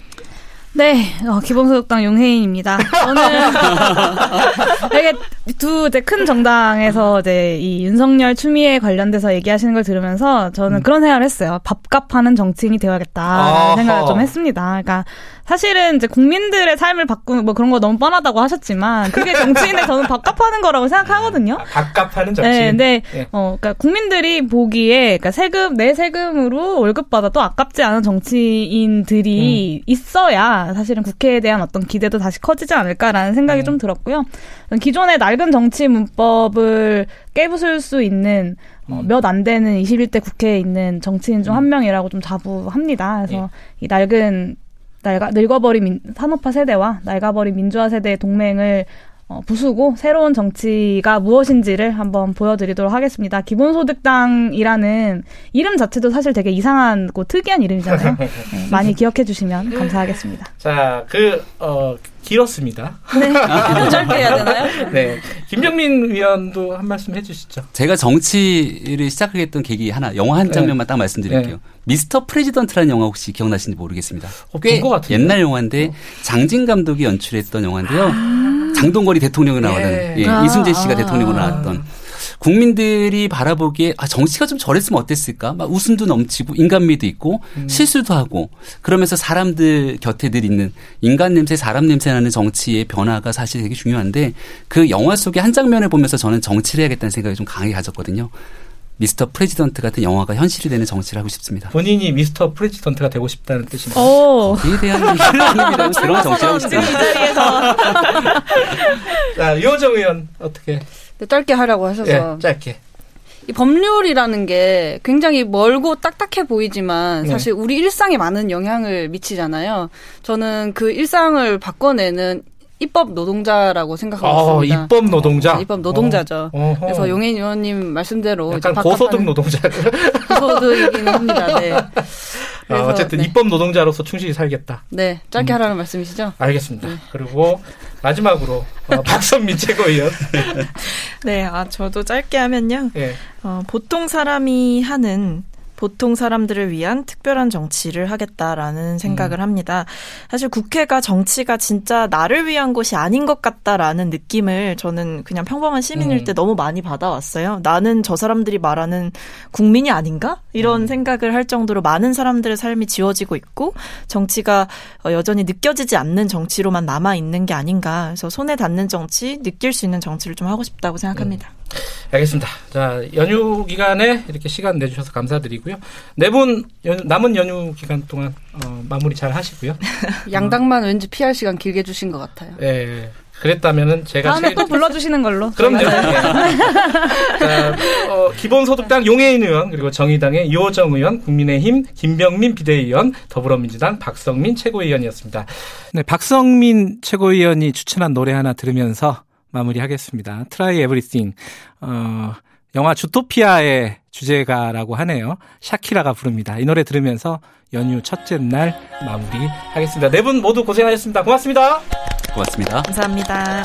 네, 어, 기본소득당 용혜인입니다. 저는 *laughs* 되게 두 이제 큰 정당에서 이제 이 윤석열 추미애 관련돼서 얘기하시는 걸 들으면서 저는 음. 그런 생각을 했어요. 밥값하는 정치인이 되어야겠다 생각을 좀 했습니다. 그러니까 사실은 이제 국민들의 삶을 바꾸는 뭐 그런 거 너무 뻔하다고 하셨지만 그게 정치인의 저는 밥값하는 거라고 생각하거든요. 아, 밥값하는 정치인. 네, 네. 네. 어, 그러니까 국민들이 보기에 그러니까 세금 내 세금으로 월급 받아도 아깝지 않은 정치인들이 음. 있어야 사실은 국회에 대한 어떤 기대도 다시 커지지 않을까라는 생각이 음. 좀 들었고요. 기존의 낡은 정치 문법을 깨부술 수 있는 어, 음. 몇안 되는 21대 국회에 있는 정치인 중한 음. 명이라고 좀 자부합니다. 그래서 예. 이 낡은 낡아, 늙어버린 민, 산업화 세대와 낡아버린 민주화 세대의 동맹을 어, 부수고 새로운 정치가 무엇인지를 한번 보여드리도록 하겠습니다. 기본소득당이라는 이름 자체도 사실 되게 이상하고 특이한 이름이잖아요. *laughs* 네, 많이 기억해 주시면 감사하겠습니다. 자, 그, 어, 길었습니다. 네. 짧게 해야 되나요? *laughs* 네. 김정민 위원도 한 말씀 해 주시죠. 제가 정치를 시작하게 했던 계기 하나, 영화 한 장면만 네. 딱 말씀드릴게요. 네. Mister President라는 영화 혹시 기억나시는지 모르겠습니다. 어, 꽤 옛날 영화인데 장진 감독이 연출했던 영화인데요. 아~ 장동건이 대통령을 나오는 예. 예, 아~ 이순재 씨가 대통령으로 나왔던 국민들이 바라보기에 아 정치가 좀 저랬으면 어땠을까? 막 웃음도 넘치고 인간미도 있고 음. 실수도 하고 그러면서 사람들 곁에 늘 있는 인간 냄새, 사람 냄새 나는 정치의 변화가 사실 되게 중요한데 그 영화 속의 한 장면을 보면서 저는 정치를 해야겠다는 생각이 좀 강하게 가졌거든요. Mister President 같은 영화가 현실이 되는 정치를 하고 싶습니다. 본인이 Mister President가 되고 싶다는 뜻입니다. 오. 거기에 대한 얘기를 하는 그런 정치를 하고 싶습니다. *laughs* 자, 유호정 의원 어떻게 네, 짧게 하라고 하셔서. 예, 짧게. 이 법률이라는 게 굉장히 멀고 딱딱해 보이지만 네. 사실 우리 일상에 많은 영향을 미치잖아요. 저는 그 일상을 바꿔내는 입법 노동자라고 생각하고 어, 있습니다. 입법 노동자. 네, 입법 노동자죠. 어. 그래서 용인 의원님 말씀대로 약간 고소득 노동자. *laughs* 고소득이긴 합니다. 네. 아, 어쨌든 네. 입법 노동자로서 충실히 살겠다. 네, 짧게 음. 하라는 말씀이시죠? 알겠습니다. 네. 그리고 마지막으로 어, *laughs* 박선민 최고위원. 네, 아 저도 짧게 하면요. 네. 어, 보통 사람이 하는 보통 사람들을 위한 특별한 정치를 하겠다라는 생각을 음. 합니다. 사실 국회가 정치가 진짜 나를 위한 것이 아닌 것 같다라는 느낌을 저는 그냥 평범한 시민일 음. 때 너무 많이 받아왔어요. 나는 저 사람들이 말하는 국민이 아닌가? 이런 음. 생각을 할 정도로 많은 사람들의 삶이 지워지고 있고 정치가 어, 여전히 느껴지지 않는 정치로만 남아 있는 게 아닌가. 그래서 손에 닿는 정치, 느낄 수 있는 정치를 좀 하고 싶다고 생각합니다. 음. 알겠습니다. 자, 연휴 기간에 이렇게 시간 내주셔서 감사드리고요. 네 분 남은 연휴 기간 동안 어, 마무리 잘 하시고요. *laughs* 양당만 어. 왠지 피할 시간 길게 주신 것 같아요. 예. 그랬다면은 제가 다음에 제일... 또 불러주시는 걸로. 그럼요. *laughs* 자, 어, 기본소득당 용해인 의원 그리고 정의당의 유호정 의원, 국민의힘 김병민 비대위원, 더불어민주당 박성민 최고위원이었습니다. 네, 박성민 최고위원이 추천한 노래 하나 들으면서 마무리하겠습니다. Try Everything. 어, 영화 주토피아의 주제가라고 하네요. 샤키라가 부릅니다. 이 노래 들으면서 연휴 첫째 날 마무리하겠습니다. 네 분 모두 고생하셨습니다. 고맙습니다. 고맙습니다. 감사합니다.